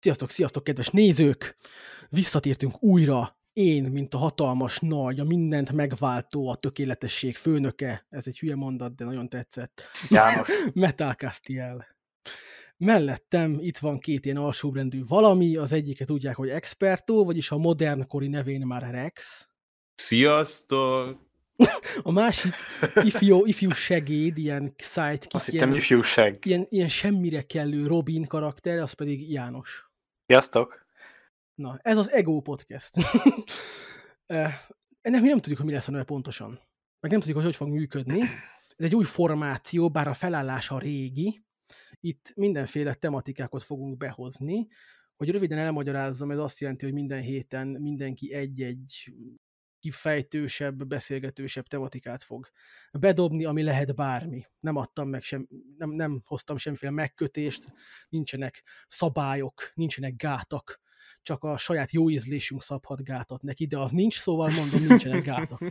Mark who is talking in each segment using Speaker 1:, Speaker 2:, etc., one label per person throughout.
Speaker 1: Sziasztok, sziasztok, kedves nézők! Visszatértünk újra. Én, mint a hatalmas nagy, a mindent megváltó, a tökéletesség főnöke. Ez egy hülye mondat, de nagyon tetszett.
Speaker 2: János.
Speaker 1: Metal Castiel. Mellettem itt van két ilyen alsóbrendű valami, az egyiket tudják, hogy Experto, vagyis a modernkori nevén már Rex.
Speaker 3: Sziasztok!
Speaker 1: A másik ifjú, ifjú segéd, ilyen sidekick,
Speaker 2: Azt
Speaker 1: ilyen,
Speaker 2: ifjúság.
Speaker 1: ilyen, ilyen semmire kellő Robin karakter, az pedig János.
Speaker 2: Sziasztok.
Speaker 1: Na, ez az Ego Podcast. Eh, Ennek mi nem tudjuk, hogy mi lesz a neve pontosan. Meg nem tudjuk, hogy hogy fog működni. Ez egy új formáció, bár a felállása régi. Itt mindenféle tematikákat fogunk behozni. Hogy röviden elmagyarázzam, ez azt jelenti, hogy minden héten mindenki egy-egy kifejtősebb, beszélgetősebb tematikát fog bedobni, ami lehet bármi. Nem adtam meg sem, nem, nem hoztam semmiféle megkötést, nincsenek szabályok, nincsenek gátak, csak a saját jó ízlésünk szabhat gátat neki, de az nincs, szóval mondom, nincsenek gátak.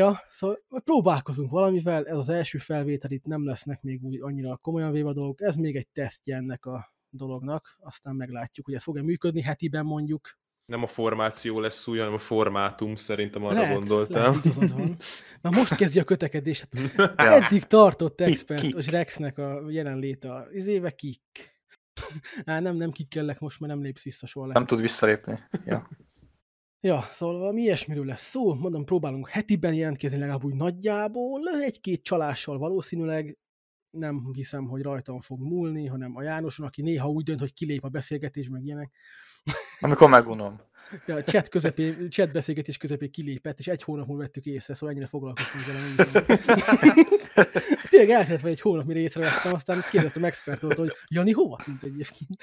Speaker 1: ja, szóval próbálkozunk valamivel, ez az első felvétel, itt nem lesznek még úgy annyira komolyan véve dolgok, ez még egy tesztje ennek a dolognak, aztán meglátjuk, hogy ez fog-e működni, hetiben mondjuk,
Speaker 3: Nem a formáció lesz új, hanem a formátum, szerintem arra
Speaker 1: lehet,
Speaker 3: gondoltam.
Speaker 1: lehet. Már most kezdi a kötekedés. Hát. Eddig tartott expert, és Rexnek a jelenléte a izéve kik. Á, nem, nem kikkellek most, mert nem lépsz vissza soha.
Speaker 2: Nem
Speaker 1: Lehet.
Speaker 2: tud visszalépni. Ja.
Speaker 1: Ja, szóval valami ilyesmiről lesz szó. Mondom, próbálunk hetiben jelentkezni legalább úgy nagyjából. Egy-két csalással valószínűleg. Nem hiszem, hogy rajtam fog múlni, hanem a Jánoson, aki néha úgy dönt, hogy kilép a beszélgetés, meg ilyenek.
Speaker 2: Amikor megunom.
Speaker 1: Ja, a chat, közepén, chat beszélgetés közepén kilépett, és egy hónap múlva vettük észre, szóval ennyire foglalkoztunk vele. Tényleg eltelt egy hónap, mire észrevettem, aztán kérdeztem expertól, hogy Jani hova tűnt egyébként.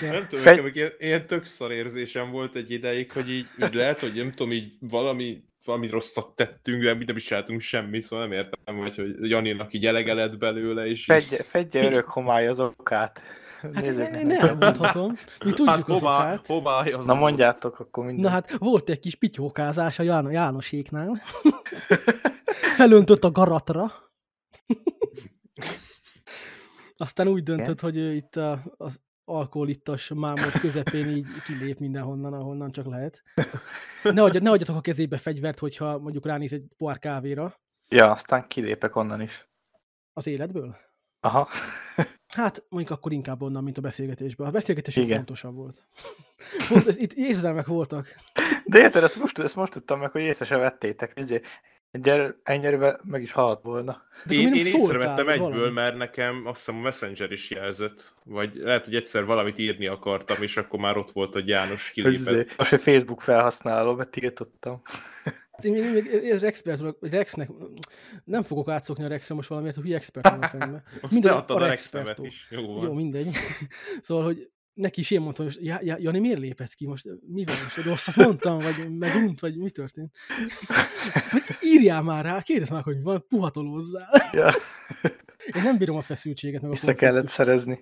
Speaker 1: Ja.
Speaker 3: Nem tudom,
Speaker 2: Fegy-
Speaker 3: nekem ilyen, ilyen tök szar érzésem volt egy ideig, hogy így, így lehet, hogy nem tudom, így valami, valami rosszat tettünk, de mi nem is csináltunk semmit, szóval nem értem, hogy, hogy Janinak így elege lett belőle, és
Speaker 2: Fedje, fedje örök homály az okát.
Speaker 1: Hát
Speaker 2: Nézzék
Speaker 1: én
Speaker 2: meg.
Speaker 1: elmondhatom. Mi tudjuk
Speaker 3: hát
Speaker 1: az okát.
Speaker 3: homály az
Speaker 2: Na mondjátok akkor minden.
Speaker 1: Na hát volt egy kis pityókázás a Ján- Jánoséknál. Felöntött a garatra. Aztán úgy döntött, hogy ő itt a, az alkoholittas mámor közepén így kilép mindenhonnan, ahonnan csak lehet. Ne, adj, ne adjatok a kezébe fegyvert, hogyha mondjuk ránéz egy pohár kávéra
Speaker 2: Ja, aztán kilépek onnan is.
Speaker 1: az életből.
Speaker 2: Aha.
Speaker 1: Hát mondjuk akkor inkább onnan, mint a beszélgetésből. A beszélgetés
Speaker 2: Igen.
Speaker 1: fontosabb volt. Font, ez, itt érzelmek voltak.
Speaker 2: De érted, ezt most, ezt most tudtam meg, hogy észre se vettétek. Nézzé, Ennyire, ennyire meg is halt volna.
Speaker 1: De
Speaker 3: én, én észrevettem egyből,
Speaker 1: valami?
Speaker 3: mert nekem azt hiszem a Messenger is jelzett. Vagy lehet, hogy egyszer valamit írni akartam, és akkor már ott volt, hogy János
Speaker 2: Hogy
Speaker 3: kilépett.
Speaker 2: most, hogy Facebook felhasználó, mert tiltottam.
Speaker 1: Én még, még ez Rexpertről, vagy Rexnek, nem fogok átszokni a Rexre most valamiért, a hülye expert van a fejembe.
Speaker 3: Azt adtad
Speaker 1: a
Speaker 3: a
Speaker 1: Rex
Speaker 3: Rex nevet
Speaker 1: Pertó.
Speaker 3: is. Jó van.
Speaker 1: Jó, mindegy. Szóval, hogy neki is én mondtam, hogy ja, ja, Jani miért lépett ki most? Mi van most? Rosszat mondtam? Vagy megunt? Vagy mi történt? Írjál már rá, kérdezd már, hogy mi van, puhatolózzál.
Speaker 2: Ja,
Speaker 1: Én nem bírom a feszültséget, meg a
Speaker 2: vissza kellett
Speaker 1: konfliktust.
Speaker 2: szerezni.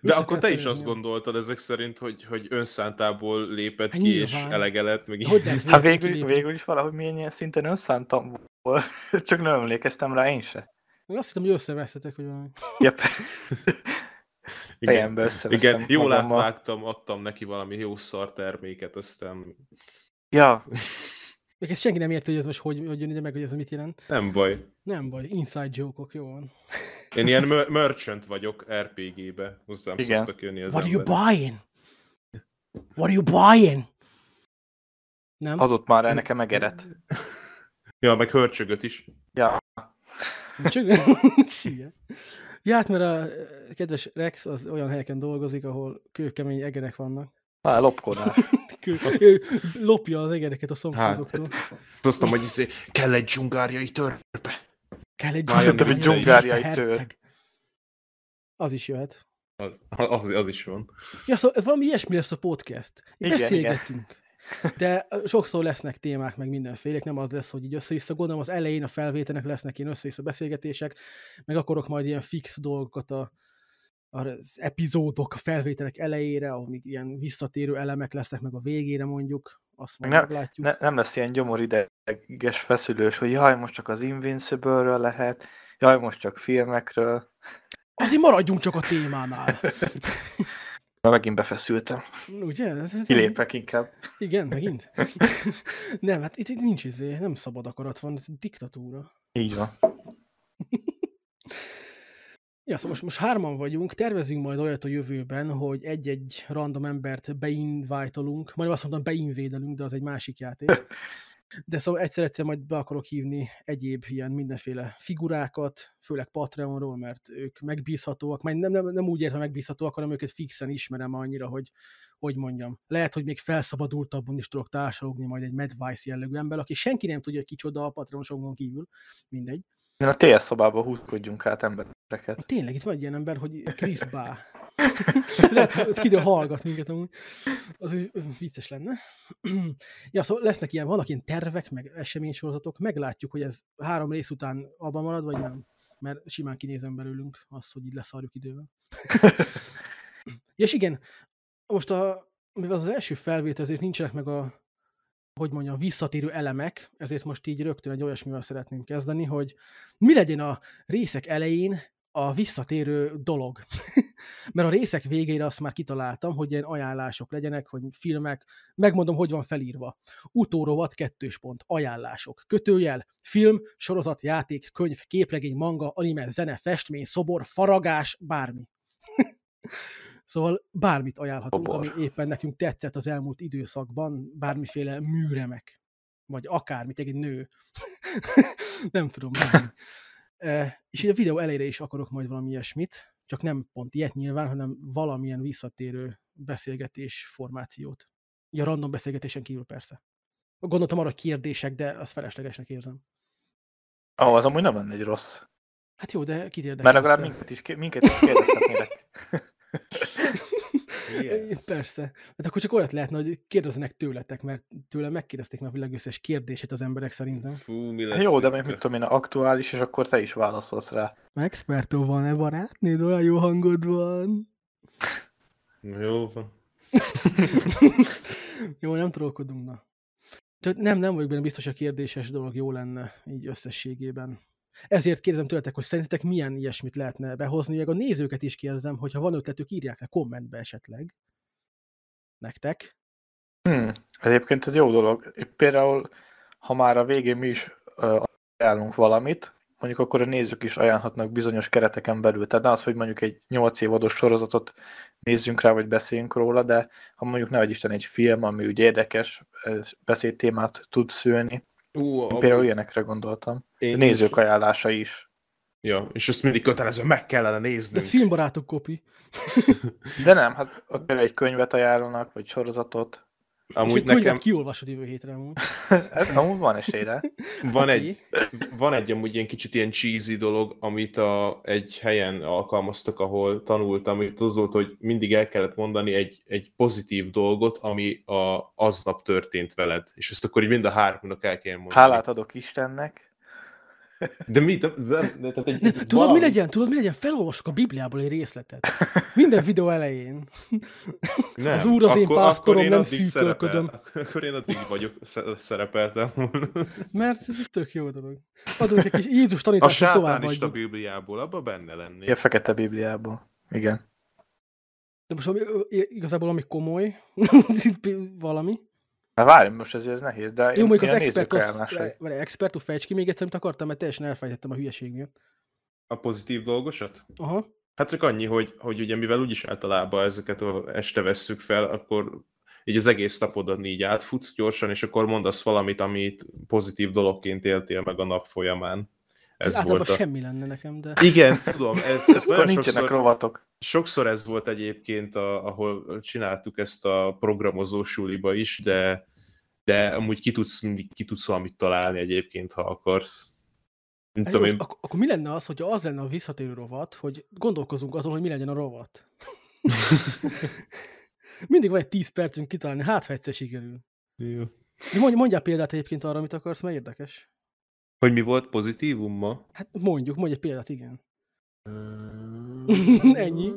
Speaker 3: De akkor te is azt gondoltad ezek szerint, hogy, hogy önszántából lépett
Speaker 1: Hát
Speaker 3: ki, és elege lett, meg így.
Speaker 1: Hogy lehet
Speaker 2: Hát végül, végül is valahogy milyen ilyen szinten önszántam volt. Csak nem emlékeztem rá én se.
Speaker 1: Meg Azt hittem, hogy összevesztetek, hogy valami.
Speaker 3: Igen,
Speaker 2: fejembe összevesztem
Speaker 3: igen jól
Speaker 2: magammal.
Speaker 3: átvágtam, adtam neki valami jó szar terméket, aztán
Speaker 2: Ja,
Speaker 1: Meg ezt senki nem érti, hogy ez most hogy, hogy jön ide meg, hogy ez mit jelent.
Speaker 3: nem baj.
Speaker 1: Nem baj, inside joke-ok, jó van.
Speaker 3: Én ilyen mer- merchant vagyok RPG-be, hozzám
Speaker 2: Igen.
Speaker 3: szoktak jönni az
Speaker 1: What are you buying? What are you buying? Nem?
Speaker 2: adott már el nekem egeret.
Speaker 3: Ja, meg hörcsögöt is.
Speaker 2: Ja,
Speaker 1: Csak... Szia. Ja, hát mert a kedves Rex az olyan helyeken dolgozik, ahol kőkemény egerek vannak.
Speaker 2: már lopkodás.
Speaker 1: Kő... Ő lopja az egereket a szomszédoktól.
Speaker 3: Azt mondtam, hogy izé, kell egy dzsungáriai törpe.
Speaker 1: Kell egy
Speaker 3: Azt hittem, hogy
Speaker 2: dzsungáriai
Speaker 1: herceg.
Speaker 2: tör.
Speaker 1: Az is jöhet.
Speaker 3: Az, az, az is van.
Speaker 1: Ja, szóval valami ilyesmi lesz a podcast.
Speaker 2: Igen,
Speaker 1: Beszélgetünk. De sokszor lesznek témák, meg mindenfélek, nem az lesz, hogy így össze-vissza gondolom, az elején a felvételnek lesznek ilyen össze-vissza beszélgetések, meg akarok majd ilyen fix dolgokat a, az epizódok, a felvételek elejére, még ilyen visszatérő elemek lesznek, meg a végére mondjuk, azt majd
Speaker 2: Ne-
Speaker 1: meglátjuk.
Speaker 2: ne, nem lesz ilyen gyomorideges feszülős, hogy jaj, most csak az Invincible-ről lehet, jaj, most csak filmekről.
Speaker 1: Azért maradjunk csak a témánál.
Speaker 2: Na, megint befeszültem.
Speaker 1: Ugye?
Speaker 2: Kilépek inkább.
Speaker 1: Igen, megint? nem, hát itt, itt nincs izé, nem szabad akarat van, ez diktatúra.
Speaker 2: Így van.
Speaker 1: Ja, szóval most, most hárman vagyunk, tervezünk majd olyat a jövőben, hogy egy-egy random embert beinvitolunk, majd azt mondtam beinvédelünk, de az egy másik játék. De szóval egyszer-egyszer majd be akarok hívni egyéb ilyen mindenféle figurákat, főleg Patreonról, mert ők megbízhatóak, majd nem, nem, nem úgy értem megbízhatóak, hanem őket fixen ismerem annyira, hogy hogy mondjam, lehet, hogy még felszabadultabban is tudok társalogni majd egy Mad Vice jellegű ember, aki senki nem tudja, hogy kicsoda a Patreonosokon kívül, mindegy.
Speaker 2: Én a TS szobába húzkodjunk át embereket.
Speaker 1: Tényleg, itt van egy ilyen ember, hogy Chris Bá. Lehet, hogy kidő hallgat minket amúgy. Az úgy vicces lenne. ja, szóval lesznek ilyen, vannak ilyen tervek, meg eseménysorozatok, meglátjuk, hogy ez három rész után abban marad, vagy nem. Mert simán kinézem belőlünk azt, hogy így leszarjuk idővel. és igen, most a, mivel az első felvétel, ezért nincsenek meg a hogy mondjam, visszatérő elemek, ezért most így rögtön egy olyasmivel szeretném kezdeni, hogy mi legyen a részek elején a visszatérő dolog. Mert a részek végére azt már kitaláltam, hogy ilyen ajánlások legyenek, hogy filmek, megmondom, hogy van felírva. Utórovat kettős pont, ajánlások, kötőjel, film, sorozat, játék, könyv, képregény, manga, anime, zene, festmény, szobor, faragás, bármi. Szóval bármit ajánlhatunk,
Speaker 2: Szobor.
Speaker 1: ami éppen nekünk tetszett az elmúlt időszakban, bármiféle műremek, vagy akármit, egy nő. nem tudom. bármi. És így a videó elejére is akarok majd valami ilyesmit, csak nem pont ilyet nyilván, hanem valamilyen visszatérő beszélgetés formációt. Ja, random beszélgetésen kívül persze. Gondoltam arra kérdések, de azt feleslegesnek érzem.
Speaker 2: Ó, oh, az amúgy nem lenne egy rossz.
Speaker 1: Hát jó, de kit érdekel?
Speaker 2: Mert legalább minket is, minket is kérdezhetnének.
Speaker 3: Yes.
Speaker 1: Persze. Hát akkor csak olyat lehetne, hogy kérdezzenek tőletek, mert tőlem megkérdezték már a világ összes kérdését az emberek szerintem.
Speaker 3: Fú, mi lesz
Speaker 2: Jó, de még mit tudom én, aktuális, és akkor te is válaszolsz rá.
Speaker 1: Expertó van-e barátnőd? Olyan jó hangod van.
Speaker 3: Jó van.
Speaker 1: jó, nem trollkodunk, na. Tehát nem, nem vagyok benne biztos, hogy a kérdéses dolog jó lenne így összességében. Ezért kérdezem tőletek, hogy szerintetek milyen ilyesmit lehetne behozni, meg a nézőket is kérdezem, hogyha van ötletük, írják le kommentbe esetleg. Nektek.
Speaker 2: Hmm. Egyébként ez jó dolog. Például, ha már a végén mi is uh, ajánlunk valamit, mondjuk akkor a nézők is ajánlhatnak bizonyos kereteken belül. Tehát ne az, hogy mondjuk egy 8 évados sorozatot nézzünk rá, vagy beszéljünk róla, de ha mondjuk nehogy Isten egy film, ami úgy érdekes beszédtémát tud szülni.
Speaker 3: Ú, amúgy
Speaker 2: például ilyenekre gondoltam.
Speaker 3: én
Speaker 2: A
Speaker 3: is-
Speaker 2: nézők ajánlása is.
Speaker 3: Ja, és ezt mindig kötelező, meg kellene
Speaker 1: De
Speaker 3: néznünk.
Speaker 1: ez filmbarátok kopi.
Speaker 2: De nem, hát ott például egy könyvet ajánlanak, vagy sorozatot.
Speaker 1: És
Speaker 3: Amúgy
Speaker 1: könyvet
Speaker 3: nekem
Speaker 1: kiolvasod jövő hétre amúgy.
Speaker 2: Ez amúgy van esélyre.
Speaker 3: van
Speaker 1: Oké.
Speaker 3: egy, van egy amúgy ilyen kicsit ilyen cheesy dolog, amit a, egy helyen alkalmaztak, ahol tanultam, amit az volt, hogy mindig el kellett mondani egy, egy pozitív dolgot, ami a, aznap történt veled. És ezt akkor így mind a háromnak el kell mondani.
Speaker 2: Hálát adok Istennek.
Speaker 3: De mi? De, de, de, tehát egy,
Speaker 1: Ne, tudod,
Speaker 3: valami-
Speaker 1: mi legyen? Tudod, mi legyen? Felolvasok a Bibliából egy részletet. Minden videó elején.
Speaker 3: Nem,
Speaker 1: Az Úr az én pásztorom,
Speaker 3: én
Speaker 1: nem szűkölködöm.
Speaker 3: Akkor én addig vagyok, sze- szerepeltem volna.
Speaker 1: Mert ez egy tök jó dolog. Adunk egy kis Jézus
Speaker 3: A
Speaker 1: tanítást, hogy tovább
Speaker 3: sátánista. Bibliából, abban benne lennék.
Speaker 2: A fekete Bibliából. Igen.
Speaker 1: De most ami, igazából ami komoly, valami.
Speaker 2: Hát várj, most ez, ez nehéz, de
Speaker 1: Jó, mondjuk az expert,
Speaker 2: nézők
Speaker 1: az,
Speaker 2: ajánlásai?
Speaker 1: várj, expertú fejts ki még egyszer, amit akartam, mert teljesen elfejtettem a hülyeség miatt.
Speaker 3: A pozitív dolgosat?
Speaker 1: Aha.
Speaker 3: Hát csak annyi, hogy, hogy ugye mivel úgyis általában ezeket a este vesszük fel, akkor így az egész napodon így átfutsz gyorsan, és akkor mondasz valamit, amit pozitív dologként éltél meg a nap folyamán. Ez
Speaker 1: Általában
Speaker 3: volt a...
Speaker 1: semmi lenne nekem, de...
Speaker 3: Igen, tudom, ez, ez nagyon
Speaker 2: nincsenek
Speaker 3: sokszor,
Speaker 2: rovatok.
Speaker 3: sokszor ez volt egyébként, a, ahol csináltuk ezt a programozó suliba is, de, de amúgy ki tudsz, mindig ki tudsz valamit találni egyébként, ha akarsz. Nem
Speaker 1: Hát
Speaker 3: tudom,
Speaker 1: jó,
Speaker 3: én,
Speaker 1: ak- akkor mi lenne az, hogyha az lenne a visszatérő rovat, hogy gondolkozunk azon, hogy mi legyen a rovat? Mindig van egy 10 percünk kitalálni, hát ha egyszer sikerül.
Speaker 3: Jó.
Speaker 1: Mondj, mondjál példát egyébként arra, amit akarsz, mert érdekes.
Speaker 3: Hogy mi volt pozitívum ma?
Speaker 1: Hát mondjuk, mondj egy példát, igen. Ennyi.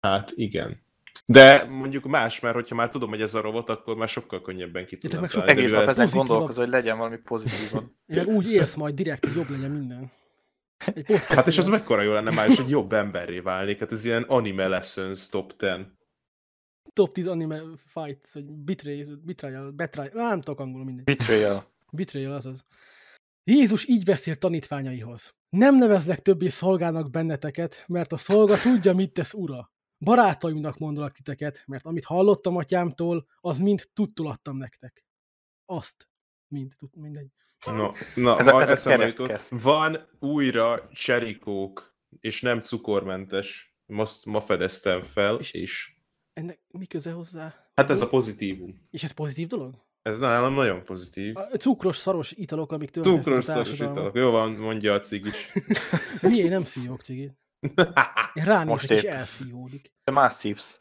Speaker 3: Hát igen. De mondjuk más, mert hogyha már tudom, hogy ez a rovat, akkor már sokkal könnyebben ki tudom
Speaker 1: meg sok-
Speaker 2: Egész nap
Speaker 3: ez-
Speaker 2: ezen gondolkozol, hogy legyen valami pozitívan.
Speaker 1: Én meg úgy élsz majd direkt, hogy jobb legyen minden. Egy
Speaker 3: Hát és az
Speaker 1: minden.
Speaker 3: mekkora jó lenne már, és egy jobb emberré válnék. Hát ez ilyen anime lessons top 10.
Speaker 1: Top 10 anime fight, vagy betray, betrayal, betrayal, nem tudok angolul mindegy.
Speaker 2: Betrayal.
Speaker 1: Betrayal azaz. Jézus így beszél tanítványaihoz. Nem nevezlek többé szolgának benneteket, mert a szolga tudja, mit tesz ura. Barátaimnak mondolak titeket, mert amit hallottam atyámtól, az mind tudtul adtam nektek. Azt. Mind, tud, mindegy.
Speaker 3: No, na,
Speaker 2: Ez ez a
Speaker 3: eszembe jutott. Van újra cserikók, és nem cukormentes. Most ma fedeztem fel,
Speaker 1: És-
Speaker 3: és
Speaker 1: Ennek mi köze hozzá?
Speaker 3: hát ez a pozitívum.
Speaker 1: És ez pozitív dolog?
Speaker 3: Ez nálam nagyon pozitív.
Speaker 1: A cukros, szaros italok, amik tőle
Speaker 3: Cukros szaros italok. Jó van, mondja a cigis.
Speaker 1: Miért nem szívok cigit? Ránézek
Speaker 2: Most
Speaker 1: és
Speaker 2: épp.
Speaker 1: elszívódik.
Speaker 2: De más szívsz.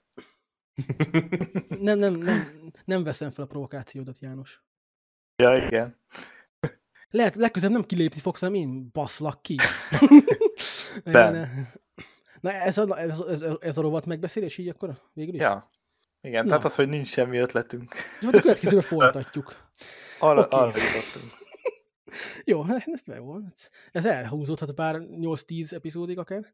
Speaker 1: Nem, nem, nem, nem veszem fel a provokációdat, János.
Speaker 2: Ja, igen.
Speaker 1: Lehet, legközelebb nem kilépni fogsz, hanem én baszlak ki.
Speaker 2: Ben.
Speaker 1: Ne- Na ez a, ez, ez, ez a rovat megbeszélés így akkor végül is?
Speaker 2: Ja. Igen,
Speaker 1: Na.
Speaker 2: tehát az, hogy nincs semmi ötletünk.
Speaker 1: Jó, hát a következőben folytatjuk.
Speaker 2: Arra,
Speaker 1: Oké.
Speaker 2: arra jutottunk.
Speaker 1: Jó, hát jó. Ez elhúzódhat pár 8-10 epizódig akár.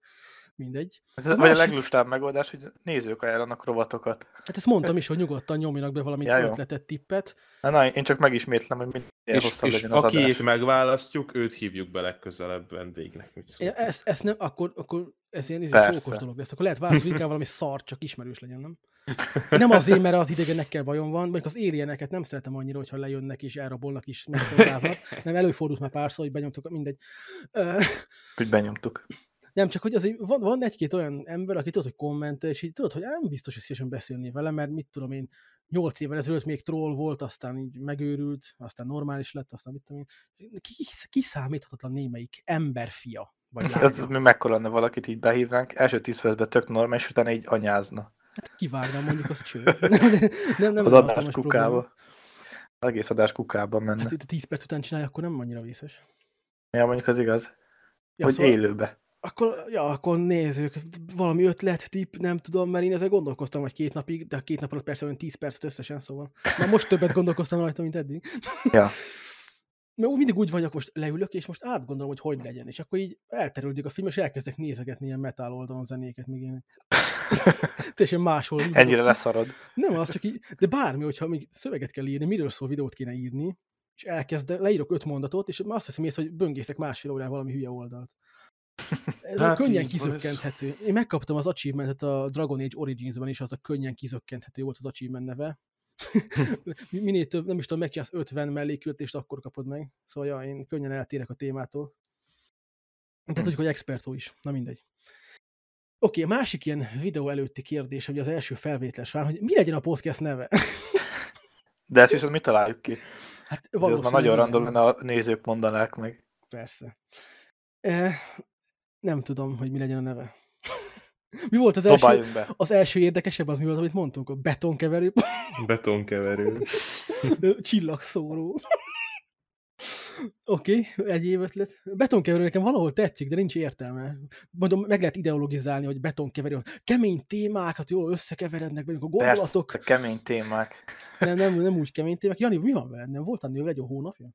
Speaker 1: Mindegy.
Speaker 2: Ez
Speaker 1: A
Speaker 2: vagy a
Speaker 1: másik-
Speaker 2: leglustább megoldás, hogy nézők ajánlanak rovatokat.
Speaker 1: Hát ezt mondtam is, hogy nyugodtan nyomjanak be valami
Speaker 2: Ja, jó.
Speaker 1: ötletet, tippet.
Speaker 2: Na, na, én csak megismétlem, hogy minél
Speaker 3: és
Speaker 2: hosszabb
Speaker 3: és
Speaker 2: legyen az
Speaker 3: akit
Speaker 2: adás.
Speaker 3: megválasztjuk, őt hívjuk be legközelebb vendégnek. Mit szól?
Speaker 1: Ja, Ezt, ezt nem, akkor, akkor ez ilyen ez csókos dolog lesz. Akkor lehet válaszolni inkább valami szar, csak ismerős legyen, nem? Nem azért, mert az idegenekkel bajom van, mondjuk az alieneket nem szeretem annyira, hogyha lejönnek és elrabolnak is megszolgázat. Nem előfordult már párszor, hogy benyomtuk, mindegy.
Speaker 2: Hogy benyomtuk.
Speaker 1: Nem, csak hogy azért van, van egy-két olyan ember, aki tudod, hogy kommentel, és így tudod, hogy nem biztos, hogy szívesen beszélni vele, mert mit tudom én, nyolc évvel ezelőtt még troll volt, aztán így megőrült, aztán normális lett, aztán mit tudom én. Ki- Kiszámíthatatlan némelyik emberfia, vagy
Speaker 2: Ez
Speaker 1: lánya.
Speaker 2: mi mekkora lenne valakit így behívnánk, első tíz percben tök normális, utána így anyázna.
Speaker 1: Hát kivágnám mondjuk, az cső. Nem, nem,
Speaker 2: Az adás kukába.
Speaker 1: probléma.
Speaker 2: Az egész adás kukába menne.
Speaker 1: Hát itt a 10 perc után csinálja, akkor nem annyira vészes.
Speaker 2: Ja, mondjuk az igaz.
Speaker 1: Ja,
Speaker 2: hogy
Speaker 1: szóval-
Speaker 2: élőbe.
Speaker 1: Akkor, ja, akkor nézzük, valami ötlet, tipp, nem tudom, mert én ezzel gondolkoztam vagy két napig, de a két nap alatt persze olyan 10 percet összesen, szóval. Már most többet gondolkoztam rajta, mint eddig.
Speaker 2: Ja.
Speaker 1: Mert úgy mindig úgy vagyok, most leülök, és most átgondolom, hogy hogy legyen, és akkor így elterüldik a film, és elkezdek nézegetni ilyen metal oldalon zenéket, meg ilyenek. Teljesen máshol.
Speaker 2: Ennyire leszarod.
Speaker 1: Nem, az csak így, de bármi, hogyha még szöveget kell írni, miről szól videót kéne írni, és elkezd, leírok öt mondatot, és azt hiszem észre, hogy böngészek másfél órán valami hülye oldalt. Ez hát könnyen kizökkenthető. Én megkaptam az achievementet a Dragon Age Origins-ben is, az a könnyen kizökkenthető volt az achievement neve. Minél több, nem is tudom, megcsinálsz 50 mellékületést, akkor kapod meg. Szóval ja, én könnyen eltérek a témától. Tehát tudjuk, hogy expertó is. Na mindegy. Oké, okay, másik ilyen videó előtti kérdés, hogy az első felvétel során, hogy mi legyen a podcast neve?
Speaker 2: De ezt viszont mi találjuk ki?
Speaker 1: Hát
Speaker 2: Ez már nagyon random a nézők mondanák meg.
Speaker 1: Persze. E, nem tudom, hogy mi legyen a neve. Mi volt az első,
Speaker 2: be.
Speaker 1: az első érdekesebb, az mi volt, amit mondtunk? A betonkeverő,
Speaker 3: Betonkeverő.
Speaker 1: csillagszóró. Oké, okay, egyéb ötlet. Betonkeverő nekem valahol tetszik, de nincs értelme. Mondom, meg lehet ideologizálni, hogy betonkeverő. Kemény témákat jól összekeverednek bennük a gondolatok.
Speaker 2: Persze, kemény témák.
Speaker 1: Nem, nem, nem úgy kemény témák. Jani, mi van veled? Nem volt annyi, egy hónapja?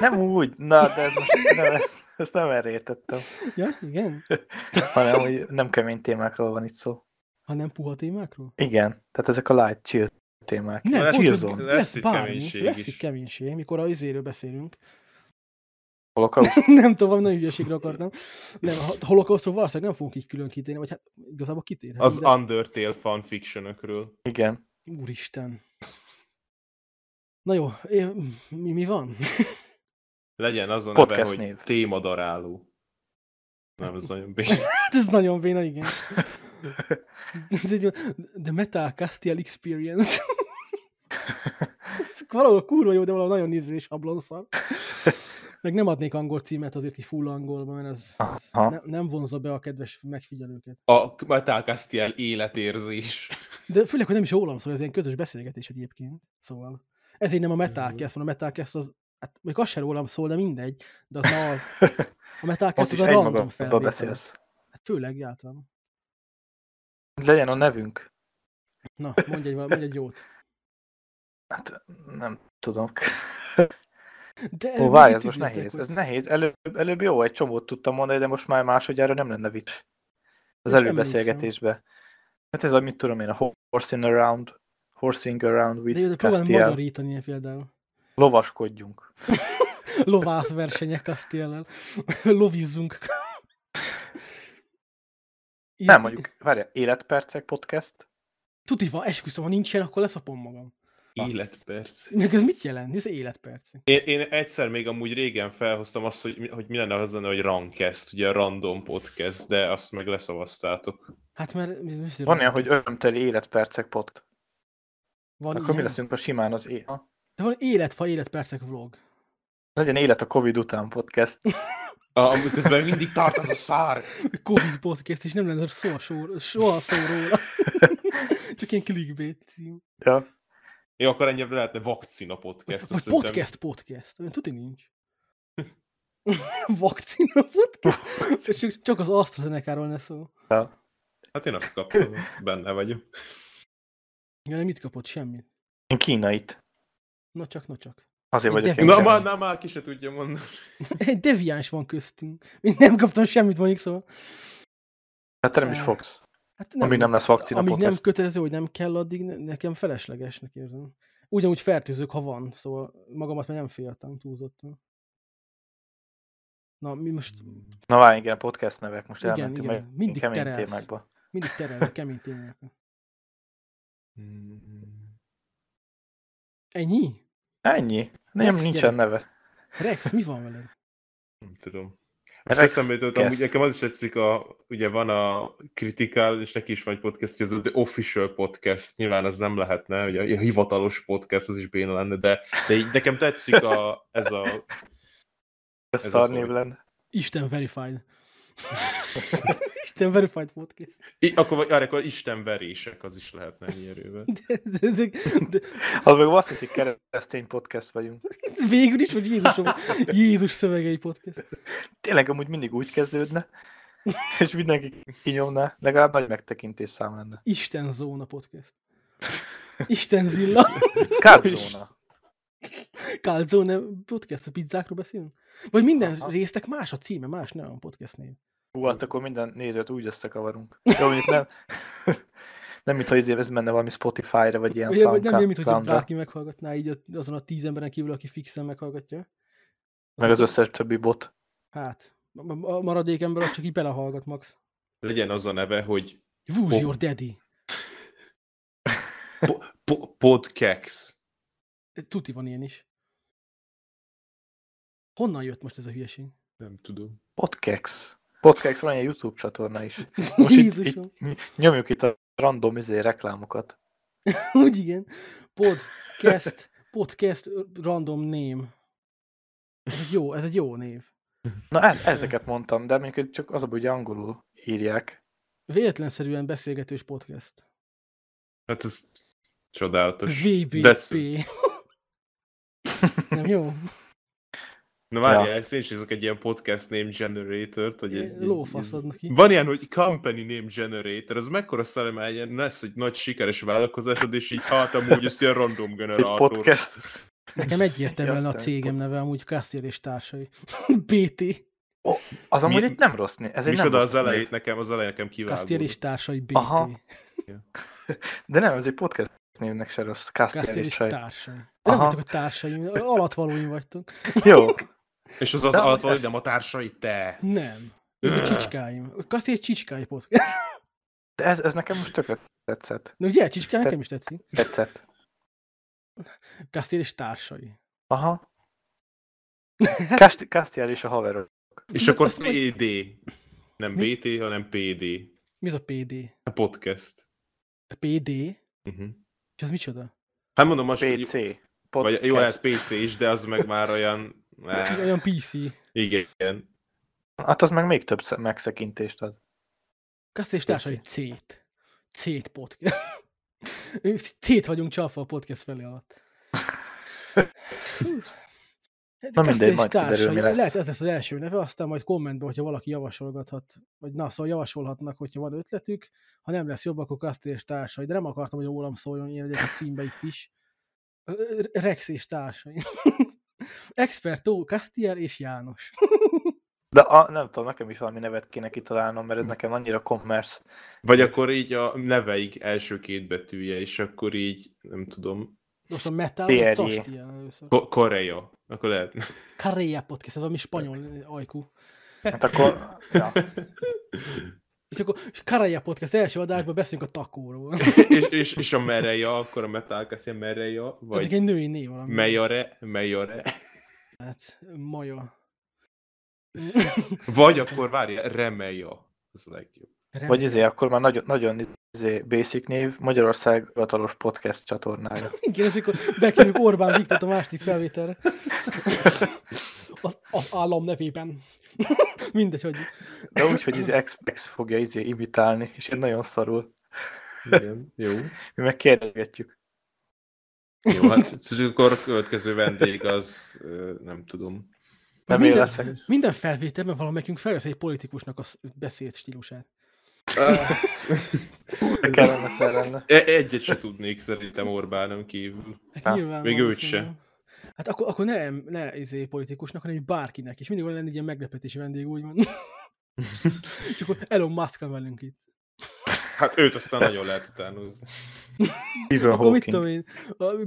Speaker 2: Nem úgy, na, de ez most nem, ezt nem erre értettem.
Speaker 1: Ja, igen?
Speaker 2: Hanem, hogy nem kemény témákról van itt szó.
Speaker 1: Ha nem puha témákról?
Speaker 2: Igen, tehát ezek a light chill témák.
Speaker 1: Nem,
Speaker 3: Lesz. Lesz
Speaker 1: lesz
Speaker 3: itt
Speaker 1: bármi,
Speaker 3: keménység
Speaker 1: lesz itt keménység, mikor a izéről beszélünk.
Speaker 2: Holokauszt.
Speaker 1: nem tudom, valami nagyon hülyeségre akartam. Nem, a holokausztról valószínűleg nem fogunk így külön kitérni, vagy hát igazából kitérhetünk.
Speaker 3: Az
Speaker 1: de...
Speaker 3: Undertale fanfictionökről.
Speaker 2: Igen.
Speaker 1: Úristen. Na jó, mi, mi van?
Speaker 3: Legyen az a neve,
Speaker 2: Podcast
Speaker 3: hogy
Speaker 2: név.
Speaker 3: témadaráló. Nem, ez nagyon béna.
Speaker 1: Hát ez nagyon béna, igen. The Metal Castiel Experience. Valahol kurva jó, de valahol nagyon nézés ablonszar. Meg nem adnék angol címet azért így full angolba, mert ez, ez ne, nem vonzza be a kedves megfigyelőket.
Speaker 3: A Metal Castiel életérzés.
Speaker 1: De főleg, hogy nem is rólam szól, ez ilyen közös beszélgetés egyébként. Szóval ezért nem a Metalcast van, a Metalcast az, hát még az se rólam szól, de mindegy, de az ma az. A Metalcast az a random felvétel. Hát főleg általában.
Speaker 2: Legyen a nevünk.
Speaker 1: Na, mondj egy, mondj egy jót.
Speaker 2: Hát nem tudom.
Speaker 1: De
Speaker 2: Ó, várj, ez most nehéz.
Speaker 1: hogy-
Speaker 2: Ez nehéz. Előbb, előbb jó, egy csomót tudtam mondani, de most már másodjára nem lenne vicc. Az előbeszélgetésbe. Hát ez a, mit tudom én, a horsing around, horsing around
Speaker 1: De jó, de
Speaker 2: with Castiel.
Speaker 1: magyarítani például.
Speaker 2: Lovaskodjunk.
Speaker 1: Lovász versenyek Castiellel. Lovizzunk.
Speaker 2: Nem, mondjuk, várjál, életpercek podcast?
Speaker 1: Tuti van, esküszöm, ha nincs ilyen, akkor leszapom magam.
Speaker 3: Életperc.
Speaker 1: Meg ez mit jelent? Ez életperc.
Speaker 3: Én, én egyszer még amúgy régen felhoztam azt, hogy, mi- hogy mi lenne az lenne, hogy rankest, ugye a random podcast, de azt meg leszavaztátok.
Speaker 1: Hát mert... mi- mi-
Speaker 2: Van ilyen, hogy örömteli életpercek podcast.
Speaker 1: van
Speaker 2: Akkor mi
Speaker 1: ilyen?
Speaker 2: leszünk a simán az é... Ha?
Speaker 1: De van életfa, életpercek vlog.
Speaker 2: Legyen élet a Covid után podcast.
Speaker 3: A, miközben mindig tart az a szár.
Speaker 1: Covid podcast, és nem lenne soha, soha, soha szó róla. Csak ilyen clickbait cím.
Speaker 2: Ja.
Speaker 3: Jó, akkor ennyi lehetne vakcina podcast.
Speaker 1: Vagy
Speaker 3: szerintem-
Speaker 1: podcast podcast. Olyan tuti nincs. Vakcina podcast? Csak, csak az AstraZeneca-ról ne szó.
Speaker 2: ja.
Speaker 3: Hát én azt kaptam, benne vagyok.
Speaker 1: Ja, nem mit kapott? Semmit.
Speaker 2: Én kínait.
Speaker 1: Na csak, na csak.
Speaker 2: Azért
Speaker 1: Egy
Speaker 2: vagyok én
Speaker 3: Na, már, na, már ki se tudja mondani.
Speaker 1: Egy deviáns van köztünk. Én nem kaptam semmit mondjuk, szóval.
Speaker 2: Hát te nem is fogsz.
Speaker 1: Hát
Speaker 2: Amíg nem lesz vakcina
Speaker 1: Amíg nem kötelező, hogy nem kell, addig ne- nekem feleslegesnek érzem. Ugyanúgy fertőzök, ha van, szóval magamat már nem féltem túlzottan. Na, mi most
Speaker 2: Na várj, igen, podcast nevek. Most
Speaker 1: Igen,
Speaker 2: elmentünk
Speaker 1: igen.
Speaker 2: meg
Speaker 1: Mindig
Speaker 2: kemény
Speaker 1: terelsz.
Speaker 2: témákba.
Speaker 1: mindig terelve kemény témákat. Ennyi?
Speaker 2: Ennyi. Nem,
Speaker 1: Next,
Speaker 2: nincsen
Speaker 1: gyerek.
Speaker 2: neve.
Speaker 1: Rex, mi van veled?
Speaker 3: Nem tudom. Most
Speaker 2: Rex
Speaker 3: eszembe jutott, amúgy nekem az is tetszik, a, ugye van a Critical, és neki is van egy podcast, ez a The Official Podcast, nyilván az nem lehetne, ugye a hivatalos podcast, az is béna lenne, de, de így nekem tetszik a, ez a...
Speaker 2: Ez
Speaker 3: a
Speaker 2: név lenne.
Speaker 1: Isten verified. Isten verified podcast.
Speaker 3: I, akkor, vagy, arra, akkor Isten verések, az is lehetne ennyi erővel.
Speaker 1: De, de, de, de,
Speaker 2: Az meg azt hiszik, keresztény podcast vagyunk.
Speaker 1: végül is, hogy Jézus, Jézus szövegei podcast.
Speaker 2: Tényleg amúgy mindig úgy kezdődne, és mindenki kinyomná, legalább nagy megtekintés szám lenne.
Speaker 1: Isten Zóna podcast. Isten Zilla.
Speaker 2: Kádzóna.
Speaker 1: Calzone podcast, a pizzákról beszélünk? Vagy minden
Speaker 2: Aha.
Speaker 1: résznek más a címe, más nem a podcast név.
Speaker 2: Hú, hát akkor minden nézőt úgy összekavarunk. Jó, mondjuk nem, nem mintha izé ez menne valami Spotify-ra, vagy ilyen
Speaker 1: Ugye, nem olyan, mint hogy
Speaker 2: SoundCloud-ra,
Speaker 1: bárki meghallgatná így azon a tíz emberen kívül, aki fixen meghallgatja.
Speaker 2: meg az összes többi bot.
Speaker 1: Hát, a maradék ember az csak így belehallgat, Max.
Speaker 3: Legyen az a neve, hogy
Speaker 1: Who's your daddy?
Speaker 3: po- po- Podcax.
Speaker 1: Tuti van ilyen is. Honnan jött most ez a hülyeség?
Speaker 3: Nem tudom.
Speaker 2: Podcax. Podcax van egy YouTube csatorna is. Most itt, itt, nyomjuk itt a random izé reklámokat.
Speaker 1: Úgy igen. Podcast, podcast random name. Ez egy jó, ez egy jó név.
Speaker 2: Na ez, ezeket mondtam, de hogy csak az a hogy angolul írják.
Speaker 1: Véletlenszerűen beszélgetős podcast.
Speaker 3: Hát ez csodálatos.
Speaker 1: VBP.
Speaker 3: That's-
Speaker 1: Nem jó?
Speaker 3: Na várjál,
Speaker 2: Ja.
Speaker 3: ezt én is nézek egy ilyen podcast name generator-t, hogy ez...
Speaker 1: Lófaszod neki.
Speaker 3: Van ilyen, hogy company name generator, az mekkora szalem ilyen, lesz egy nagy sikeres vállalkozásod, és így hát amúgy ezt ilyen random
Speaker 2: Egy
Speaker 3: generátor.
Speaker 2: podcast.
Speaker 1: Nekem egyértelműen a cégem
Speaker 2: pod-
Speaker 1: neve, amúgy Castiel és társai. BT.
Speaker 2: Az amúgy
Speaker 3: Mi-
Speaker 2: egy nem rossz. Ez egy nem
Speaker 3: Micsoda
Speaker 2: rossz
Speaker 3: az elejét
Speaker 2: név.
Speaker 3: nekem, az elején nekem
Speaker 1: Castiel
Speaker 3: kiváló.
Speaker 1: és társai BT.
Speaker 2: Aha. De nem, ez egy podcast névnek se rossz. Castiel és Csaj.
Speaker 1: társai. De nem
Speaker 2: Aha.
Speaker 1: vagytok a társaim, alatvalóim vagytok.
Speaker 2: Jó.
Speaker 3: És az az
Speaker 2: De
Speaker 3: alatt vagy, nem a társai, te.
Speaker 1: Nem. Ők a csicskáim. Castiel és csicskái podcast.
Speaker 2: De ez, ez nekem most tökre tetszett.
Speaker 1: De ugye, csicskái nekem is tetszik.
Speaker 2: Tetszett.
Speaker 1: Castiel és társai.
Speaker 2: Aha. Cast- Castiel és a haverok.
Speaker 3: És
Speaker 1: De
Speaker 3: akkor
Speaker 1: azt majd-
Speaker 3: PD. Nem
Speaker 1: Mi?
Speaker 3: BT, hanem PD.
Speaker 1: Mi az a PD?
Speaker 3: A podcast.
Speaker 1: A PD?
Speaker 3: Uh-huh.
Speaker 1: És az micsoda?
Speaker 3: Hát mondom most,
Speaker 2: PC.
Speaker 3: vagy
Speaker 2: Podcast.
Speaker 3: jó lehet PC is, de az meg már olyan... Eh,
Speaker 1: Olyan PC.
Speaker 3: igen.
Speaker 2: Hát az meg még több sze- megszekintést ad.
Speaker 1: Castiel és társai C-t. C-t podcast. C-t vagyunk csalfa a podcast felé alatt. Hát
Speaker 2: Na mindegy, majd kiderül, mi lesz.
Speaker 1: lehet ez lesz az első neve, aztán majd kommentben, hogyha valaki javasolgathat, vagy na, szóval javasolhatnak, hogyha van ötletük, ha nem lesz jobb, akkor Kastér és társai, de nem akartam, hogy rólam szóljon ilyen egyébként címbe itt is. Rex és társai. Expertó, Castiel és János.
Speaker 2: De a, nem tudom, nekem is valami nevet kéne kitalálnom, mert ez nekem annyira commerce.
Speaker 3: Vagy akkor így a neveik első két betűje, és akkor így, nem tudom,
Speaker 1: Most a metal, vagy Castiel először.
Speaker 3: Ko- Korea. Akkor lehet.
Speaker 1: Carrea Podcast, ez valami spanyol ajkú.
Speaker 2: Hát akkor... Ja.
Speaker 1: És akkor és Carrea Podcast első adásban beszélünk a takóról.
Speaker 3: és, és, és a Mereja, akkor a Metalkassia Mereja,
Speaker 1: Vagy
Speaker 3: vagy
Speaker 1: egy női név valami.
Speaker 3: Mejare, Mejare.
Speaker 1: Hát, Maja.
Speaker 3: Vagy akkor várja, Remeja. Az a legjobb.
Speaker 2: Vagy izé, akkor már nagyon, nagyon basic név, Magyarország hivatalos podcast csatornája.
Speaker 1: Igen, és akkor bekerüljük Orbán Viktort a második felvételre. Az, az állam nevében. Mindegy, hogy
Speaker 2: De úgy, hogy izé X fogja izé imitálni, és én nagyon szarul.
Speaker 3: Igen, jó.
Speaker 2: Mi meg kérdezgetjük.
Speaker 3: Jó, hát akkor következő vendég az, nem tudom.
Speaker 2: Nem
Speaker 1: minden,
Speaker 2: leszek.
Speaker 1: minden felvételben valamelyikünk felvesz egy politikusnak a sz- beszéd stílusát.
Speaker 2: Kellemetlen lenne.
Speaker 3: E- Egyet se tudnék szerintem Orbánon kívül.
Speaker 1: Hát nyilván
Speaker 3: még őt
Speaker 1: valószínűleg. Hát akkor, akkor nem, ne izé politikusnak, hanem egy bárkinek, és mindig van lenni egy ilyen meglepetési vendég, úgymond. és akkor Elon Musk van velünk itt.
Speaker 3: Hát őt aztán nagyon lehet utánozni.
Speaker 2: Stephen
Speaker 1: Akkor mit
Speaker 2: Hawking.
Speaker 1: tudom én,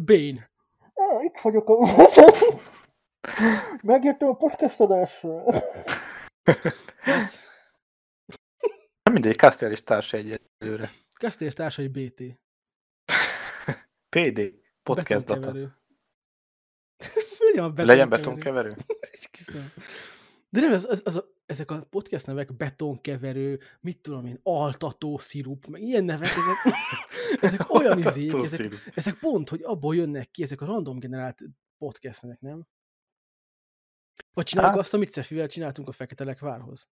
Speaker 1: Bane. Ah, itt vagyok a... Megjöttem a podcast adásra. hát,
Speaker 2: Nem mindegy, Castiel és társa egyelőre.
Speaker 1: Kastér társai BT.
Speaker 2: PD, podcast data.
Speaker 1: Legyen, a
Speaker 2: Legyen
Speaker 1: betonkeverő. De nem, ez, ez, a, ezek a podcast nevek, betonkeverő, mit tudom én, altató szirup, meg ilyen nevek, ezek, ezek olyan izék, ezek, ezek pont, hogy abból jönnek ki, ezek a random generált podcast nevek, nem? Vagy csináljuk
Speaker 2: Hát.
Speaker 1: azt, amit Cefivel csináltunk a Fekete Lekvárhoz.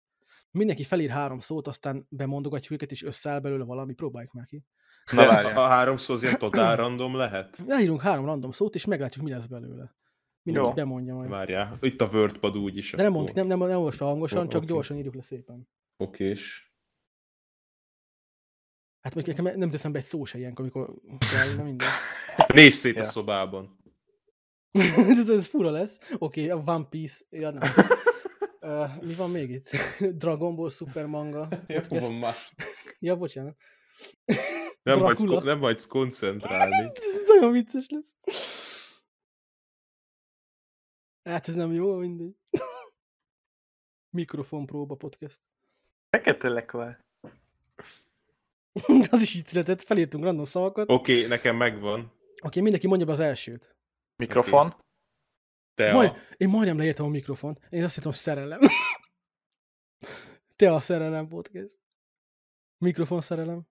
Speaker 1: Mindenki felír három szót, aztán bemondogatjuk őket, és összeáll belőle valami, próbáljuk már ki.
Speaker 2: Na várjál.
Speaker 3: a három szó az ilyen totál random lehet?
Speaker 1: Leírunk három random szót, és meglátjuk, mi lesz belőle. Mindenki
Speaker 2: Jó.
Speaker 1: bemondja majd.
Speaker 3: Várjál, itt a WordPad úgy is.
Speaker 1: De nem mondd, nem, nem, nem olvasd fel hangosan,
Speaker 3: Ó,
Speaker 1: csak
Speaker 3: oké.
Speaker 1: gyorsan írjuk le szépen.
Speaker 3: Okés.
Speaker 1: Hát mondjuk nekem nem teszem be egy szó se ilyenkor, amikor kell, na minden.
Speaker 3: Nézz szét a
Speaker 2: Ja.
Speaker 3: szobában.
Speaker 1: ez, ez fura lesz. Oké, okay, a One Piece, ja nem. Uh, mi van még itt? Dragon Ball Super Manga
Speaker 3: Jó, van már.
Speaker 1: Ja, bocsánat.
Speaker 3: Nem majd,
Speaker 1: Dracula.
Speaker 3: nem majd koncentrálni.
Speaker 1: Ez nagyon vicces lesz. Hát ez nem jó, mindegy. Mikrofon próba podcast.
Speaker 2: Fekete lekvár.
Speaker 1: De az is így született, felírtunk random szavakat. Oké,
Speaker 3: Oké, nekem megvan.
Speaker 1: okay, mindenki mondja be az elsőt.
Speaker 2: Mikrofon.
Speaker 3: Te
Speaker 1: Majd,
Speaker 3: a...
Speaker 1: én majdnem leírtam a mikrofon. Én azt hittem, hogy szerelem. Te a szerelem podcast. Mikrofon szerelem.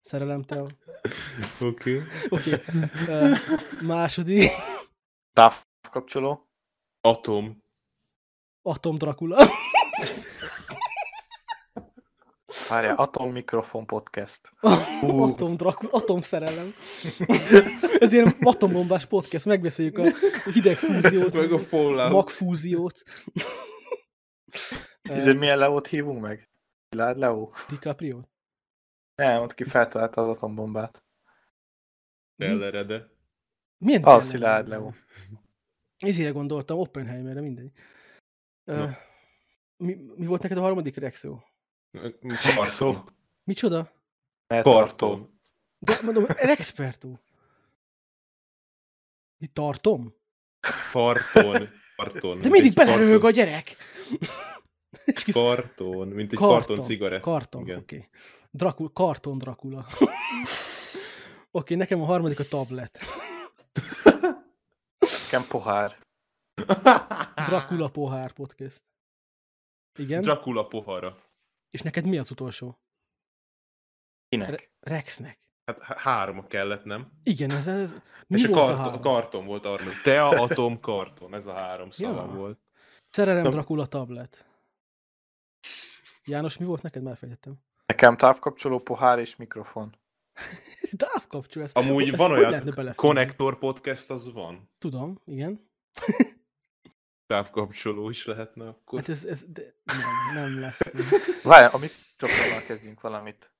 Speaker 1: Szerelem te a...
Speaker 3: Oké.
Speaker 1: Oké. Okay. második.
Speaker 2: Távkapcsoló.
Speaker 3: Atom.
Speaker 1: Atom Dracula.
Speaker 2: Várjál, Atom Mikrofon Podcast.
Speaker 1: Atom Dracula. Atom szerelem. Ez ilyen atombombás podcast. Megbeszéljük a hidegfúziót.
Speaker 3: Meg a Fallout.
Speaker 1: Magfúziót.
Speaker 2: Ezért milyen Leót hívunk meg? Szilárd Leó?
Speaker 1: DiCaprio.
Speaker 2: Nem, ott ki feltalálta az atombombát.
Speaker 3: Ellerede.
Speaker 1: Milyen
Speaker 2: Az? Szilárd Leó.
Speaker 1: Ezért gondoltam, Oppenheimerre, mindegy.
Speaker 3: Na.
Speaker 1: mi, mi volt neked a harmadik reakció?
Speaker 3: Karton.
Speaker 1: Micsoda?
Speaker 3: Karton.
Speaker 1: De mondom, Rexpertó. Mi tartom?
Speaker 3: Karton. Karton.
Speaker 1: De mindig
Speaker 3: egy
Speaker 1: beleröhög a
Speaker 3: karton-
Speaker 1: gyerek!
Speaker 3: Karton, mint egy karton cigarett.
Speaker 1: Karton,
Speaker 3: Igen.
Speaker 1: oké. Okay. Dracula, karton Dracula. oké, okay, nekem a harmadik a tablet.
Speaker 2: Nekem pohár.
Speaker 1: Dracula pohár podcast. Igen?
Speaker 3: Dracula pohara.
Speaker 1: És neked mi az utolsó?
Speaker 2: Kinek?
Speaker 1: Re- Rexnek.
Speaker 3: Hát há- három kellett, nem?
Speaker 1: Igen, ez, ez mi
Speaker 3: És a,
Speaker 1: volt a
Speaker 3: karton, a
Speaker 1: három?
Speaker 3: karton volt a harmadik. Te a atom karton, ez a három szava
Speaker 1: Ja.
Speaker 3: volt.
Speaker 1: Szerelem
Speaker 3: Nem.
Speaker 1: Dracula tablet. János, mi volt neked? Már fejtettem.
Speaker 2: Nekem távkapcsoló, pohár és mikrofon.
Speaker 1: Távkapcsol ez.
Speaker 3: Amúgy
Speaker 1: Ezt
Speaker 3: van olyan? Connector podcast, az van.
Speaker 1: Tudom, igen.
Speaker 3: Távkapcsoló is lehetne akkor.
Speaker 1: Hát ez, ez de nem, nem lesz.
Speaker 2: Várj, a mikrofonnal kezdjünk valamit.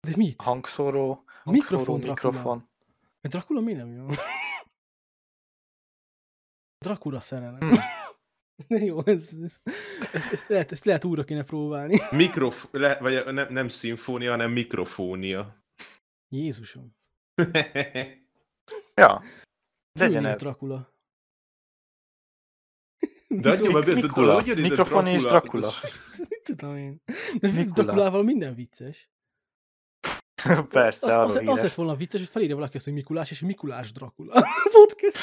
Speaker 1: De mit?
Speaker 2: Hangszóró, hangszóró
Speaker 1: Mikrofon, Dracula.
Speaker 2: mikrofon.
Speaker 1: A Dracula mi nem jó? Dracula szerelem.
Speaker 2: Hmm.
Speaker 1: Jó, ez, ez, ez, ezt, lehet, ezt lehet újra kéne próbálni.
Speaker 3: Mikrof... Le... Vagy nem, nem szimfónia, hanem mikrofónia.
Speaker 1: Jézusom.
Speaker 2: Ja, legyen ez.
Speaker 1: Dracula.
Speaker 3: De adja már be, de- ide
Speaker 2: Mikrofon és Dracula.
Speaker 1: Mit tudom én. De. Draculával minden vicces.
Speaker 2: Persze,
Speaker 1: Az, az, az lett volna vicces, hogy felírja valaki azt, hogy Mikulás, és Mikulás Dracula. Podcast.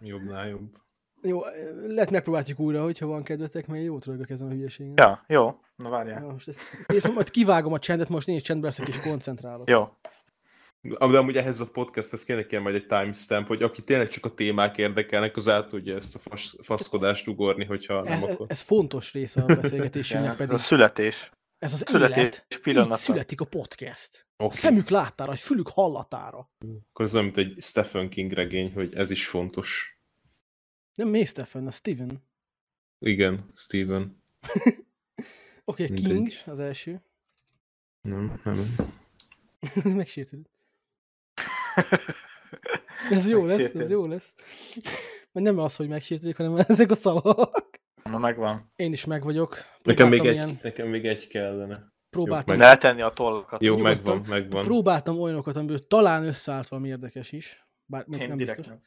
Speaker 3: Jobbnál jobb.
Speaker 1: Jó, lehet megpróbáljuk újra, hogyha van kedvetek, mert jót rögök ezen a hülyeségen.
Speaker 2: Ja, jó. Na várjál.
Speaker 1: Ja, most ezt, és majd kivágom a csendet, most én is csendbe leszek és koncentrálok.
Speaker 2: Jó.
Speaker 3: De amúgy ehhez a podcasthez kéne kell majd egy timestamp, hogy aki tényleg csak a témák érdekelnek, az át tudja ezt a fas, faszkodást ugorni, hogyha nem
Speaker 1: Ez, ez,
Speaker 3: akar.
Speaker 1: ez fontos része a beszélgetésünknek
Speaker 2: Ja, ez
Speaker 1: pedig.
Speaker 2: a születés.
Speaker 1: Ez az
Speaker 2: születés
Speaker 1: élet. Így
Speaker 2: pillanata.
Speaker 1: születik a podcast. A
Speaker 3: Oké.
Speaker 1: szemük láttára, a fülük hallatára.
Speaker 3: Akkor ez olyan, mint egy Stephen King regény, hogy ez is fontos.
Speaker 1: Nem May Stephen, a Steven.
Speaker 3: Igen, Steven.
Speaker 1: Oké, okay. King az első.
Speaker 3: Nem, nem.
Speaker 1: Megsértődött. Ez jó lesz, ez jó lesz. Mert nem az, hogy megsértődik, hanem ezek a szavak.
Speaker 2: Na megvan.
Speaker 1: Én is meg vagyok.
Speaker 3: Nekem még,
Speaker 1: Próbáltam
Speaker 3: egy, nekem még egy kellene.
Speaker 1: próbáltam,
Speaker 3: meg-
Speaker 2: Eltenni a tollakat.
Speaker 3: Jó,
Speaker 1: Nyugodtan.
Speaker 3: megvan, megvan.
Speaker 1: próbáltam olyanokat, amiből talán összeállt valami érdekes is. Bár még
Speaker 2: Én
Speaker 1: nem biztos.
Speaker 2: nem.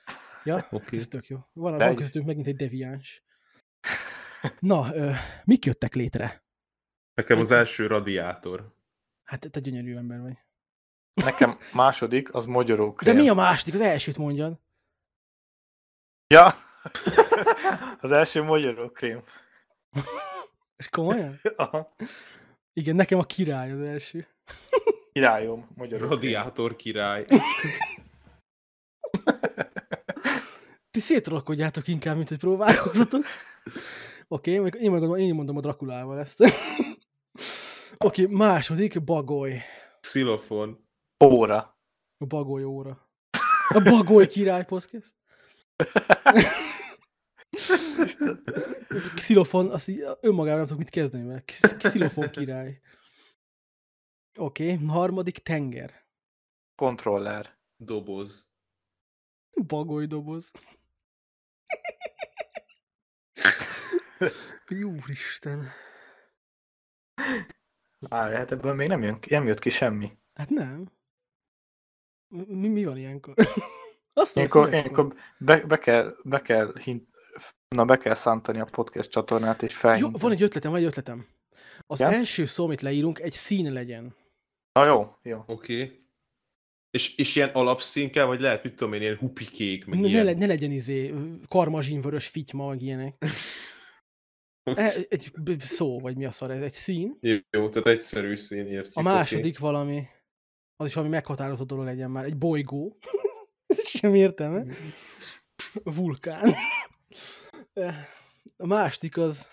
Speaker 1: Ja,
Speaker 3: Oké.
Speaker 1: ez tök jó. Van, van közöttünk megint egy deviáns. Na, ö, mik jöttek létre?
Speaker 3: Nekem az első radiátor.
Speaker 1: Hát te gyönyörű ember vagy.
Speaker 2: Nekem második, az mogyoró
Speaker 1: De mi a második? Az elsőt mondjad.
Speaker 2: Ja! az első mogyoró krém.
Speaker 1: És komolyan?
Speaker 2: Aha.
Speaker 1: Igen, nekem a király az első.
Speaker 2: Királyom, krém.
Speaker 3: Radiátor király.
Speaker 1: Ti szétrolkodjátok inkább, mint hogy próbálkozatok. Oké, okay, én, mondom, én mondom a Drakulával ezt. Oké, okay, második, bagoly.
Speaker 3: Xilofon.
Speaker 2: Óra.
Speaker 1: A bagoly óra. A bagoly király podcast. Xilofon, azt így önmagában nem tudok mit kezdeni vele. Xilofon király. Oké, okay, harmadik tenger.
Speaker 2: Kontroller.
Speaker 3: Doboz.
Speaker 1: Bagoly doboz. Úristen.
Speaker 2: Várj, hát ebből még nem, jön, nem jött ki semmi.
Speaker 1: Hát nem. Mi, mi van ilyenkor? Azt
Speaker 2: Ilyenkor, ilyenkor be, be, kell, be kell hint, na be kell szántani a podcast csatornát és
Speaker 1: Jó,
Speaker 2: felhintani.
Speaker 1: van egy ötletem, van egy ötletem. Az
Speaker 2: Ja?
Speaker 1: első szó, amit leírunk, egy szín legyen.
Speaker 2: Na jó, jó.
Speaker 3: Oké. Okay. És, és ilyen alapszín kell, vagy lehet, mit tudom én, ilyen hupikék, meg
Speaker 1: Ne, ne,
Speaker 3: ilyen.
Speaker 1: le- ne legyen izé karmazsinvörös fityma, meg ilyenek. E, egy szó, vagy mi a szar ez? Egy szín.
Speaker 3: Jó, jó, tehát egyszerű szín értjük.
Speaker 1: A második valami, az is valami meghatározó dolog legyen már. Egy bolygó. ez sem értelme. Vulkán. A második az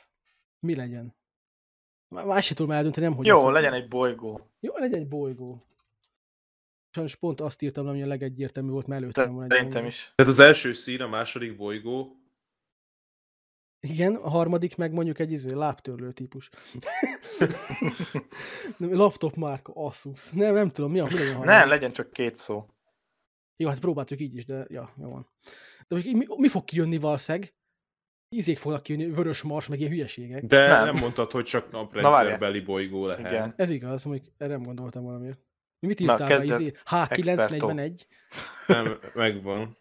Speaker 1: mi legyen? Má- Más se tudom eldönteni, nem hogy
Speaker 2: Jó,
Speaker 1: az-
Speaker 2: legyen egy bolygó.
Speaker 1: Jó, legyen egy bolygó. Sajnos pont azt írtam, ami a legegyértelmű volt, mert előttem van egy
Speaker 2: Szerintem is.
Speaker 3: Tehát az első szín, a második bolygó.
Speaker 1: Igen, a harmadik meg mondjuk egy izé, lábtörlő típus. Nem, laptop márka, Asus. Nem, nem tudom, mi a, mi legyen a harmadik?
Speaker 2: Ne, legyen csak két szó.
Speaker 1: Jó, hát próbáltuk így is, de ja, jó van. De most mi, mi fog kijönni valószínűleg? Izék fognak kijönni, vörös mars, meg ilyen hülyeségek.
Speaker 3: De nem,
Speaker 2: Nem.
Speaker 3: nem mondtad, hogy csak
Speaker 2: Na,
Speaker 3: naprendszerbeli bolygó lehet.
Speaker 2: Igen.
Speaker 1: Ez igaz, mondjuk erre nem gondoltam valamiért. Mi mit
Speaker 2: Na,
Speaker 1: írtál
Speaker 2: kezded.
Speaker 1: izé? H941?
Speaker 3: Nem, megvan.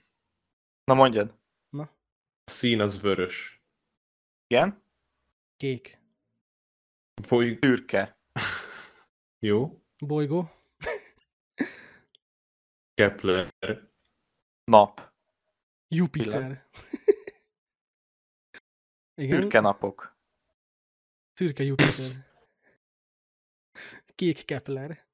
Speaker 2: Na mondjad.
Speaker 3: A szín az vörös.
Speaker 2: Igen?
Speaker 1: Kék.
Speaker 3: Boly...
Speaker 2: Szürke.
Speaker 3: Jó.
Speaker 1: Bolygó.
Speaker 3: Kepler.
Speaker 2: Nap.
Speaker 1: Jupiter. Igen,
Speaker 2: Szürke napok.
Speaker 1: szürke Jupiter. Kék Kepler.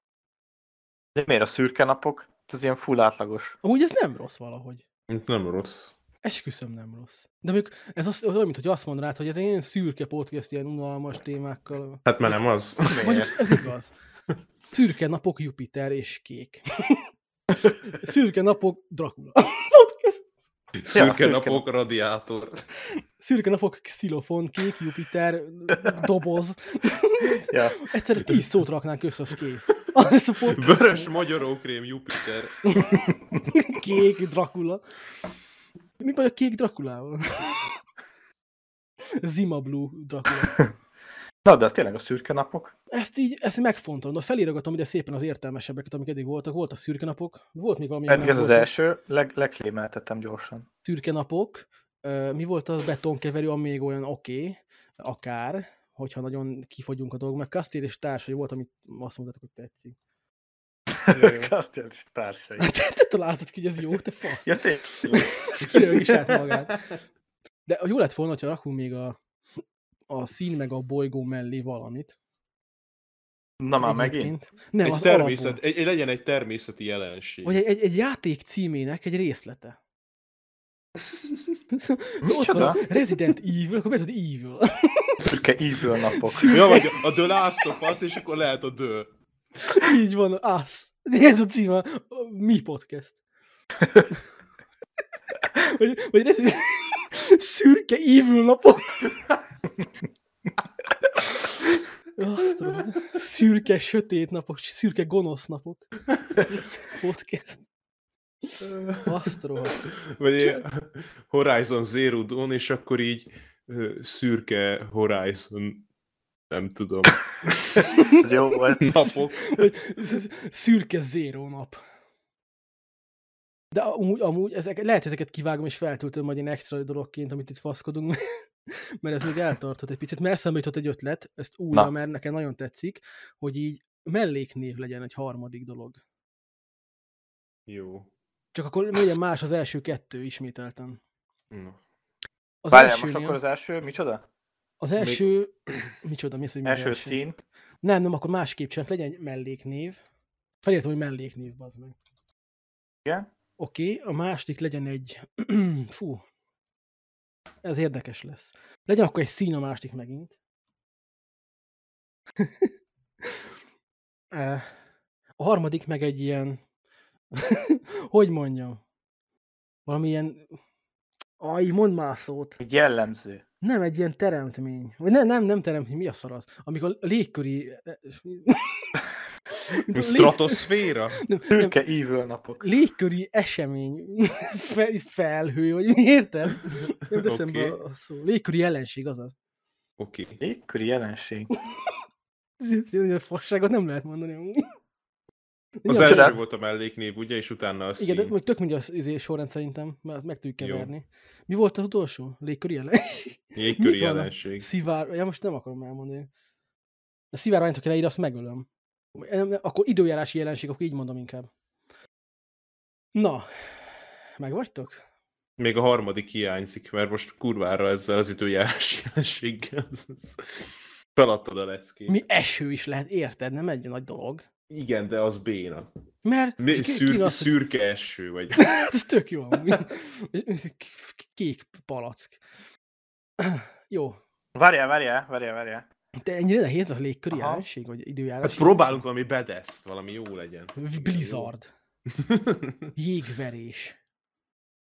Speaker 2: De miért a szürke napok? Ez ilyen full átlagos.
Speaker 1: Amúgy ez nem rossz valahogy.
Speaker 3: Nem rossz.
Speaker 1: Esküszöm nem rossz. De mondjuk ez az, olyan, mint hogy azt mondanád, hogy ez egy ilyen szürke podcast, ilyen unalmas témákkal.
Speaker 3: Hát már nem az.
Speaker 2: Miért?
Speaker 1: ez igaz. Szürke napok Jupiter és kék. Szürke napok Dracula. Podcast.
Speaker 3: Szürke
Speaker 2: szürke
Speaker 3: napok, radiátor.
Speaker 1: Szürke napok, xilofon, kék Jupiter, doboz.
Speaker 2: Ja.
Speaker 1: Egyszerre tíz szót raknánk össze, az kész. Az a pod-
Speaker 3: Vörös magyarókrém Jupiter.
Speaker 1: kék Dracula. Mi baj a kék Draculával? Zima Blue Dracula.
Speaker 2: Na, de tényleg a szürke napok.
Speaker 1: Ezt így, ezt megfontolom. De felírogatom ide szépen az értelmesebbeket, amik eddig voltak. Volt a szürke napok, volt még valami.
Speaker 2: Eddig ez az első, leg, legklémeltettem gyorsan.
Speaker 1: Szürke napok. Mi volt az betonkeverő, ami még olyan oké, okay, akár, hogyha nagyon kifogyunk a dolgok, meg Kastér és társai volt, amit azt mondtátok, hogy tetszik.
Speaker 2: Azt jelenti, társai.
Speaker 1: Te, te találtad ki, hogy ez jó, te fasz.
Speaker 2: Ja, tényleg.
Speaker 1: Ez kirögi saját magát. De jó lett volna, ha rakunk még a, a szín meg a bolygó mellé valamit.
Speaker 2: Na már megint.
Speaker 1: Egyébként. Nem,
Speaker 3: egy
Speaker 1: az
Speaker 3: természet,
Speaker 1: alapból.
Speaker 3: egy, egy, legyen egy természeti jelenség.
Speaker 1: Vagy egy, egy, egy játék címének egy részlete. Szóval ott van Resident Evil, akkor betud Evil.
Speaker 2: Szürke evil napok.
Speaker 3: Ja, vagy a The Last of Us, és akkor lehet a The.
Speaker 1: Így van, az. Ez a címe, a mi podcast. vagy, vagy Resident Szürke Evil napok. Szürke, sötét napok, szürke, gonosz napok. Podcast. Azt rohadt.
Speaker 3: Vagy egy Horizon Zero Dawn, és akkor így szürke Horizon, nem tudom,
Speaker 2: Ez jó volt.
Speaker 3: napok.
Speaker 1: Szürke zéro nap. De amúgy, amúgy ezek, lehet ezeket kivágom és feltöltöm majd ilyen extra dologként, amit itt faszkodunk, mert ez még eltartott egy picit. Mert eszembe jutott egy ötlet, ezt újra,
Speaker 2: Na.
Speaker 1: mert nekem nagyon tetszik, hogy így melléknév legyen egy harmadik dolog.
Speaker 3: Jó.
Speaker 1: Csak akkor legyen más az első kettő ismételten.
Speaker 3: Na.
Speaker 1: Az
Speaker 2: Várjál, most akkor az első, micsoda?
Speaker 1: Az első... Micsoda, mi az, hogy mi az
Speaker 2: Első szín.
Speaker 1: Nem, nem, akkor másképp csináljuk, legyen egy melléknév. Felírtam, hogy melléknév, bazd meg.
Speaker 2: Igen?
Speaker 1: Oké, okay, a másik legyen egy... Fú. Ez érdekes lesz. Legyen akkor egy szín a másik megint. Eh, a harmadik meg egy ilyen... hogy mondjam? Valami ilyen... Aj, mondd már szót.
Speaker 2: Egy jellemző.
Speaker 1: Nem egy ilyen teremtmény. Vagy nem, nem, nem teremtmény, mi a szar az? Amikor a légköri... Mint a lég-
Speaker 3: Stratoszféra?
Speaker 1: nem, nem,
Speaker 2: Szürke evil napok.
Speaker 1: légköri esemény, fe, felhő, vagy mi érted? Nem jut eszembe
Speaker 3: Oké.
Speaker 1: a szó. Légköri jelenség, azaz.
Speaker 3: Oké.
Speaker 2: Légköri jelenség.
Speaker 1: Ilyen fasságot nem lehet mondani.
Speaker 3: Az
Speaker 1: Ja,
Speaker 3: első
Speaker 2: Csodál.
Speaker 3: volt a melléknév, ugye, és utána a
Speaker 1: Igen, de
Speaker 3: szín.
Speaker 1: tök mindegy az izé sorrend szerintem, mert meg tudjuk
Speaker 3: Jó.
Speaker 1: keverni. Mi volt az utolsó? Légköri jelenség? Vannak?
Speaker 3: jelenség.
Speaker 1: Szivár... Ja, most nem akarom elmondani. A szivárványt, ha leír, azt megölöm. Akkor időjárási jelenség, akkor így mondom inkább. Na, megvagytok?
Speaker 3: Még a harmadik hiányzik, mert most kurvára ezzel az időjárás jelenséggel feladtad a leckét.
Speaker 1: Mi eső is lehet, érted? Nem egy nagy dolog.
Speaker 3: Igen, de az béna.
Speaker 1: Mert
Speaker 3: Mi, szür,
Speaker 1: kínos-
Speaker 3: szürke eső, vagy...
Speaker 1: Ez tök jó. Kék palack. Jó.
Speaker 2: Várjál, várjál, várjál, várjál.
Speaker 1: De ennyire nehéz a légköri
Speaker 2: Aha.
Speaker 1: jelenség, vagy időjárás?
Speaker 3: Hát próbálunk valami bedeszt, valami jó legyen.
Speaker 1: Blizzard. Jégverés.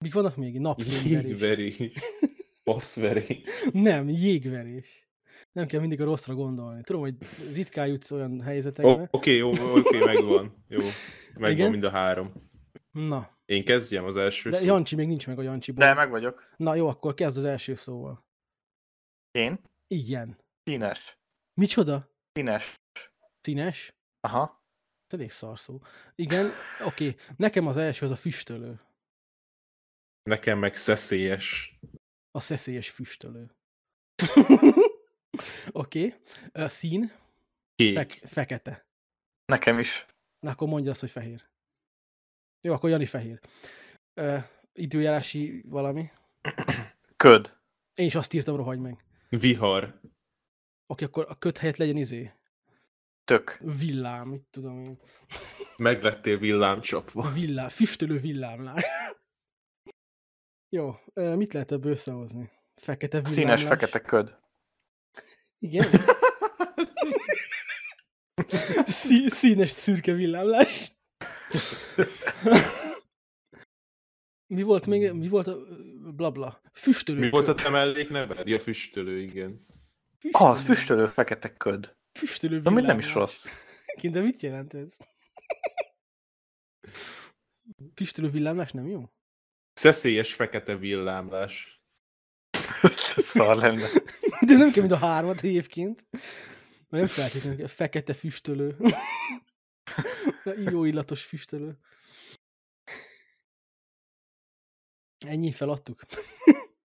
Speaker 1: Mik vannak még? Napfényverés.
Speaker 3: Jégverés. Passzverés.
Speaker 1: Nem, jégverés. Nem kell mindig a rosszra gondolni. Tudom, hogy ritkán jutsz olyan helyzetekbe.
Speaker 3: Oké, jó, oké, megvan. Jó, megvan
Speaker 1: Igen?
Speaker 3: mind a három.
Speaker 1: Na,
Speaker 3: Én kezdjem az első
Speaker 1: de
Speaker 3: szót.
Speaker 1: Jancsi még nincs meg a Jancsiból.
Speaker 2: De meg vagyok.
Speaker 1: Na jó, akkor kezd az első szóval.
Speaker 2: Én?
Speaker 1: Igen.
Speaker 2: Színes.
Speaker 1: Micsoda?
Speaker 2: Színes.
Speaker 1: Színes?
Speaker 2: Aha.
Speaker 1: Ez elég szar szó. Igen, oké. Nekem az első az a füstölő.
Speaker 3: Nekem meg szeszélyes.
Speaker 1: A szeszélyes füstölő. oké. A szín,
Speaker 3: Kék.
Speaker 1: fek- fekete.
Speaker 2: Nekem is.
Speaker 1: Na, akkor mondja azt, hogy fehér. Jó, akkor Jani fehér. Ö, időjárási valami.
Speaker 2: Köd.
Speaker 1: Én is azt írtam, rohagy meg.
Speaker 3: Vihar.
Speaker 1: Oké, akkor a köt helyett legyen izé.
Speaker 2: Tök.
Speaker 1: Villám, mit tudom én.
Speaker 3: Meglettél villámcsapva.
Speaker 1: Villám, füstölő villámlás. Jó, mit lehet ebből összehozni? Fekete villámlás.
Speaker 2: Színes, fekete köd.
Speaker 1: Igen. Szí- színes szürke villámlás. Mi volt még, mi volt a blabla? Füstölő.
Speaker 3: Mi volt a te mellékneved? Ja, füstölő, igen.
Speaker 2: Ah, az füstölő fekete köd.
Speaker 1: Füstölő
Speaker 2: Ami nem is
Speaker 1: villámlás.
Speaker 2: rossz.
Speaker 1: Kint, de mit jelent ez? Füstölő villámlás nem jó?
Speaker 3: Szeszélyes fekete villámlás.
Speaker 2: Szar lenne.
Speaker 1: De nem kell mind a hármat egyébként. Mert nem feltétlenül. Fekete füstölő. Jó illatos füstölő. Ennyi, feladtuk.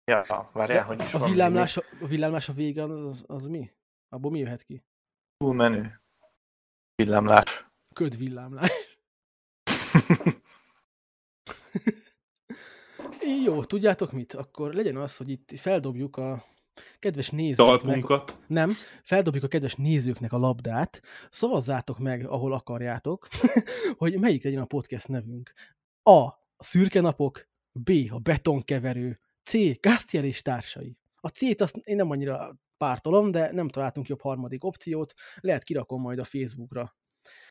Speaker 2: Ja, várjál, hogy is
Speaker 1: A villámlás, a villámlás a vége az, az, mi? Abból mi jöhet ki?
Speaker 2: Túl menő. Villámlás.
Speaker 1: Ködvillámlás. Jó, tudjátok mit? Akkor legyen az, hogy itt feldobjuk a kedves nézőknek.
Speaker 3: Talpunkat.
Speaker 1: Nem, feldobjuk a kedves nézőknek a labdát, szavazzátok meg, ahol akarjátok, hogy melyik legyen a podcast nevünk. A. A szürke napok, B. A betonkeverő, C. Gastier és társai. A C-t azt én nem annyira pártolom, de nem találtunk jobb harmadik opciót. Lehet kirakom majd a Facebookra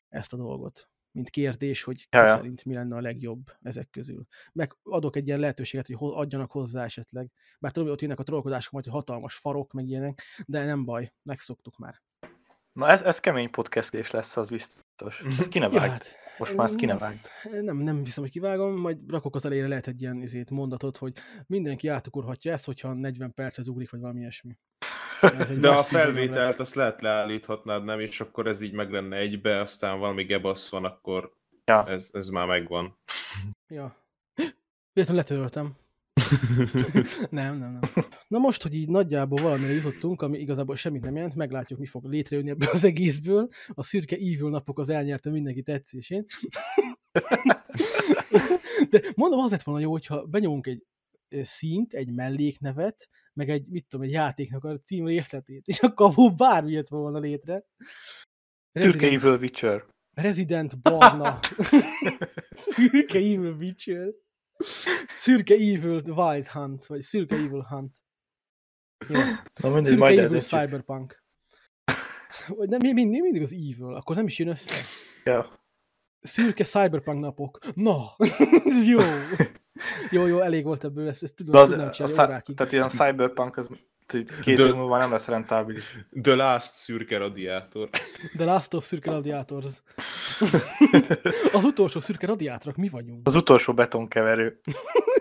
Speaker 1: ezt a dolgot, mint kérdés, hogy ki
Speaker 2: Ja,
Speaker 1: szerint mi lenne a legjobb ezek közül. Meg adok egy ilyen lehetőséget, hogy ho- adjanak hozzá esetleg. Bár tudom, hogy ott jönnek a trollkodások, majd hogy hatalmas farok, meg ilyenek, de nem baj, megszoktuk már.
Speaker 2: Na ez, ez kemény podcastlés lesz, az biztos. Ezt ki ne
Speaker 1: Ja, hát,
Speaker 2: Most már ezt ki ne
Speaker 1: nem-. Nem, hiszem, hogy kivágom, majd rakok az elejére lehet egy ilyen izét, mondatot, hogy mindenki átugorhatja ezt, hogyha 40 perchez ugrik, vagy valami ilyesmi.
Speaker 3: De a felvételt azt lehet leállíthatnád, nem? És akkor ez így meg lenne egybe, aztán valami gebasz van, akkor
Speaker 2: Ja.
Speaker 3: ez, ez már megvan.
Speaker 1: Ja. Véletlenül letöröltem. nem, nem, nem. Na most, hogy így nagyjából valamire jutottunk, ami igazából semmit nem jelent, meglátjuk, mi fog létrejönni ebből az egészből. A szürke evil napok az elnyerte mindenki tetszését. De mondom, az lett volna jó, hogyha benyomunk egy ö, színt, egy melléknevet, meg egy, mit tudom, egy játéknak a cím részletét, és akkor abból bármi jött volna létre.
Speaker 2: Türke
Speaker 1: Resident,
Speaker 2: Evil Witcher.
Speaker 1: Resident Barna. Szürke Evil Witcher. Szürke Evil Wild Hunt, vagy Szürke Evil Hunt. Jó.
Speaker 2: Na mindegy,
Speaker 1: Szürke
Speaker 2: majd
Speaker 1: Evil
Speaker 2: eldöntjük.
Speaker 1: Cyberpunk. Vagy nem, mi- mindig, mindig az Evil, akkor nem is jön össze.
Speaker 2: Ja.
Speaker 1: Szürke Cyberpunk napok. Na, ez jó. Jó, jó, elég volt ebből, ezt, ezt tudom,
Speaker 2: De az,
Speaker 1: tudnám
Speaker 2: a,
Speaker 1: csinálni
Speaker 2: szá-
Speaker 1: órákig.
Speaker 2: tehát ilyen cyberpunk, az két
Speaker 3: De-
Speaker 2: év múlva nem lesz rentábilis.
Speaker 3: The Last szürke radiátor.
Speaker 1: The Last of Szürke Radiators. Az utolsó szürke radiátorok mi vagyunk.
Speaker 2: Az utolsó betonkeverő.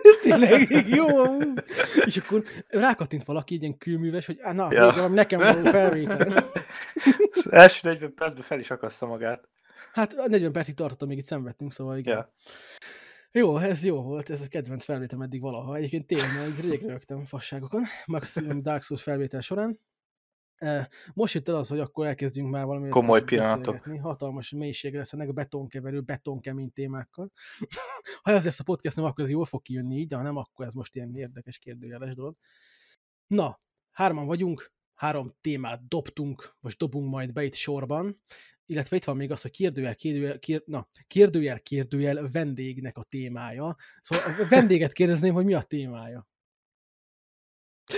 Speaker 1: Ez tényleg jó. És akkor rákattint valaki, egy ilyen kőműves, hogy na,
Speaker 2: Ja.
Speaker 1: végre nekem való felvétel.
Speaker 2: Az első 40 percben fel is akassza magát.
Speaker 1: Hát a 40 percig tartott, amíg itt szenvedtünk, szóval igen.
Speaker 2: Ja.
Speaker 1: Jó, ez jó volt, ez a kedvenc felvétel eddig valaha. Egyébként tényleg, rég rögtem fasságokon, maximum Dark Souls felvétel során. Most jött el az, hogy akkor elkezdjünk már valami
Speaker 2: Komoly pillanatok.
Speaker 1: Hatalmas mélységre lesz ennek a betonkeverő, betonkemény témákkal. ha ez lesz a podcast, nem, akkor ez jól fog kijönni így, de ha nem, akkor ez most ilyen érdekes kérdőjeles dolog. Na, hárman vagyunk, három témát dobtunk, most dobunk majd be itt sorban, illetve itt van még az, hogy kérdőjel, kérdőjel, kér, na, kérdőjel, kérdőjel vendégnek a témája. Szóval a vendéget kérdezném, hogy mi a témája.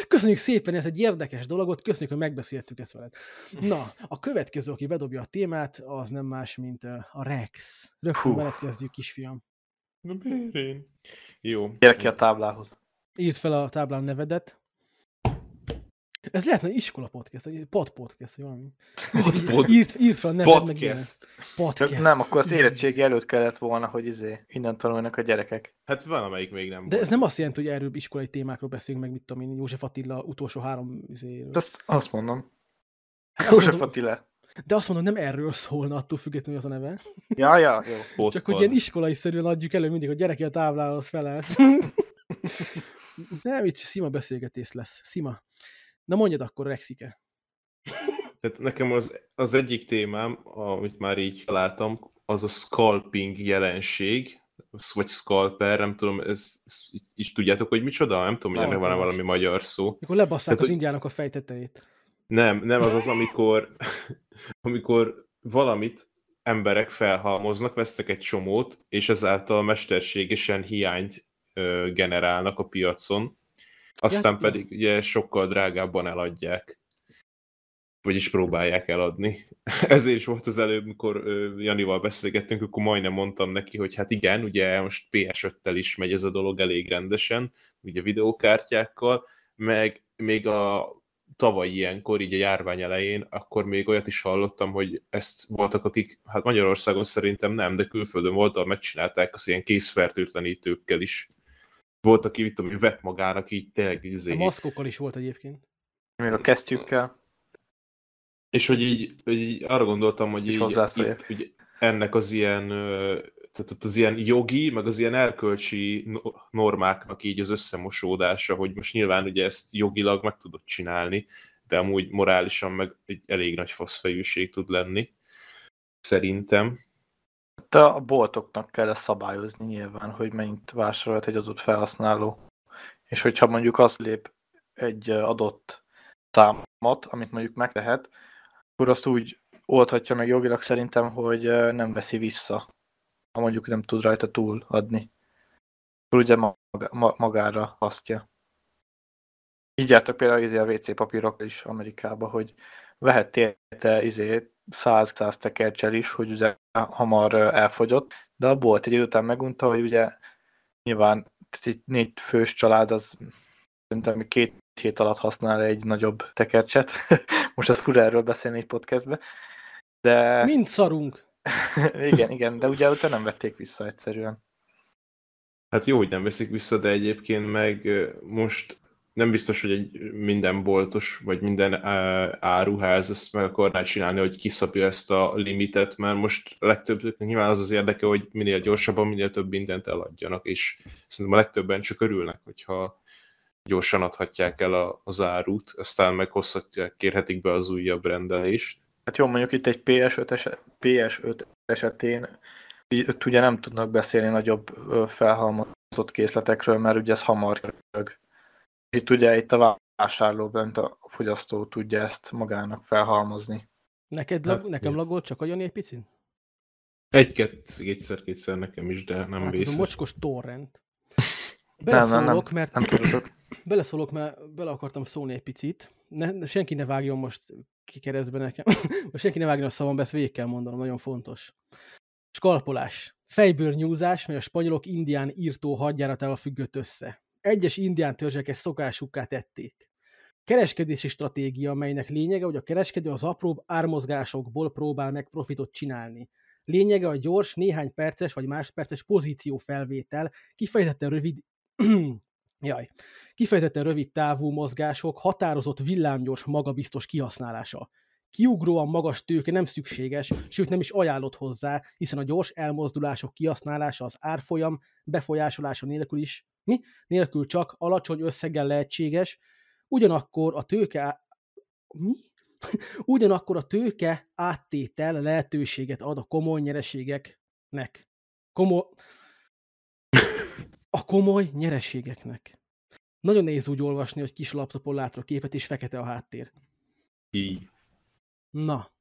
Speaker 1: Köszönjük szépen, ez egy érdekes dolog, köszönjük, hogy megbeszéltük ezt veled. Na, a következő, aki bedobja a témát, az nem más, mint ö, a Rex. Rögtön
Speaker 2: Hú.
Speaker 1: veled kezdjük, kisfiam.
Speaker 3: Na, miért én? Jó.
Speaker 2: Gyere ki a táblához.
Speaker 1: Írd fel a táblán nevedet. Ez lehetne iskola podcast, egy pod podcast, vagy valami.
Speaker 3: pod-
Speaker 1: Írd, írd fel a neved, meg ilyenek.
Speaker 3: Podcast.
Speaker 1: Podcast.
Speaker 2: Nem, akkor az érettségi előtt kellett volna, hogy izé, innen tanulnak a gyerekek.
Speaker 3: Hát van, amelyik még nem
Speaker 1: De ez
Speaker 3: volt.
Speaker 1: nem azt jelenti, hogy erről iskolai témákról beszélünk, meg mit tudom én, József Attila utolsó három izéről.
Speaker 2: Azt, azt mondom.
Speaker 1: Hát
Speaker 2: József
Speaker 1: mondom,
Speaker 2: Attila.
Speaker 1: de azt mondom, nem erről szólna, attól függetlenül az a neve.
Speaker 2: Ja, ja, jó.
Speaker 3: Podcast.
Speaker 1: Csak hogy ilyen iskolai szerűen adjuk elő mindig, hogy gyereki a táblához felelsz. nem, itt szima beszélgetés lesz. Szima. Na mondjad akkor, Rexike.
Speaker 3: Tehát nekem az, az egyik témám, amit már így találtam, az a scalping jelenség, vagy scalper, nem tudom, ez, ez is tudjátok, hogy micsoda? Nem tudom, hogy van valami magyar szó.
Speaker 1: Mikor lebasszák
Speaker 3: Tehát,
Speaker 1: az
Speaker 3: hogy-
Speaker 1: indiánok a fejtetejét.
Speaker 3: Nem, nem az az, amikor, amikor valamit emberek felhalmoznak, vesztek egy csomót, és ezáltal mesterségesen hiányt ö, generálnak a piacon, aztán
Speaker 1: ja.
Speaker 3: pedig ugye sokkal drágábban eladják. vagyis próbálják eladni. Ezért is volt az előbb, mikor Janival beszélgettünk, akkor majdnem mondtam neki, hogy hát igen, ugye most PS5-tel is megy ez a dolog elég rendesen, ugye videókártyákkal, meg még a tavaly ilyenkor, így a járvány elején, akkor még olyat is hallottam, hogy ezt voltak, akik, hát Magyarországon szerintem nem, de külföldön voltak, megcsinálták az ilyen készfertőtlenítőkkel is. Volt, aki, mit tudom, vett magának így tényleg izé.
Speaker 1: A maszkokkal is volt egyébként.
Speaker 2: Még a kesztyűkkel.
Speaker 3: És hogy így, hogy így arra gondoltam, hogy így,
Speaker 2: így,
Speaker 3: hogy ennek az ilyen, tehát az ilyen jogi, meg az ilyen elkölcsi normáknak így az összemosódása, hogy most nyilván ugye ezt jogilag meg tudod csinálni, de amúgy morálisan meg egy elég nagy faszfejűség tud lenni. Szerintem.
Speaker 2: A boltoknak kell ezt szabályozni nyilván, hogy mennyit vásárolt egy adott felhasználó. És hogyha mondjuk azt lép egy adott számot, amit mondjuk megtehet, akkor azt úgy oldhatja meg jogilag szerintem, hogy nem veszi vissza, ha mondjuk nem tud rajta túl adni. Akkor ugye magára hasztja. Így jártak például izé a WC papírok is Amerikába, hogy vehettél te izé 100-100 tekercsel is, hogy ugye hamar elfogyott, de a bolt egy idő után megunta, hogy ugye nyilván egy négy fős család az szerintem két hét alatt használ egy nagyobb tekercset. Most ez fura erről beszélni egy podcastbe. De...
Speaker 1: Mind szarunk.
Speaker 2: igen, igen, de ugye utána nem vették vissza egyszerűen.
Speaker 3: Hát jó, hogy nem veszik vissza, de egyébként meg most nem biztos, hogy egy minden boltos, vagy minden áruház ezt meg akarná csinálni, hogy kiszapja ezt a limitet, mert most a legtöbb, nyilván az az érdeke, hogy minél gyorsabban, minél több mindent eladjanak, és szerintem a legtöbben csak örülnek, hogyha gyorsan adhatják el a, az árut, aztán meghozhatják, kérhetik be az újabb rendelést.
Speaker 2: Hát jó, mondjuk itt egy PS5, eset, PS5 esetén itt ugye nem tudnak beszélni nagyobb felhalmozott készletekről, mert ugye ez hamar kerül. Itt ugye itt a vásárló bent a fogyasztó tudja ezt magának felhalmozni.
Speaker 1: Neked, lag, hát, nekem lagolt csak olyan egy picit?
Speaker 3: Egy-két, kétszer-kétszer nekem is, de nem
Speaker 1: hát
Speaker 3: vészes.
Speaker 1: ez a mocskos torrent. Beleszólok, nem, nem, nem, mert
Speaker 2: nem tudok.
Speaker 1: beleszólok, mert bele akartam szólni egy picit. Ne, senki ne vágjon most ki keresztbe nekem. most senki ne vágjon a szavamba, ezt végig kell mondanom, nagyon fontos. Skalpolás. Fejbőr nyúzás, mely a spanyolok indián írtó hadjáratával függött össze. Egyes indián törzsek ezt szokásukká tették. Kereskedési stratégia, melynek lényege, hogy a kereskedő az apróbb ármozgásokból próbál meg profitot csinálni. Lényege a gyors, néhány perces vagy másperces pozíciófelvétel, kifejezetten rövid Jaj. Kifejezetten rövid távú mozgások, határozott villámgyors, magabiztos kihasználása. Kiugróan magas tőke nem szükséges, sőt nem is ajánlott hozzá, hiszen a gyors elmozdulások kihasználása az árfolyam befolyásolása nélkül is, mi? Nélkül csak alacsony összeggel lehetséges, ugyanakkor a tőke mi? Ugyanakkor a tőke áttétel lehetőséget ad a komoly nyereségeknek. Komoly a komoly nyereségeknek. Nagyon nehéz úgy olvasni, hogy kis laptopon látod a képet, és fekete a háttér.
Speaker 3: Így.
Speaker 1: Na,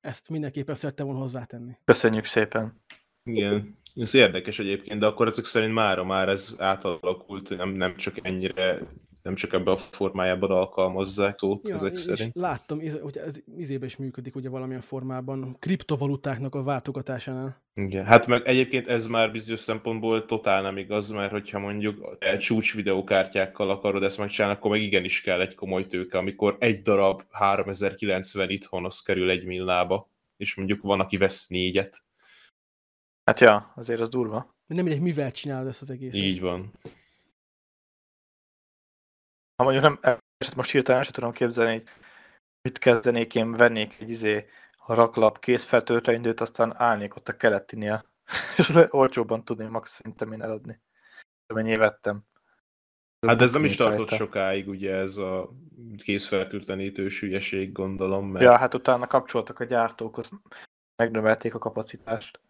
Speaker 1: ezt mindenképpen szerettem volna hozzátenni.
Speaker 2: Köszönjük szépen.
Speaker 3: Igen, ez érdekes egyébként, de akkor ezek szerint mára már ez átalakult, nem, nem csak ennyire nem csak ebben a formájában alkalmazzák szót ja, ezek szerint.
Speaker 1: Láttam, hogy ez izébe is működik ugye valamilyen formában, kriptovalutáknak a váltogatásánál.
Speaker 3: Igen, hát meg egyébként ez már bizonyos szempontból totál nem igaz, mert hogyha mondjuk egy csúcs videókártyákkal akarod ezt megcsinálni, akkor meg igenis kell egy komoly tőke, amikor egy darab 3090 itthon az kerül egy millába, és mondjuk van, aki vesz négyet.
Speaker 2: Hát ja, azért az durva.
Speaker 1: Nem mindegy, mivel csinálod ezt az egészet.
Speaker 3: Így van
Speaker 2: ha mondjuk nem, most hirtelen sem tudom képzelni, hogy mit kezdenék, én vennék egy izé, a raklap készfeltöltőindőt, aztán állnék ott a keletinél, és olcsóbban tudném max szerintem én eladni. Mennyi vettem.
Speaker 3: Hát ez nem is tartott rajta. sokáig, ugye ez a készfertőtlenítős hülyeség, gondolom.
Speaker 2: Mert... Ja, hát utána kapcsoltak a gyártók, megnövelték a kapacitást.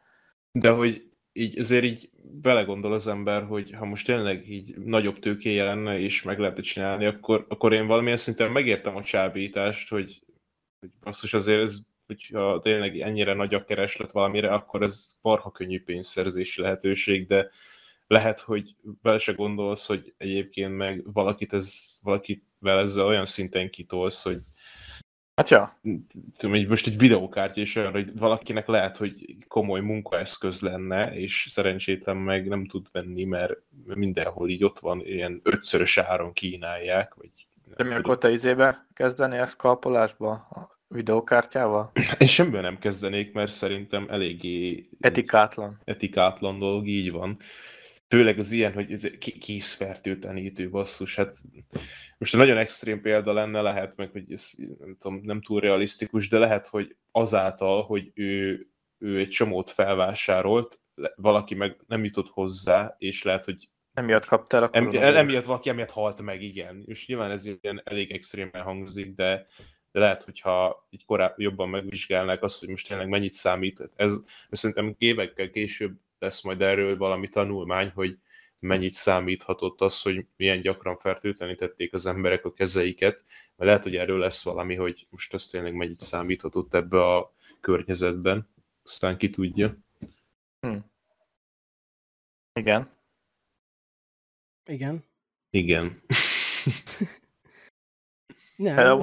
Speaker 3: De hogy így azért így belegondol az ember, hogy ha most tényleg így nagyobb tőkéje lenne, és meg lehetne csinálni, akkor, akkor én valamilyen szinten megértem a csábítást, hogy, hogy basszus azért ez, hogyha tényleg ennyire nagy a kereslet valamire, akkor ez marha könnyű pénzszerzési lehetőség, de lehet, hogy bele se gondolsz, hogy egyébként meg valakit ez, valakivel ezzel olyan szinten kitolsz, hogy
Speaker 2: Hát ja.
Speaker 3: Tudom, hogy most egy videókártya is olyan, hogy valakinek lehet, hogy komoly munkaeszköz lenne, és szerencsétlen meg nem tud venni, mert mindenhol így ott van, ilyen ötszörös áron kínálják, vagy
Speaker 2: De mi akkor te izébe kezdeni ezt kalpolásba? A videókártyával?
Speaker 3: Én semmiből nem kezdenék, mert szerintem eléggé
Speaker 2: Etikátlan.
Speaker 3: etikátlan dolog, így van. Főleg az ilyen, hogy készfertőtlenítő basszus, hát most egy nagyon extrém példa lenne, lehet meg, hogy ez nem, tudom, nem túl realisztikus, de lehet, hogy azáltal, hogy ő, ő egy csomót felvásárolt, valaki meg nem jutott hozzá, és lehet, hogy
Speaker 2: Emiatt kaptál a
Speaker 3: em, emiatt valaki emiatt halt meg, igen. És nyilván ez ilyen elég extrémen hangzik, de, de lehet, hogyha így korábban jobban megvizsgálnák azt, hogy most tényleg mennyit számít. Ez szerintem évekkel később lesz majd erről valami tanulmány, hogy mennyit számíthatott az, hogy milyen gyakran fertőtlenítették az emberek a kezeiket, mert lehet, hogy erről lesz valami, hogy most ez tényleg mennyit számíthatott ebbe a környezetben, aztán ki tudja.
Speaker 2: Igen.
Speaker 1: Igen.
Speaker 3: Igen.
Speaker 1: Nem,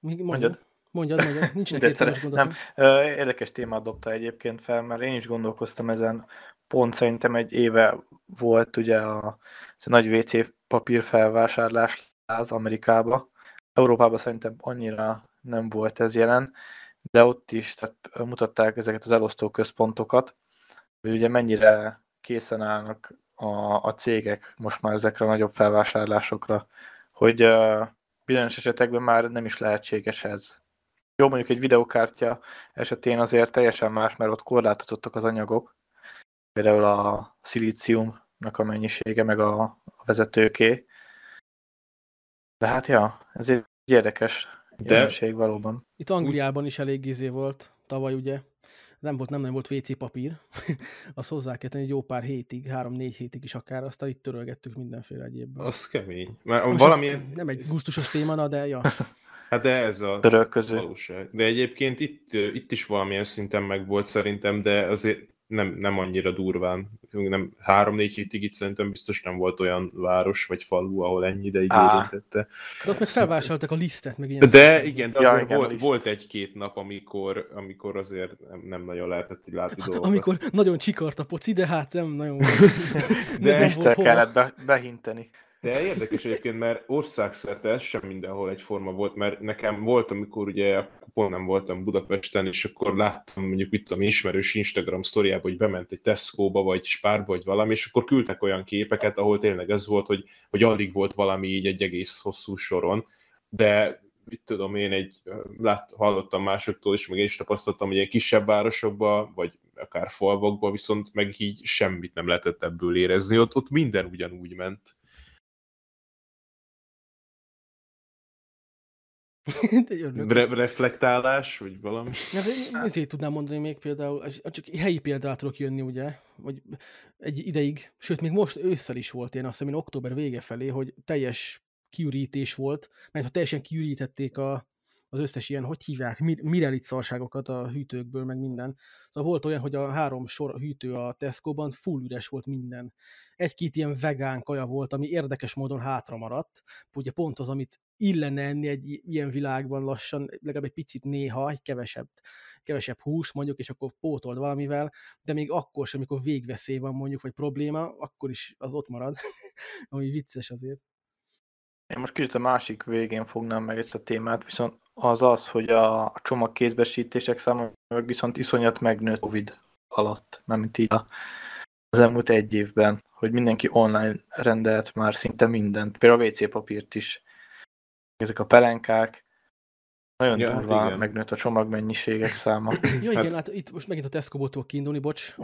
Speaker 1: még mondjad.
Speaker 2: mondjad.
Speaker 1: Mondjad, mondjad. Értelmes
Speaker 2: szere-
Speaker 1: gondolatom.
Speaker 2: Ö, Érdekes témát dobta egyébként fel, mert én is gondolkoztam ezen. Pont szerintem egy éve volt ugye a, ez a nagy WC papír felvásárlás az Amerikába. Európában szerintem annyira nem volt ez jelen, de ott is tehát mutatták ezeket az elosztó központokat, hogy ugye mennyire készen állnak a, a cégek most már ezekre a nagyobb felvásárlásokra, hogy uh, bizonyos esetekben már nem is lehetséges ez. Jó, mondjuk egy videokártya esetén azért teljesen más, mert ott korlátozottak az anyagok, például a szilíciumnak a mennyisége, meg a, a vezetőké. De hát ja, ez egy érdekes
Speaker 3: De-
Speaker 2: jelenség valóban.
Speaker 1: Itt Angliában is elég izé volt tavaly, ugye. Nem volt, nem nagyon volt WC papír. Azt hozzá kell tenni egy jó pár hétig, három-négy hétig is akár, aztán itt törölgettük mindenféle egyébben.
Speaker 3: Az kemény. Mert
Speaker 1: Most
Speaker 3: valamilyen...
Speaker 1: nem egy gusztusos téma, na, de ja.
Speaker 3: Hát de ez a
Speaker 2: Törölköző.
Speaker 3: valóság. De egyébként itt, itt is valamilyen szinten meg volt szerintem, de azért nem, nem annyira durván. Nem, három-négy hétig itt szerintem biztos nem volt olyan város vagy falu, ahol ennyi ideig
Speaker 2: Á.
Speaker 3: érintette.
Speaker 1: De ott meg felvásároltak a lisztet, meg ilyen.
Speaker 3: De igen, de
Speaker 2: Ja,
Speaker 3: azért
Speaker 2: igen,
Speaker 3: volt, volt egy-két nap, amikor, amikor azért nem, nem nagyon lehetett így látni dolgokat.
Speaker 1: Amikor nagyon csikart a poci, de hát nem nagyon
Speaker 3: De
Speaker 1: nem volt
Speaker 2: Liszttel
Speaker 1: hova.
Speaker 2: kellett be, behinteni.
Speaker 3: De érdekes egyébként, mert országszerte ez sem mindenhol egyforma volt, mert nekem volt, amikor ugye pont nem voltam Budapesten, és akkor láttam mondjuk, mit tudom, ismerős Instagram sztoriába, hogy bement egy Tesco-ba, vagy Spárba, vagy valami, és akkor küldtek olyan képeket, ahol tényleg ez volt, hogy, hogy alig volt valami így egy egész hosszú soron, de mit tudom én, egy, lát, hallottam másoktól is, meg én is tapasztaltam, hogy ilyen kisebb városokban, vagy akár falvakban, viszont meg így semmit nem lehetett ebből érezni, ott, ott minden ugyanúgy ment. Re- reflektálás, vagy valami?
Speaker 1: Ja, én ezért tudnám mondani még például, csak helyi példát tudok jönni, ugye, vagy egy ideig, sőt, még most ősszel is volt én azt hiszem, én október vége felé, hogy teljes kiürítés volt, mert ha teljesen kiürítették a, az összes ilyen, hogy hívják, mir- mirelit szarságokat a hűtőkből, meg minden. Szóval volt olyan, hogy a három sor hűtő a Tesco-ban full üres volt minden. Egy-két ilyen vegán kaja volt, ami érdekes módon hátra maradt. Ugye pont az, amit illene enni egy ilyen világban lassan, legalább egy picit néha, egy kevesebb, kevesebb hús mondjuk, és akkor pótold valamivel, de még akkor sem, amikor végveszély van mondjuk, vagy probléma, akkor is az ott marad, ami vicces azért.
Speaker 2: Én most kicsit a másik végén fognám meg ezt a témát, viszont az az, hogy a, csomagkézbesítések száma meg viszont iszonyat megnőtt Covid alatt, mármint így a- az elmúlt egy évben, hogy mindenki online rendelt már szinte mindent, például a WC papírt is. Ezek a pelenkák, nagyon
Speaker 3: Ja,
Speaker 2: ja,
Speaker 3: hát igen.
Speaker 2: megnőtt a csomagmennyiségek száma.
Speaker 1: Ja igen, hát itt most megint a Tesco-ból tudok kiindulni, bocs,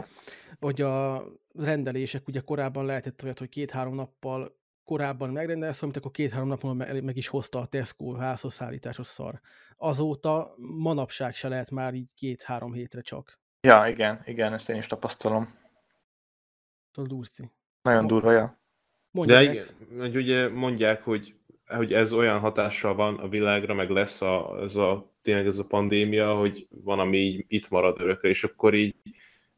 Speaker 1: hogy a rendelések ugye korábban lehetett olyat, hogy két-három nappal korábban megrendelsz, amit akkor két-három nap múlva me- meg is hozta a Tesco házhoz szállításos szar. Azóta manapság se lehet már így két-három hétre csak.
Speaker 2: Ja, igen, igen, ezt én is tapasztalom.
Speaker 1: Tudod, durci.
Speaker 2: Nagyon durva, ja.
Speaker 1: Mondja
Speaker 3: De igen, hogy ugye mondják, hogy, hogy ez olyan hatással van a világra, meg lesz a, ez a, tényleg ez a pandémia, hogy van, ami így itt marad örökre, és akkor így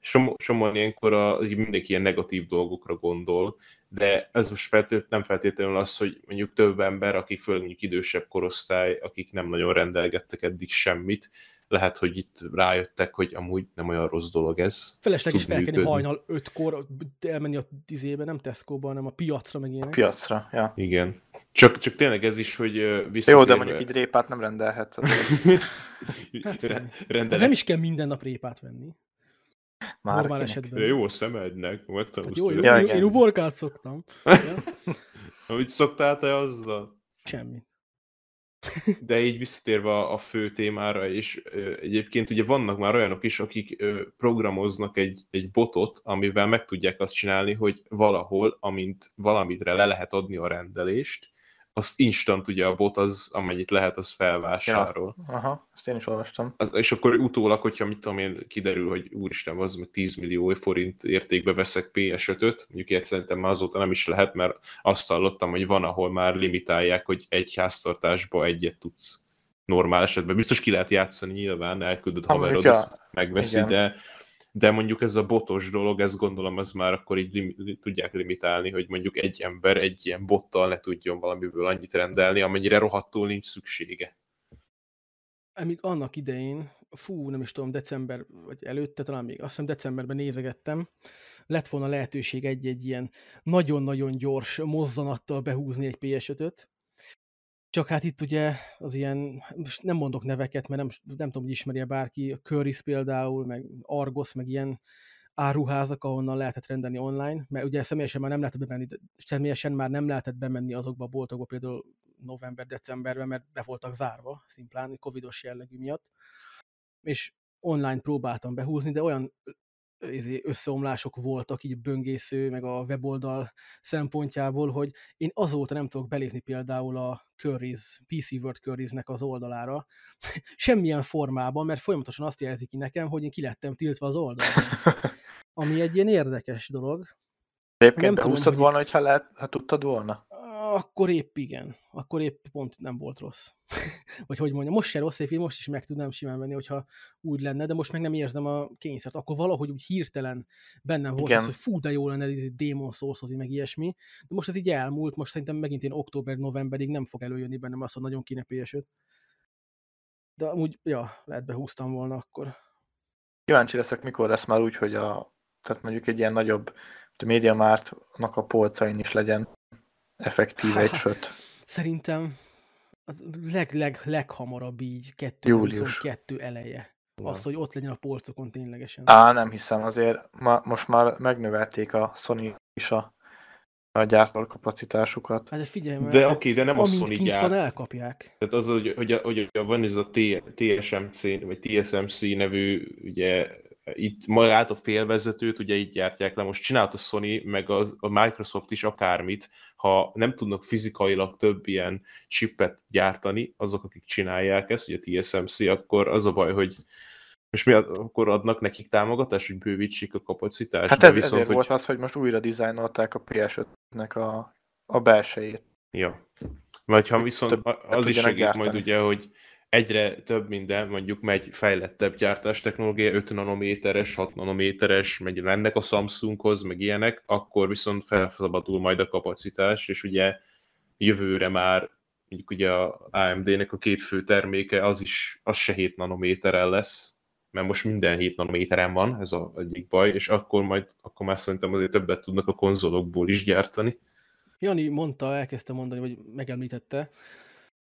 Speaker 3: Somó, somó ilyenkor a, mindenki ilyen negatív dolgokra gondol, de ez most feltét, nem feltétlenül az, hogy mondjuk több ember, akik főleg mondjuk idősebb korosztály, akik nem nagyon rendelgettek eddig semmit, lehet, hogy itt rájöttek, hogy amúgy nem olyan rossz dolog ez.
Speaker 1: Felesleges felkelni hajnal ötkor, elmenni a tizébe, nem Tesco-ba, hanem a piacra meg ilyenek.
Speaker 2: A piacra, ja.
Speaker 3: Igen. Csak, csak tényleg ez is, hogy
Speaker 2: visszatérve... Jó, de mondjuk így répát nem rendelhetsz.
Speaker 1: hát, rendelek. Nem is kell minden nap répát venni.
Speaker 2: Már Normál kinek?
Speaker 3: esetben. De jó a szemednek, megtanulsz.
Speaker 1: Hát jó, jó, ja, én, uborkát szoktam.
Speaker 3: Amit szoktál te azzal?
Speaker 1: Semmi.
Speaker 3: De így visszatérve a fő témára, és egyébként ugye vannak már olyanok is, akik programoznak egy, egy botot, amivel meg tudják azt csinálni, hogy valahol, amint valamitre le lehet adni a rendelést, azt instant ugye a bot az, amennyit lehet, az felvásárol.
Speaker 2: Ja, aha, ezt én is olvastam.
Speaker 3: Az, és akkor utólag, hogyha mit tudom én, kiderül, hogy úristen, az meg 10 millió forint értékbe veszek PS5-öt, mondjuk ilyet szerintem már azóta nem is lehet, mert azt hallottam, hogy van, ahol már limitálják, hogy egy háztartásba egyet tudsz normál esetben. Biztos ki lehet játszani nyilván, elküldött haverod, ja. megveszi, Igen. de de mondjuk ez a botos dolog, ezt gondolom, ez már akkor így lim- tudják limitálni, hogy mondjuk egy ember egy ilyen bottal ne tudjon valamiből annyit rendelni, amennyire rohadtul nincs szüksége.
Speaker 1: Amíg annak idején, fú, nem is tudom, december, vagy előtte, talán még azt hiszem decemberben nézegettem, lett volna lehetőség egy-egy ilyen nagyon-nagyon gyors mozzanattal behúzni egy PS5-öt, csak hát itt ugye az ilyen, most nem mondok neveket, mert nem, nem tudom, hogy ismerje bárki, a Currys például, meg Argos, meg ilyen áruházak, ahonnan lehetett rendelni online, mert ugye személyesen már nem lehetett bemenni, személyesen már nem lehetett bemenni azokba a boltokba, például november-decemberben, mert be voltak zárva, szimplán, covidos jellegű miatt. És online próbáltam behúzni, de olyan összeomlások voltak így böngésző, meg a weboldal szempontjából, hogy én azóta nem tudok belépni például a Currys, PC World Currysnek az oldalára, semmilyen formában, mert folyamatosan azt jelzik ki nekem, hogy én ki lettem tiltva az oldalon. Ami egy ilyen érdekes dolog.
Speaker 2: Egyébként nem behúztad volna, hogyha lehet, ha tudtad volna?
Speaker 1: Akkor épp igen. Akkor épp pont nem volt rossz. Vagy hogy mondjam, most se rossz, épp most is meg tudnám simán venni, hogyha úgy lenne, de most meg nem érzem a kényszert. Akkor valahogy úgy hirtelen bennem volt igen. az, hogy fú, de jó lenne egy Demon souls meg ilyesmi. De most ez így elmúlt, most szerintem megint én október-novemberig nem fog előjönni bennem azt, hogy nagyon kéne ps De amúgy, ja, lehet behúztam volna akkor.
Speaker 2: Kíváncsi leszek, mikor lesz már úgy, hogy a, tehát mondjuk egy ilyen nagyobb a Media Martnak a polcain is legyen effektív egy söt.
Speaker 1: Szerintem a leg, leg, leghamarabb így 2022 eleje. Wow. Az, hogy ott legyen a polcokon ténylegesen.
Speaker 2: Á, nem hiszem, azért ma, most már megnövelték a Sony is a, a gyártókapacitásukat.
Speaker 1: Hát de figyelj, mert
Speaker 3: de oké, de nem a Sony
Speaker 1: gyárt. van, elkapják.
Speaker 3: Tehát az, hogy, hogy, hogy, hogy van ez a TSMC, vagy TSMC nevű ugye itt magát a félvezetőt ugye így gyártják le, most csinált a Sony, meg a, a Microsoft is akármit, ha nem tudnak fizikailag több ilyen chipet gyártani, azok, akik csinálják ezt, ugye a TSMC, akkor az a baj, hogy most mi akkor adnak nekik támogatást, hogy bővítsék a kapacitást?
Speaker 2: Hát ez viszont, ezért hogy... volt az, hogy most újra dizájnolták a PS5-nek a, a belsejét.
Speaker 3: Ja. Vagy ha viszont az is segít gyártani. majd ugye, hogy egyre több minden, mondjuk megy fejlettebb gyártás technológia, 5 nanométeres, 6 nanométeres, megy lennek a Samsunghoz, meg ilyenek, akkor viszont felszabadul majd a kapacitás, és ugye jövőre már mondjuk ugye a AMD-nek a két fő terméke, az is, az se 7 nanométeren lesz, mert most minden 7 nanométeren van, ez az egyik baj, és akkor majd, akkor már szerintem azért többet tudnak a konzolokból is gyártani.
Speaker 1: Jani mondta, elkezdte mondani, vagy megemlítette,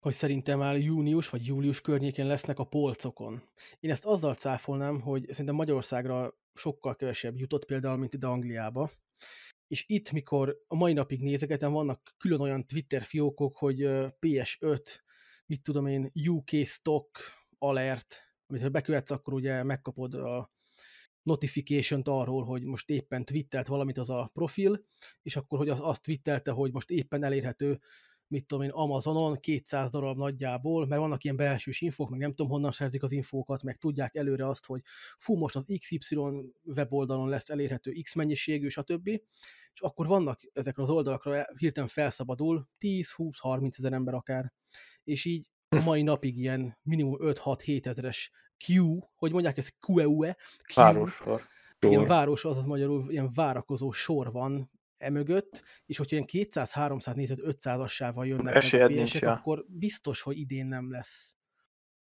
Speaker 1: hogy szerintem már június vagy július környékén lesznek a polcokon. Én ezt azzal cáfolnám, hogy szerintem Magyarországra sokkal kevesebb jutott például, mint ide Angliába. És itt, mikor a mai napig nézegetem, vannak külön olyan Twitter fiókok, hogy PS5, mit tudom én, UK Stock Alert, amit ha bekövetsz, akkor ugye megkapod a notification-t arról, hogy most éppen twittelt valamit az a profil, és akkor, hogy az, azt twittelte, hogy most éppen elérhető mit tudom én, Amazonon 200 darab nagyjából, mert vannak ilyen belsős infók, meg nem tudom honnan szerzik az infókat, meg tudják előre azt, hogy fú, most az XY weboldalon lesz elérhető X mennyiségű, stb. És akkor vannak ezekre az oldalakra hirtelen felszabadul 10-20-30 ezer ember akár. És így a mai napig ilyen minimum 5-6-7 ezeres Q, hogy mondják ez QEUE?
Speaker 2: Városor.
Speaker 1: ilyen
Speaker 3: Sor.
Speaker 1: város, azaz magyarul ilyen várakozó sor van emögött, és hogyha ilyen 200-300 nézet 500-assával jönnek a
Speaker 2: Esélyed nincs,
Speaker 1: PS-ek, akkor biztos, hogy idén nem lesz.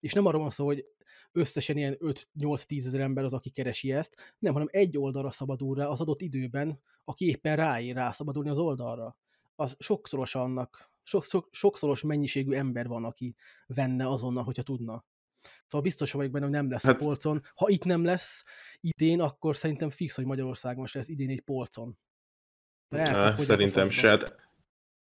Speaker 1: És nem arról van szó, hogy összesen ilyen 5-8-10 ezer ember az, aki keresi ezt, nem, hanem egy oldalra szabadul rá az adott időben, aki éppen ráér rá szabadulni az oldalra. Az sokszoros annak, sok, sok, sokszoros mennyiségű ember van, aki venne azonnal, hogyha tudna. Szóval biztos vagyok benne, hogy nem lesz Hát- a polcon. Ha itt nem lesz idén, akkor szerintem fix, hogy Magyarországon se lesz idén egy polcon. A
Speaker 3: Szerintem se. Hát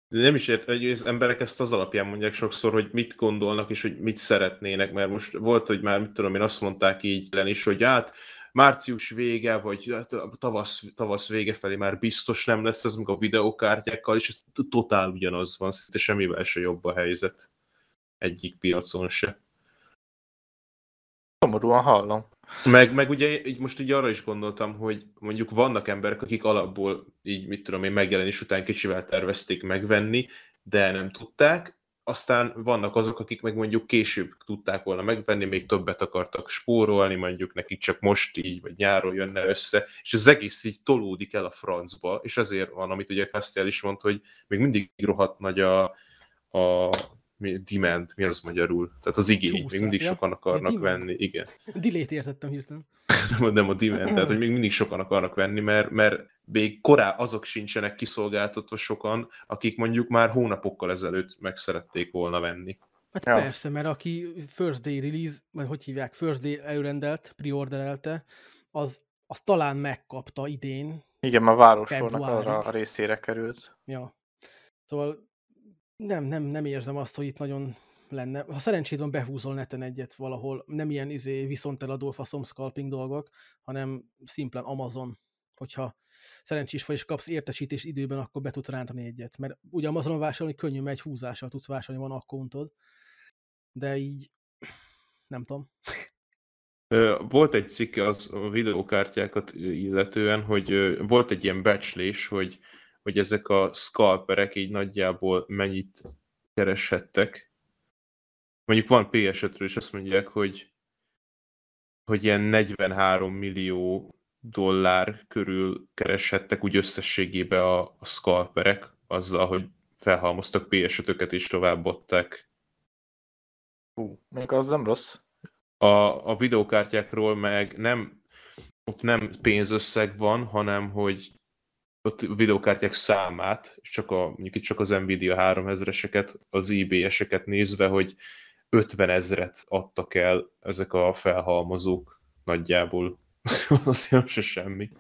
Speaker 3: nem is ért, hogy az emberek ezt az alapján mondják sokszor, hogy mit gondolnak és hogy mit szeretnének, mert most volt, hogy már, mit tudom én, azt mondták így len is, hogy hát március vége, vagy hát tavasz, tavasz vége felé már biztos nem lesz ez, meg a videókártyákkal, és ez totál ugyanaz van, szinte semmivel se jobb a helyzet egyik piacon se.
Speaker 2: Szomorúan hallom.
Speaker 3: Meg, meg ugye így most így arra is gondoltam, hogy mondjuk vannak emberek, akik alapból így, mit tudom én, megjelenés után kicsivel tervezték megvenni, de nem tudták, aztán vannak azok, akik meg mondjuk később tudták volna megvenni, még többet akartak spórolni, mondjuk nekik csak most így, vagy nyáron jönne össze, és az egész így tolódik el a francba, és ezért van, amit ugye Castiel is mondta, hogy még mindig rohadt nagy a, a mi, demand, mi az magyarul? Tehát az igény,
Speaker 1: Csúszás,
Speaker 3: még mindig
Speaker 1: ja?
Speaker 3: sokan akarnak
Speaker 1: demand?
Speaker 3: venni, igen
Speaker 1: Delete értettem hirtelen.
Speaker 3: nem, nem a demand, tehát hogy még mindig sokan akarnak venni, mert, mert még korá azok sincsenek kiszolgáltatva sokan, akik mondjuk már hónapokkal ezelőtt meg szerették volna venni.
Speaker 1: Hát
Speaker 2: Ja.
Speaker 1: ja. persze, mert aki first day release, vagy hogy hívják, first day előrendelt, preorderelte, az, az talán megkapta idén.
Speaker 2: Igen, várossornak
Speaker 1: Februárig.
Speaker 2: arra a részére került.
Speaker 1: Ja. Szóval nem, nem, nem érzem azt, hogy itt nagyon lenne. Ha szerencséd van, behúzol neten egyet valahol, nem ilyen izé viszonteladó faszom scalping dolgok, hanem szimplán Amazon. Hogyha szerencsés vagy és kapsz értesítést időben, akkor be tudsz rántani egyet. Mert ugye Amazonon vásárolni könnyű, mert egy húzással tudsz vásárolni, van akkountod. De így nem tudom.
Speaker 3: Volt egy cikk az a videókártyákat illetően, hogy volt egy ilyen becslés, hogy, hogy ezek a scalperek így nagyjából mennyit kereshettek. Mondjuk van PS5-ről, és azt mondják, hogy, hogy ilyen 43 millió dollár körül kereshettek úgy összességében a, a scalperek, azzal, hogy felhalmoztak PS5-öket és továbbadták.
Speaker 2: Hú, még az nem rossz.
Speaker 3: A, a videókártyákról meg nem, ott nem pénzösszeg van, hanem hogy ott videókártyák számát, csak a, mondjuk itt csak az Nvidia 3000-eseket, az eBay-eseket nézve, hogy 50 ezret adtak el ezek a felhalmozók nagyjából. Azért se semmi.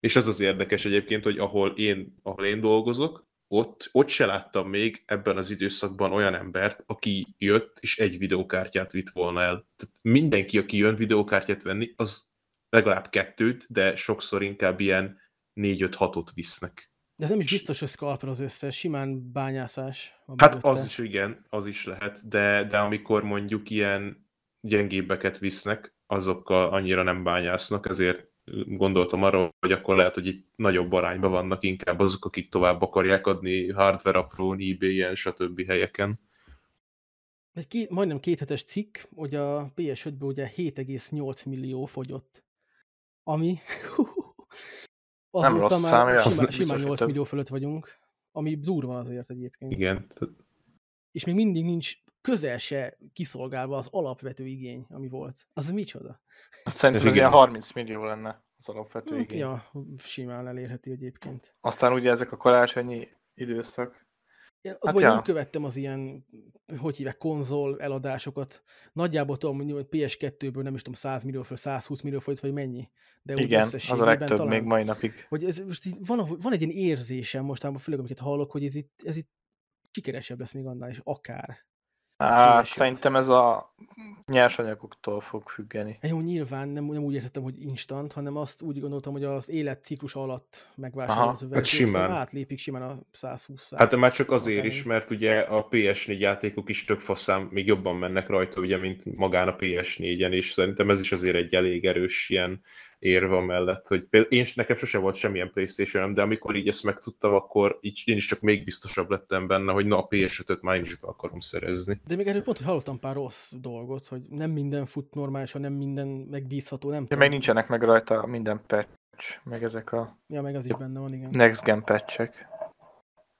Speaker 3: És ez az érdekes egyébként, hogy ahol én, ahol én dolgozok, ott, ott se láttam még ebben az időszakban olyan embert, aki jött és egy videókártyát vitt volna el. Tehát mindenki, aki jön videókártyát venni, az legalább kettőt, de sokszor inkább ilyen 4-5-6-ot visznek.
Speaker 1: De ez nem is biztos, hogy scalper az összes, simán bányászás.
Speaker 3: Hát
Speaker 1: mögötte.
Speaker 3: az is igen, az is lehet, de, de amikor mondjuk ilyen gyengébbeket visznek, azokkal annyira nem bányásznak, ezért gondoltam arra, hogy akkor lehet, hogy itt nagyobb arányban vannak inkább azok, akik tovább akarják adni hardware aprón, ebay-en, stb. helyeken.
Speaker 1: Egy két, majdnem két hetes cikk, hogy a PS5-ből ugye 7,8 millió fogyott. Ami azóta
Speaker 2: rossz
Speaker 1: már
Speaker 2: szám, ja.
Speaker 1: simán,
Speaker 2: Az
Speaker 1: simán
Speaker 2: biztos, hogy
Speaker 1: 8
Speaker 2: több.
Speaker 1: millió fölött vagyunk, ami durva azért egyébként.
Speaker 3: Igen.
Speaker 1: És még mindig nincs közel se kiszolgálva az alapvető igény, ami volt. Az micsoda?
Speaker 2: Szerintem ez ilyen 30 millió lenne az alapvető
Speaker 1: Hát,
Speaker 2: igény.
Speaker 1: ja, simán elérhető egyébként.
Speaker 2: Aztán ugye ezek a karácsonyi időszak.
Speaker 1: Az
Speaker 2: Hát ja.
Speaker 1: nem követtem az ilyen, hogy hívják, konzol eladásokat. Nagyjából tudom, hogy PS2-ből nem is tudom, 100 millió föl, 120 millió folyt, vagy mennyi. De úgy
Speaker 2: Igen, az a legtöbb
Speaker 1: talán,
Speaker 2: még mai napig.
Speaker 1: Hogy ez most így van, van egy ilyen érzésem mostában, főleg amiket hallok, hogy ez itt, ez itt sikeresebb lesz még annál is, akár.
Speaker 2: Hát,
Speaker 1: PS5.
Speaker 2: szerintem ez a nyersanyagoktól fog függeni.
Speaker 1: Jó, nyilván nem, nem úgy értettem, hogy instant, hanem azt úgy gondoltam, hogy az életciklus alatt verzió,
Speaker 3: hát simán.
Speaker 1: átlépik simán a 120
Speaker 3: Hát de már csak azért is, mert ugye a PS4 játékok is tök faszán még jobban mennek rajta, ugye, mint magán a PS4-en, és szerintem ez is azért egy elég erős ilyen érve mellett, hogy például én nekem sose volt semmilyen playstation de amikor így ezt megtudtam, akkor így én is csak még biztosabb lettem benne, hogy na a PS5-öt már én is be akarom szerezni.
Speaker 1: De még erről pont, hogy hallottam pár rossz dolgot, hogy nem minden fut normálisan, nem minden megbízható, nem
Speaker 2: De
Speaker 1: tudom.
Speaker 2: meg nincsenek meg rajta minden patch, meg ezek a
Speaker 1: Ja, meg az is benne van, igen.
Speaker 2: next gen patchek.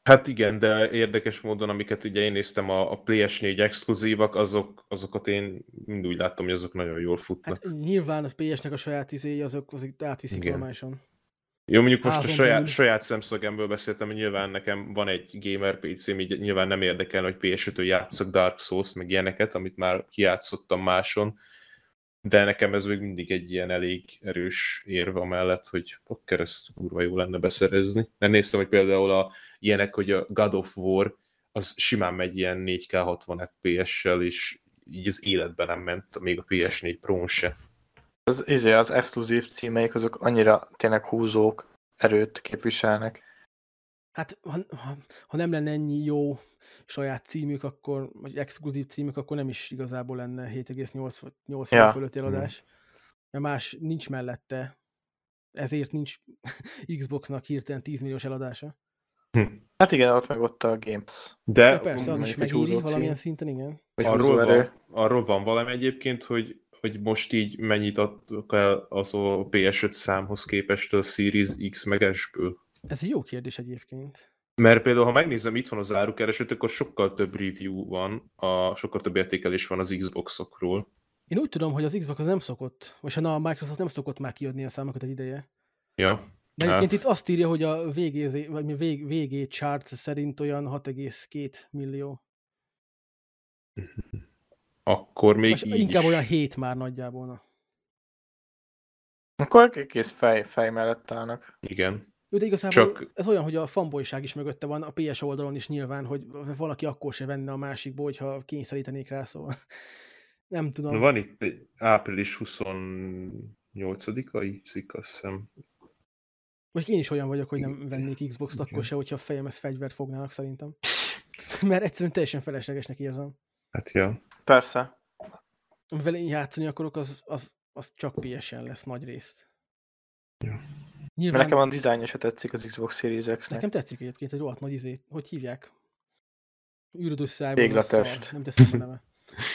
Speaker 3: Hát igen, de érdekes módon, amiket ugye én néztem, a, a PS4 exkluzívak, azok, azokat én mind úgy láttam, hogy azok nagyon jól futnak.
Speaker 1: Hát nyilván a PS-nek a saját izéi, azok, azok átviszik
Speaker 3: Igen.
Speaker 1: normálisan.
Speaker 3: Jó, mondjuk most a saját,
Speaker 1: belül.
Speaker 3: saját szemszögemből beszéltem, hogy nyilván nekem van egy gamer PC-m, így nyilván nem érdekel, hogy PS5-től játszok Dark Souls, meg ilyeneket, amit már kijátszottam máson, de nekem ez még mindig egy ilyen elég erős érve mellett, hogy akkor ezt kurva jó lenne beszerezni. Mert néztem, hogy például a, ilyenek, hogy a God of War, az simán megy ilyen 4K 60 FPS-sel, és így az életben nem ment, még a PS4 Pro-n se.
Speaker 2: Az, izé, az exkluzív címeik azok annyira tényleg húzók, erőt képviselnek.
Speaker 1: Hát, ha, ha, ha nem lenne ennyi jó saját címük, akkor, vagy exkluzív címük, akkor nem is igazából lenne 7,8 vagy 8
Speaker 2: Ja.
Speaker 1: fölött eladás. Mert más nincs mellette. Ezért nincs Xboxnak hirtelen 10 milliós eladása.
Speaker 2: Hát igen, ott meg ott a Games.
Speaker 3: De
Speaker 1: Ja, persze, az is megéri valamilyen
Speaker 2: cím.
Speaker 1: szinten, igen.
Speaker 3: Arról van, arról van valami egyébként, hogy, hogy most így mennyit adtok el az a PS5 számhoz képest a Series X meg S-ből.
Speaker 1: Ez egy jó kérdés egyébként.
Speaker 3: Mert például, ha megnézem itthon az árukeresőt, akkor sokkal több review van, a, sokkal több értékelés van az Xboxokról.
Speaker 1: Én úgy tudom, hogy az Xbox az nem szokott, vagy na, a Microsoft nem szokott már kiadni a számokat egy ideje.
Speaker 3: Ja.
Speaker 1: De
Speaker 3: Hát.
Speaker 1: egyébként itt azt írja, hogy a VG, vagy mi vég, VG chart szerint olyan 6,2 millió.
Speaker 3: Akkor még
Speaker 1: Most
Speaker 3: így
Speaker 1: inkább
Speaker 3: is.
Speaker 1: olyan 7 már nagyjából. Na.
Speaker 2: Akkor egész fej, fej mellett állnak.
Speaker 3: Igen.
Speaker 1: Jó, de igazából
Speaker 3: Csak-
Speaker 1: ez olyan, hogy a fanboyság is mögötte van, a PS oldalon is nyilván, hogy valaki akkor se venne a másikból, hogyha kényszerítenék rá, szóval nem tudom.
Speaker 3: Na, van itt április 28-ai cikk, azt hiszem.
Speaker 1: Vagy én is olyan vagyok, hogy nem vennék Xbox-t akkor se, hogyha a fejemhez fegyvert fognának szerintem. Mert egyszerűen teljesen feleslegesnek érzem.
Speaker 3: Hát ja.
Speaker 2: Persze.
Speaker 1: Amivel én játszani akarok, az, az, az csak PS-en lesz nagy részt.
Speaker 3: Ja.
Speaker 2: Mert
Speaker 1: Nyilván
Speaker 2: nekem a dizájnja se tetszik az Xbox Series X-nek.
Speaker 1: Nekem tetszik egyébként egy rohadt nagy izé. Hogy hívják? Űrödös
Speaker 2: Téglatest.
Speaker 1: Nem teszem a neve.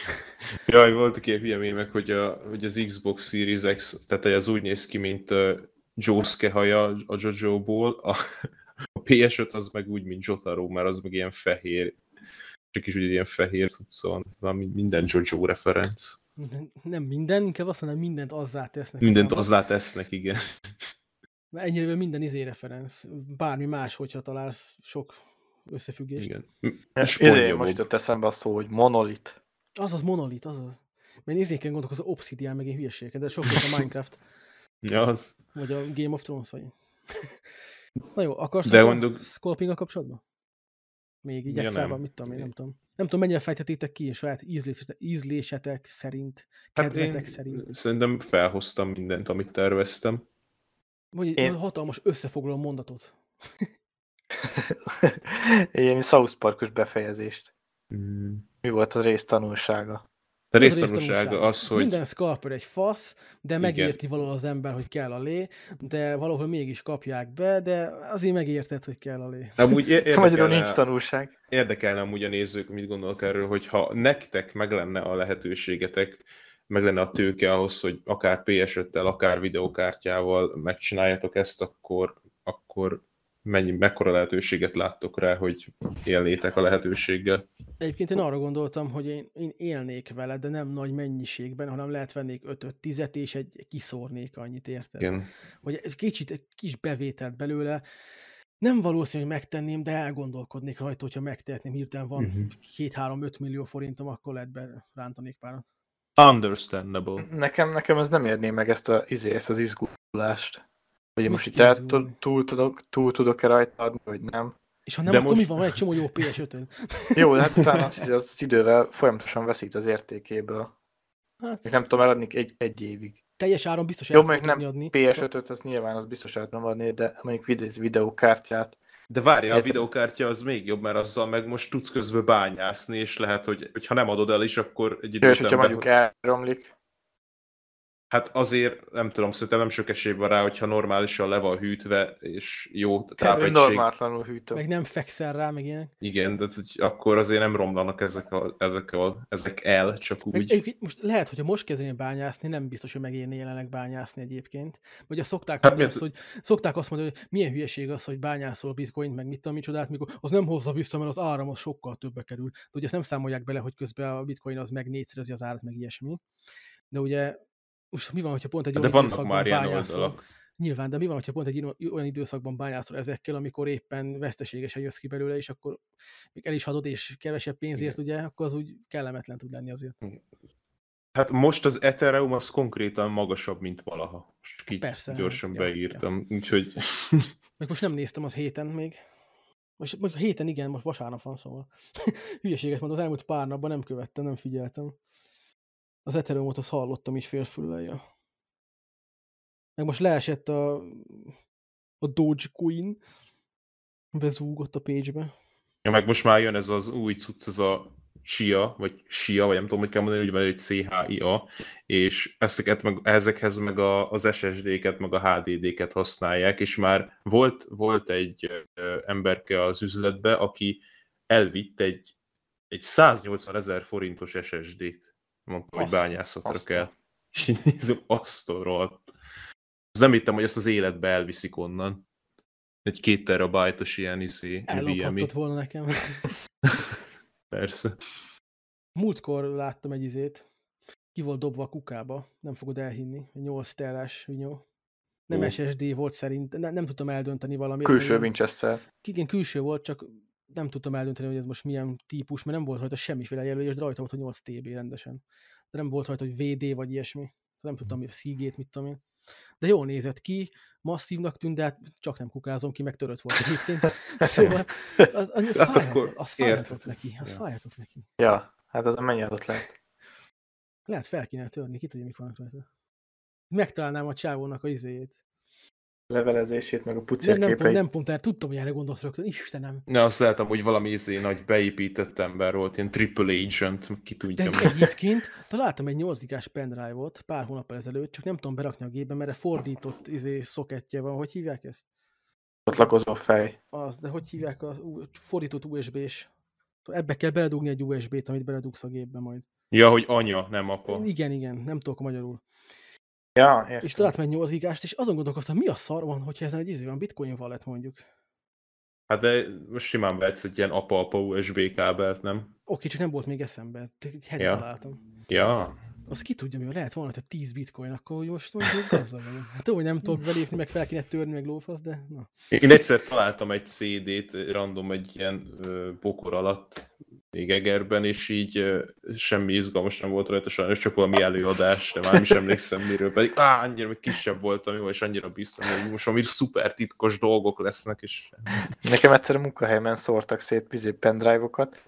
Speaker 3: Jaj, voltak ilyen hülye mémek, hogy, a, hogy az Xbox Series X, tehát az úgy néz ki, mint uh, Josuke haja a Jojo-ból, a, a PS5 az meg úgy, mint Jotaro, mert az meg ilyen fehér, csak is úgy ilyen fehér cuccon, van minden Jojo referenc.
Speaker 1: Nem minden, inkább azt mondom, mindent azzá tesznek.
Speaker 3: Mindent azzá tesznek, igen.
Speaker 1: Mert ennyire minden izé referenc. Bármi más, hogyha találsz sok összefüggést.
Speaker 3: igen.
Speaker 2: Izé,
Speaker 3: Spongyabob.
Speaker 2: most jutott eszembe a szó, hogy monolit.
Speaker 1: Azaz monolit, azaz. Mert izéken gondolkozom, Obsidian meg én hülyeségeken, de sok a Minecraft,
Speaker 3: Ja, az.
Speaker 1: vagy a Game of Thrones, vagy. Na jó, akarsz
Speaker 3: De mondjuk-
Speaker 1: Scorpinggal kapcsolatban? Még így
Speaker 3: Ja,
Speaker 1: extra
Speaker 3: nem.
Speaker 1: mit tudom én, nem tudom. Nem tudom, mennyire fejtetétek ki a saját ízlésetek, ízlésetek szerint,
Speaker 3: Hát
Speaker 1: kedvetek
Speaker 3: én
Speaker 1: szerint.
Speaker 3: szerintem felhoztam mindent, amit terveztem.
Speaker 1: Vagy egy
Speaker 2: Én-
Speaker 1: hatalmas összefoglaló mondatot.
Speaker 2: Ilyen South Parkos befejezést.
Speaker 3: Mm.
Speaker 2: Mi volt a rész tanulsága?
Speaker 3: A résztanúsága az, hogy
Speaker 1: Minden scalper egy fasz, de
Speaker 3: Igen.
Speaker 1: megérti valahol az ember, hogy kell a lé, de valahol mégis kapják be, de azért megérted, hogy kell a lé.
Speaker 3: amúgy é-
Speaker 2: Magyarul
Speaker 3: érdekelne,
Speaker 2: nincs tanulság.
Speaker 3: érdekelne amúgy a nézők, mit gondolnak erről, hogy ha nektek meg lenne a lehetőségetek, meg lenne a tőke ahhoz, hogy akár PS5-tel, akár videokártyával megcsináljátok ezt, akkor, akkor mennyi, mekkora lehetőséget láttok rá, hogy élnétek a lehetőséggel?
Speaker 1: Egyébként én arra gondoltam, hogy én, én élnék vele, de nem nagy mennyiségben, hanem lehet vennék 5 10 és egy kiszórnék annyit, érted?
Speaker 3: Igen.
Speaker 1: Hogy egy kicsit, egy kis bevételt belőle, nem valószínű, hogy megtenném, de elgondolkodnék rajta, hogyha megtehetném, hirtelen van
Speaker 3: Mhm.
Speaker 1: 2-3-5 millió forintom, akkor lehet berántanék párat.
Speaker 3: Understandable.
Speaker 2: Nekem, nekem ez nem érné meg ezt, a, izé, ezt az izgulást. Hogy
Speaker 1: Mit
Speaker 2: most itt túl tudok, túl tudok-e rajta adni, vagy nem.
Speaker 1: És ha nem,
Speaker 3: De
Speaker 1: akkor
Speaker 3: most-
Speaker 1: mi van? Van egy csomó jó PS5-ön.
Speaker 2: Jó, de hát utána az, az idővel folyamatosan veszít az értékéből.
Speaker 1: Hát,
Speaker 2: Még nem tudom eladni egy, egy évig.
Speaker 1: teljes áron biztos
Speaker 2: Jó,
Speaker 1: el
Speaker 2: még
Speaker 1: fogod
Speaker 2: nem
Speaker 1: adni.
Speaker 2: PS5-öt, az nyilván az biztos el tudom adni, de mondjuk videó, videókártyát.
Speaker 3: De várja, a
Speaker 2: Értem.
Speaker 3: videokártya az még jobb, mert azzal meg most tudsz közben bányászni, és lehet, hogy, ha nem adod el is, akkor egy idő
Speaker 2: Jó, és hogyha mondjuk elromlik.
Speaker 3: Hát azért, nem tudom, szerintem nem sok esély van rá, hogyha normálisan le van hűtve, és jó tápegység.
Speaker 2: normáltlanul hűtő.
Speaker 1: Meg nem fekszel rá, meg ilyenek.
Speaker 3: Igen, de hogy akkor azért nem romlanak ezek, a, ezek, a, ezek el, csak
Speaker 1: Meg
Speaker 3: úgy.
Speaker 1: egyébként most lehet, hogyha most kezdenél bányászni, nem biztos, hogy megérné jelenleg bányászni egyébként. Ugye szokták,
Speaker 3: Hát
Speaker 1: azt, hogy, szokták azt mondani, hogy milyen hülyeség az, hogy bányászol bitcoint, meg mit tudom, micsodát, mikor az nem hozza vissza, mert az áram az sokkal többe kerül. De ugye ezt nem számolják bele, hogy közben a bitcoin az meg négyszerezi az árat, meg ilyesmi. De ugye most mi van, hogyha pont egy
Speaker 3: De
Speaker 1: olyan
Speaker 3: vannak
Speaker 1: időszakban
Speaker 3: már ilyen
Speaker 1: bányászol?
Speaker 3: oldalak.
Speaker 1: Nyilván, de mi van, hogyha pont egy olyan időszakban bányászol ezekkel, amikor éppen veszteségesen jössz ki belőle, és akkor még el is adod, és kevesebb pénzért, ugye, akkor az úgy kellemetlen tud lenni azért.
Speaker 3: Hát most az Ethereum az konkrétan magasabb, mint valaha. Most így
Speaker 1: Persze,
Speaker 3: gyorsan
Speaker 1: hát, ja,
Speaker 3: beírtam, úgyhogy
Speaker 1: Meg most nem néztem az héten még. Most, most a héten igen, most vasárnap van, szóval. Hülyeséget mond, az elmúlt pár napban nem követtem, nem figyeltem. Az Ethereumot azt hallottam is félfüllel, ja. Meg most leesett a, a Dogecoin, bezúgott a page-be.
Speaker 3: ja, meg most már jön ez az új cucc, ez a SIA, vagy SIA, vagy nem tudom, hogy kell mondani, hogy egy CHIA, és ezeket meg, ezekhez meg a, az SSD-ket, meg a HDD-ket használják, és már volt, volt egy emberke az üzletbe, aki elvitt egy, egy 180 ezer forintos SSD-t. Mondta, hogy
Speaker 1: Azt-
Speaker 3: bányászatra
Speaker 2: azt a-
Speaker 3: kell. És így nézem, azt a rohadt. Nem hittem, hogy ezt az életbe elviszik onnan. Egy két terabájtos ilyen izé.
Speaker 1: Ellophatott volna nekem.
Speaker 3: Persze.
Speaker 1: Múltkor láttam egy izét, ki volt dobva a kukába, nem fogod elhinni, egy 8 terás vinyó. Nem
Speaker 3: Ó.
Speaker 1: SSD volt szerint, ne, nem tudtam eldönteni valamit.
Speaker 2: Külső Winchester.
Speaker 1: Igen, külső volt, csak nem tudtam eldönteni, hogy ez most milyen típus, mert nem volt rajta semmiféle jelölés, de rajta volt a 8 TB rendesen. De nem volt rajta, hogy VD vagy ilyesmi. Nem tudtam, mi a Seagate, mit tudom én. De jól nézett ki, masszívnak tűnt, de hát csak nem kukázom ki, meg törött volt egyébként. Szóval az, az, az,
Speaker 3: Hát
Speaker 1: fájhatott, az fájhatott neki, az
Speaker 3: Ja.
Speaker 1: fájhatott neki.
Speaker 2: Ja, hát az mennyi adott lehet.
Speaker 1: Lehet fel kéne törni, ki tudja, mik vannak rajta. Megtalálnám a csávónak a izéjét.
Speaker 2: Levelezését, meg a
Speaker 1: Nem,
Speaker 2: pucér
Speaker 1: nem, pont,
Speaker 2: képeit.
Speaker 1: nem pont erre, tudtam, hogy erre gondolsz rögtön. Istenem.
Speaker 3: Ne, azt láttam, hogy valami izé nagy beépített ember volt, ilyen triple agent, ki tudja.
Speaker 1: De egyébként találtam egy 8 gigás pendrive-ot pár hónappal ezelőtt, csak nem tudom berakni a gépbe, mert fordított izé, szokettje van. Hogy hívják ezt?
Speaker 2: Csatlakozó fej.
Speaker 1: Az, de hogy hívják a fordított USB-s? Ebbe kell beledugni egy USB-t, amit beledugsz a gépbe majd.
Speaker 3: Ja, hogy anya, nem apa.
Speaker 1: Igen, igen, nem tudok magyarul.
Speaker 2: Ja, értem.
Speaker 1: És találtam egy 8 gigást, és azon gondolkoztam, mi a szar van, hogyha ezen egy izé van, bitcoin wallet mondjuk.
Speaker 3: Hát de most simán vehetsz egy ilyen apa-apa USB kábelt, nem?
Speaker 1: Oké, csak nem volt még eszembe. Egy
Speaker 3: Ja.
Speaker 1: találtam.
Speaker 3: Ja.
Speaker 1: Az ki tudja, mi lehet volna, hogy 10 bitcoin, akkor hogy most mondjuk gazdag vagyok. Hát tudom, hogy nem tudok belépni, meg fel kéne törni, meg lófasz, de na.
Speaker 3: Én egyszer találtam egy CD-t random egy ilyen ö, bokor alatt, még Egerben, és így semmi izgalmas nem volt rajta, sajnos csak valami előadás, de már nem is emlékszem miről, pedig á, annyira még kisebb voltam, jó, és annyira biztos, hogy most valami szuper titkos dolgok lesznek, és
Speaker 2: Nekem egyszer a munkahelyemen szórtak szét bizé pendrive-okat,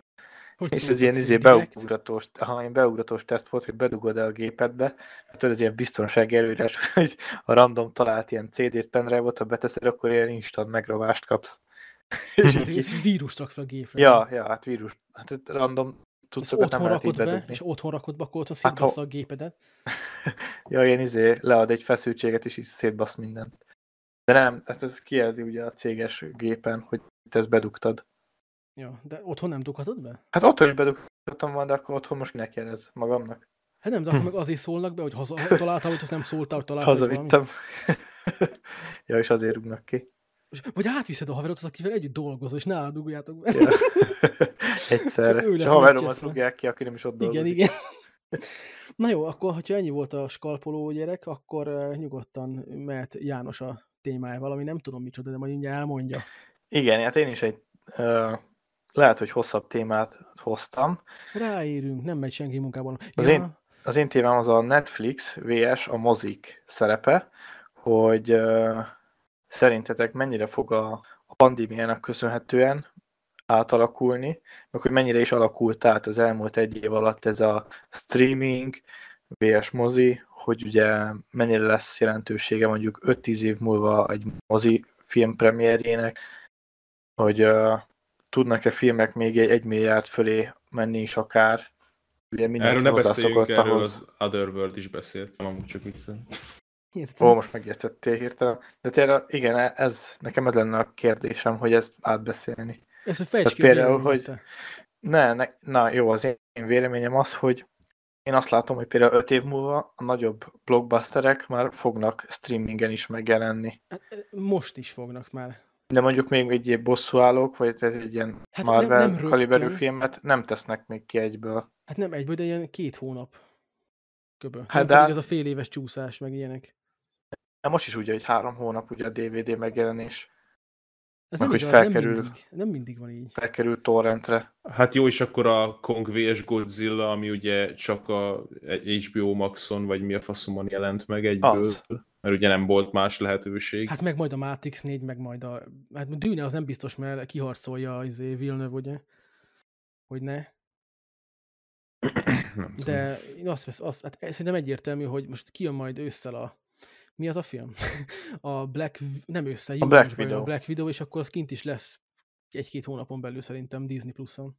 Speaker 1: Hogy
Speaker 2: és ez ilyen izé beugratós, ha ilyen beugratós teszt volt, hogy bedugod el a gépedbe, tudod, ez ilyen biztonsági előírás, hogy a random talált ilyen CD-t, pendrive-ot, ha beteszed, akkor ilyen instant megravást kapsz. és
Speaker 1: Hát, vírust rak fel a gépre.
Speaker 2: ja, ja, hát vírus, hát itt random
Speaker 1: Ezt
Speaker 2: cuccokat nem
Speaker 1: otthon
Speaker 2: lehet így
Speaker 1: rakod be,
Speaker 2: bedugni.
Speaker 1: és otthon rakod be, akkor otthon
Speaker 2: Hát, ha-
Speaker 1: a gépedet.
Speaker 2: Ja, ilyen izé lead egy feszültséget, és így szétbasz mindent. De nem, hát ez kijelzi ugye a céges gépen, hogy te ezt bedugtad.
Speaker 1: Ja, de otthon nem dughatod be?
Speaker 2: Hát otthon is bedugtam van, de akkor otthon most minek jelez magamnak.
Speaker 1: Hát nem, de akkor meg azért szólnak be, hogy haza találtál, hogy azt nem szóltál, hogy találtál.
Speaker 2: Hazavittem. ja, és azért rúgnak ki.
Speaker 1: És- Vagy átviszed a haverot, az, akivel együtt dolgozol, és nála dugjátok be.
Speaker 2: Ja.
Speaker 1: Ő
Speaker 2: És a haveromat rúgják ki, aki nem is ott dolgozik.
Speaker 1: Igen, igen. Na jó, akkor, ha ennyi volt a skalpoló gyerek, akkor uh, nyugodtan mehet János a témájával, ami nem tudom micsoda, de majd mindjárt elmondja.
Speaker 2: Igen, hát én is egy uh, lehet, hogy hosszabb témát hoztam.
Speaker 1: Ráérünk, nem megy senki munkában.
Speaker 2: Az én- Az én témám az a Netflix vs. a mozik szerepe, hogy uh, szerintetek mennyire fog a, a pandémiának köszönhetően átalakulni, meg hogy mennyire is alakult át az elmúlt egy év alatt ez a streaming vs. mozi, hogy ugye mennyire lesz jelentősége mondjuk 5-10 év múlva egy mozi film premierjének, hogy uh, tudnak-e filmek még egy, egy milliárd fölé menni is akár, ugye mindenki
Speaker 3: Erről ne beszéljünk, erről
Speaker 2: ahhoz.
Speaker 3: az Otherworld is beszélt, amúgy csak viccen.
Speaker 1: Értem.
Speaker 2: Ó, most megértettél hirtelen. De tényleg, igen, ez, nekem ez lenne a kérdésem, hogy ezt átbeszélni.
Speaker 1: Ezt, hogy fejtsd a
Speaker 2: például, hogy-
Speaker 1: te.
Speaker 2: Ne, ne, na jó, az én véleményem az, hogy én azt látom, hogy például 5 év múlva a nagyobb blockbusterek már fognak streamingen is megjelenni.
Speaker 1: Hát, most is fognak már.
Speaker 2: De mondjuk még egy ilyen bosszúállók, vagy tehát egy ilyen
Speaker 1: Hát nem-
Speaker 2: Marvel
Speaker 1: nem rögtön.
Speaker 2: kaliberű filmet nem tesznek még ki egyből.
Speaker 1: Hát nem egyből, de ilyen két hónap. Köbö. Hát nem
Speaker 2: de-
Speaker 1: ez a fél éves csúszás, meg ilyenek.
Speaker 2: De most is ugye, hogy három hónap ugye a DVD megjelenés
Speaker 1: Ez
Speaker 2: Meg
Speaker 1: nem
Speaker 2: hogy
Speaker 1: igaz,
Speaker 2: felkerül.
Speaker 1: nem mindig. Nem mindig van így.
Speaker 2: felkerült torrentre.
Speaker 3: Hát jó, és akkor a Kong vs Godzilla, ami ugye csak a HBO Maxon, vagy mi a faszomon jelent meg egyből,
Speaker 2: Az.
Speaker 3: mert ugye nem volt más lehetőség.
Speaker 1: Hát meg majd a Matrix 4, meg majd a... Hát Dűne az nem biztos, mert kiharcolja az Villeneuve, ugye? Hogy ne.
Speaker 3: nem tudom.
Speaker 1: De én azt vesz, azt, hát szerintem egyértelmű, hogy most kijön majd ősszel a... Mi az a film? a Black... Nem ősszel,
Speaker 2: Black
Speaker 1: júniusban jön
Speaker 2: Widow.
Speaker 1: A Black Widow, és akkor az kint is lesz egy-két hónapon belül szerintem Disney Plus-on.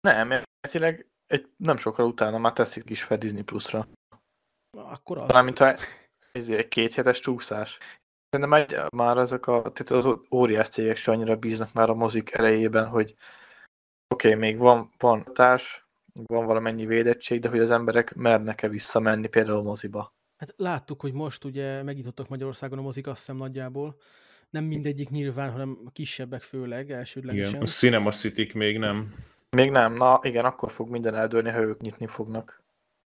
Speaker 2: Nem, eredetileg egy, nem sokkal utána már teszik is fel Disney Plus-ra.
Speaker 1: Na, Akkor az.
Speaker 2: Talán, mintha ez egy két hetes csúszás. Szerintem egy, már ezek a, tehát az óriás cégek se annyira bíznak már a mozik elejében, hogy oké, okay, még van, van társ, van valamennyi védettség, de hogy az emberek mernek-e visszamenni például a moziba.
Speaker 1: Hát láttuk, hogy most ugye megnyitottak Magyarországon a mozik, azt hiszem nagyjából. Nem mindegyik nyilván, hanem a kisebbek főleg, elsődlegesen.
Speaker 3: Igen, a Cinema city még nem.
Speaker 2: Még nem, na igen, akkor fog minden eldőlni, ha ők nyitni fognak.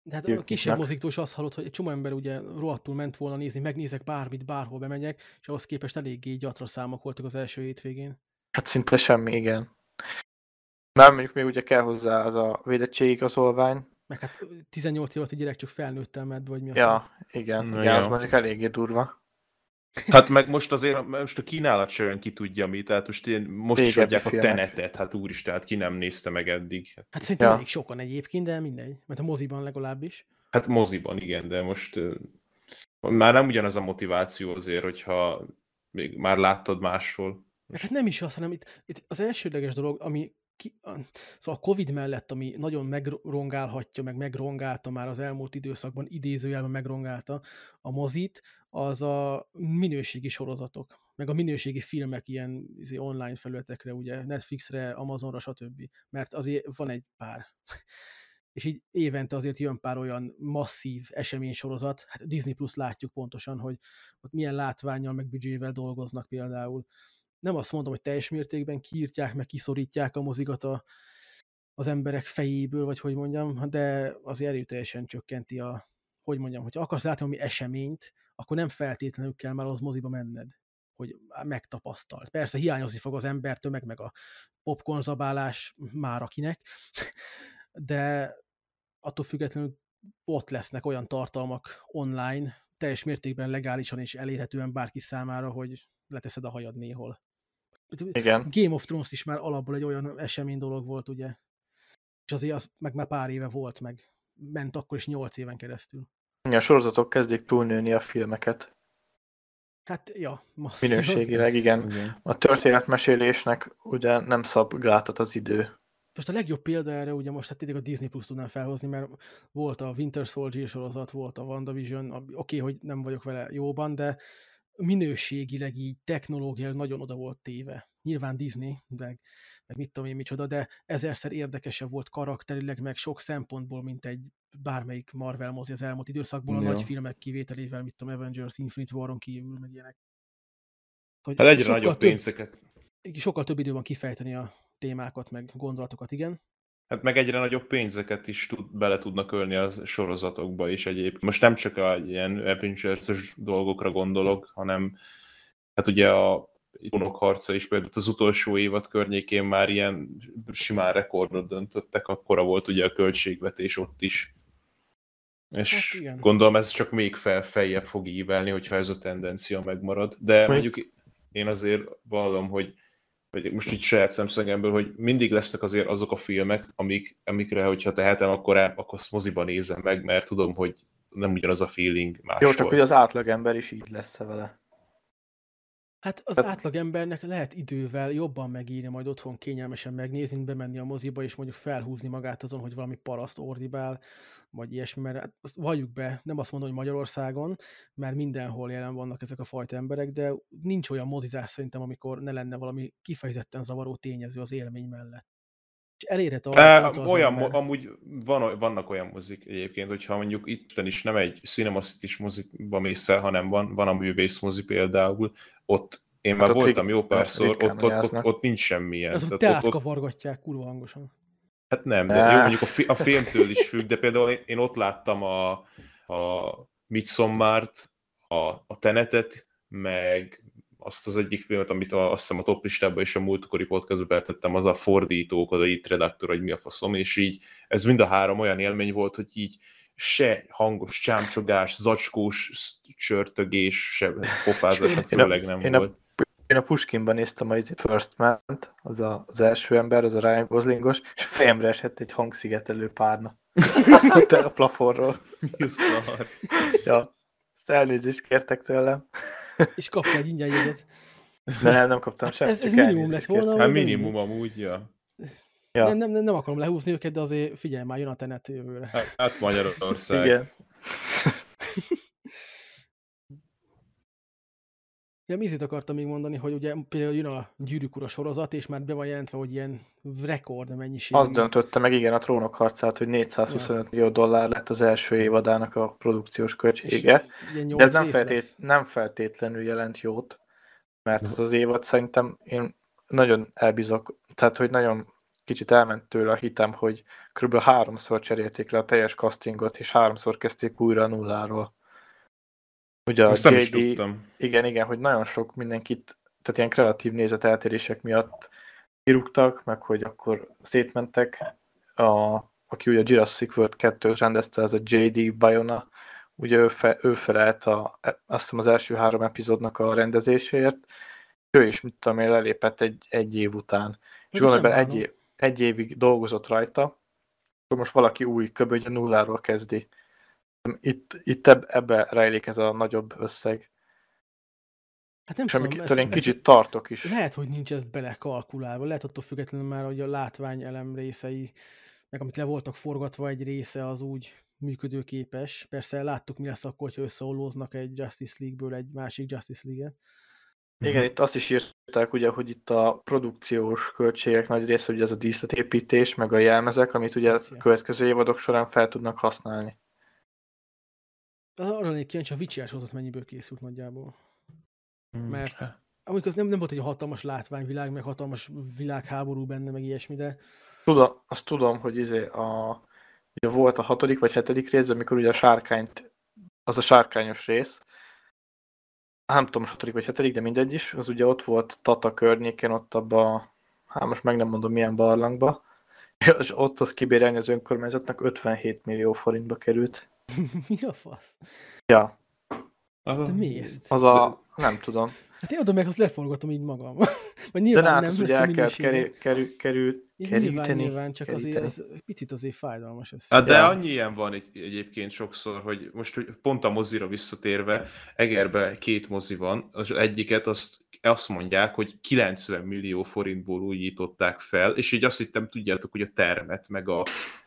Speaker 1: De hát
Speaker 2: ők
Speaker 1: a kisebb
Speaker 2: nyitnak.
Speaker 1: moziktól is azt hallott, hogy egy csomó ember ugye rohadtul ment volna nézni, megnézek bármit, bárhol bemegyek, és ahhoz képest eléggé gyatra számok voltak az első hétvégén.
Speaker 2: Hát szinte semmi, igen. Nem, mondjuk még ugye kell hozzá az a védettségigazolvány.
Speaker 1: Meg hát 18 év alatt egy gyerek csak felnőttel med, vagy mi a szó.
Speaker 2: Ja, igen,
Speaker 3: Na
Speaker 2: igen, az mondjuk eléggé durva.
Speaker 3: Hát meg most azért, most a kínálat se olyan ki tudja mi, tehát most én, most is adják a
Speaker 2: filmek.
Speaker 3: tenetet, hát úristen, hát ki nem nézte meg eddig.
Speaker 1: Hát szerintem
Speaker 2: Ja.
Speaker 1: elég sokan egyébként, de mindegy. Mert a moziban legalábbis.
Speaker 3: Hát moziban, igen, de most már nem ugyanaz a motiváció azért, hogyha még már láttad máshol.
Speaker 1: Hát nem is az, hanem itt, itt az elsődleges dolog, ami ki, szóval a Covid mellett, ami nagyon megrongálhatja, meg megrongálta már az elmúlt időszakban, idézőjelben megrongálta a mozit, az a minőségi sorozatok, meg a minőségi filmek ilyen izé, online felületekre, ugye Netflixre, Amazonra, stb. Mert azért van egy pár. És így évente azért jön pár olyan masszív eseménysorozat, hát Disney Plus látjuk pontosan, hogy ott milyen látványjal, meg büdzsével dolgoznak például nem azt mondom, hogy teljes mértékben kiírtják, meg kiszorítják a mozigat a, az emberek fejéből, vagy hogy mondjam, de azért erőteljesen csökkenti a, hogy mondjam, hogy akarsz látni valami eseményt, akkor nem feltétlenül kell már az moziba menned, hogy megtapasztalt. Persze hiányozni fog az embertömeg, meg a popcorn zabálás már akinek, de attól függetlenül ott lesznek olyan tartalmak online, teljes mértékben legálisan és elérhetően bárki számára, hogy leteszed a hajad néhol.
Speaker 2: Igen.
Speaker 1: Game of Thrones is már alapból egy olyan esemény dolog volt, ugye? És azért az meg már pár éve volt, meg ment akkor is nyolc éven keresztül.
Speaker 2: A sorozatok kezdik túlnőni a filmeket.
Speaker 1: Hát, ja, masszív.
Speaker 2: Minőségileg, igen.
Speaker 3: Igen.
Speaker 2: A történetmesélésnek ugye nem szab gátat az idő.
Speaker 1: Most a legjobb példa erre, ugye most hát a Disney Plus tudnám felhozni, mert volt a Winter Soldier sorozat, volt a WandaVision, oké, okay, hogy nem vagyok vele jóban, de minőségileg így technológiailag nagyon oda volt téve. Nyilván Disney, de meg mit tudom én micsoda, de ezerszer érdekesebb volt karakterileg, meg sok szempontból, mint egy bármelyik Marvel mozi az elmúlt időszakból, a
Speaker 3: Ja.
Speaker 1: nagy filmek kivételével, mit tudom, Avengers, Infinite Waron kívül, meg ilyenek. Hogy
Speaker 3: Hát egyre nagyobb
Speaker 1: több-
Speaker 3: pénzeket.
Speaker 1: Sokkal több idő van kifejteni a témákat, meg gondolatokat, igen.
Speaker 3: Hát meg egyre nagyobb pénzeket is tud, bele tudnak ölni a sorozatokba is egyébként. Most nem csak a ilyen avengers dolgokra gondolok, hanem hát ugye a Trónok harca is például az utolsó évad környékén már ilyen simán rekordot döntöttek, akkora volt ugye a költségvetés ott is. És
Speaker 1: Hát igen.
Speaker 3: gondolom ez csak még fel, feljebb fog ívelni, hogyha ez a tendencia megmarad. De mondjuk én azért vallom, hogy vagy most így saját szemszögemből, hogy mindig lesznek azért azok a filmek, amik, amikre, hogyha tehetem, akkor, el, akkor azt moziban nézem meg, mert tudom, hogy nem ugyanaz a feeling máshol.
Speaker 2: Jó, csak hogy az átlagember is így lesz vele.
Speaker 1: Hát az
Speaker 2: Tehát-
Speaker 1: átlag embernek lehet idővel jobban megírni, majd otthon kényelmesen megnézni, bemenni a moziba, és mondjuk felhúzni magát azon, hogy valami paraszt ordibál, vagy ilyesmi, mert hát azt valljuk be, nem azt mondom, hogy Magyarországon, mert mindenhol jelen vannak ezek a fajta emberek, de nincs olyan mozizás szerintem, amikor ne lenne valami kifejezetten zavaró tényező az élmény mellett. És elérhet arra,
Speaker 3: E, olyan,
Speaker 1: ember-
Speaker 3: amúgy van, vannak olyan mozik egyébként, hogyha mondjuk itt is nem egy Cinema City-s moziba mész el, hanem van, van a művész mozi például, ott én
Speaker 2: Hát
Speaker 3: már
Speaker 2: ott
Speaker 3: voltam
Speaker 2: rig-
Speaker 3: jó párszor, ott, ott, ott,
Speaker 2: ajánlnak.
Speaker 3: ott nincs semmilyen.
Speaker 1: az, hogy
Speaker 3: Tehát ott, ott,
Speaker 1: teátkavargatják kurva hangosan.
Speaker 3: hát nem, de jó, mondjuk a, fi, a filmtől is függ, de például én, én ott láttam a, a Midsommart, a, a Tenetet, meg azt az egyik filmet, amit a, azt hiszem a top listában és a múltkori podcastba betettem, az a fordítók, az a itt redaktor, hogy mi a faszom, és így ez mind a három olyan élmény volt, hogy így se hangos csámcsogás, zacskós csörtögés, se pofázás, hát
Speaker 2: a-
Speaker 3: főleg nem
Speaker 2: én a-
Speaker 3: volt.
Speaker 2: Én a Puskinban néztem a First Man-t, az a, az első ember, az a Ryan Goslingos, és fejemre esett egy hangszigetelő párna. A plafonról. Ja. Elnézést kértek tőlem.
Speaker 1: És kapta egy ingyen jegyet.
Speaker 2: De nem, nem kaptam
Speaker 1: Hát
Speaker 2: semmit.
Speaker 1: ez- ez minimum lett volna.
Speaker 3: Hát minimum amúgy, ja.
Speaker 2: Ja.
Speaker 1: Nem, nem, nem, nem akarom lehúzni őket, de azért figyelj már, jön a tenet jövőre.
Speaker 3: Hát, hát Magyarország.
Speaker 2: Igen.
Speaker 1: Ja, mit akartam még mondani, hogy ugye például jön a Gyűrűk Ura sorozat, és már be van jelentve, hogy ilyen rekord mennyiség.
Speaker 2: Azt döntötte meg igen a trónok harcát, hogy 425 millió dollár lett az első évadának a produkciós költsége. De ez nem, feltét,
Speaker 1: lesz.
Speaker 2: nem feltétlenül jelent jót, mert ez az évad szerintem én nagyon elbizok, tehát hogy nagyon kicsit elment tőle a hitem, hogy kb. háromszor cserélték le a teljes castingot, és háromszor kezdték újra a nulláról. Ugye a JD, igen, igen, hogy nagyon sok mindenkit, tehát ilyen kreatív nézeteltérések miatt kirúgtak, meg hogy akkor szétmentek. A, aki ugye a Jurassic World 2-t rendezte, ez a J.D. Bayona, ugye ő, fe, ő felelt a, azt hiszem az első három epizódnak a rendezéséért, ő is, mit tudom én, lelépett egy, egy év után. És gondolj
Speaker 1: nem
Speaker 2: bele, egy, év, egy évig dolgozott rajta, akkor most valaki új kb. ugye nulláról kezdi. Itt, itt eb, ebbe rejlik ez a nagyobb összeg.
Speaker 1: Hát nem
Speaker 2: És
Speaker 1: tudom,
Speaker 2: én
Speaker 1: ez-
Speaker 2: kicsit tartok is.
Speaker 1: Lehet, hogy nincs ez belekalkulálva, lehet attól függetlenül már, hogy a látványelem részei, meg amik le voltak forgatva, egy része az úgy működőképes. Persze láttuk, mi lesz akkor, hogyha összeollóznak egy Justice League-ből egy másik Justice League-et.
Speaker 2: Igen, itt azt is írták, ugye, hogy itt a produkciós költségek nagy része, ugye ez a díszletépítés, meg a jelmezek, amit ugye a következő évadok során fel tudnak használni.
Speaker 1: Az arra lennék kíváncsi, a Witcher sorozat mennyiből készült nagyjából.
Speaker 3: Hmm.
Speaker 1: Mert amikor az nem, nem volt egy hatalmas látványvilág, meg hatalmas világháború benne, meg ilyesmi, de
Speaker 2: Tudom, azt tudom, hogy izé a, ugye volt a hatodik vagy hetedik rész, amikor ugye a sárkányt, az a sárkányos rész, nem tudom, most hatodik vagy hetedik, de mindegy is, az ugye ott volt Tata környéken, ott abba, hát most meg nem mondom milyen barlangba, és ott az kibérelni az önkormányzatnak 57 millió forintba került.
Speaker 1: mi a fasz?
Speaker 2: Ja,
Speaker 1: De miért?
Speaker 2: az a, nem tudom.
Speaker 1: Hát én oda meg azt leforgatom így magam. Vagy
Speaker 2: De
Speaker 1: nyilván
Speaker 2: hát
Speaker 1: nem,
Speaker 2: az ugye el kell kerül, kerül, kerül,
Speaker 1: Nyilván,
Speaker 2: keríteni.
Speaker 1: nyilván, csak azért
Speaker 2: keríteni.
Speaker 1: ez picit azért fájdalmas ez.
Speaker 3: Hát de
Speaker 2: Ja.
Speaker 3: annyi ilyen van egy, egyébként sokszor, hogy most hogy pont a mozira visszatérve, Egerbe két mozi van, az egyiket azt, azt mondják, hogy 90 millió forintból újították fel, és így azt hittem, tudjátok, hogy a termet, meg a,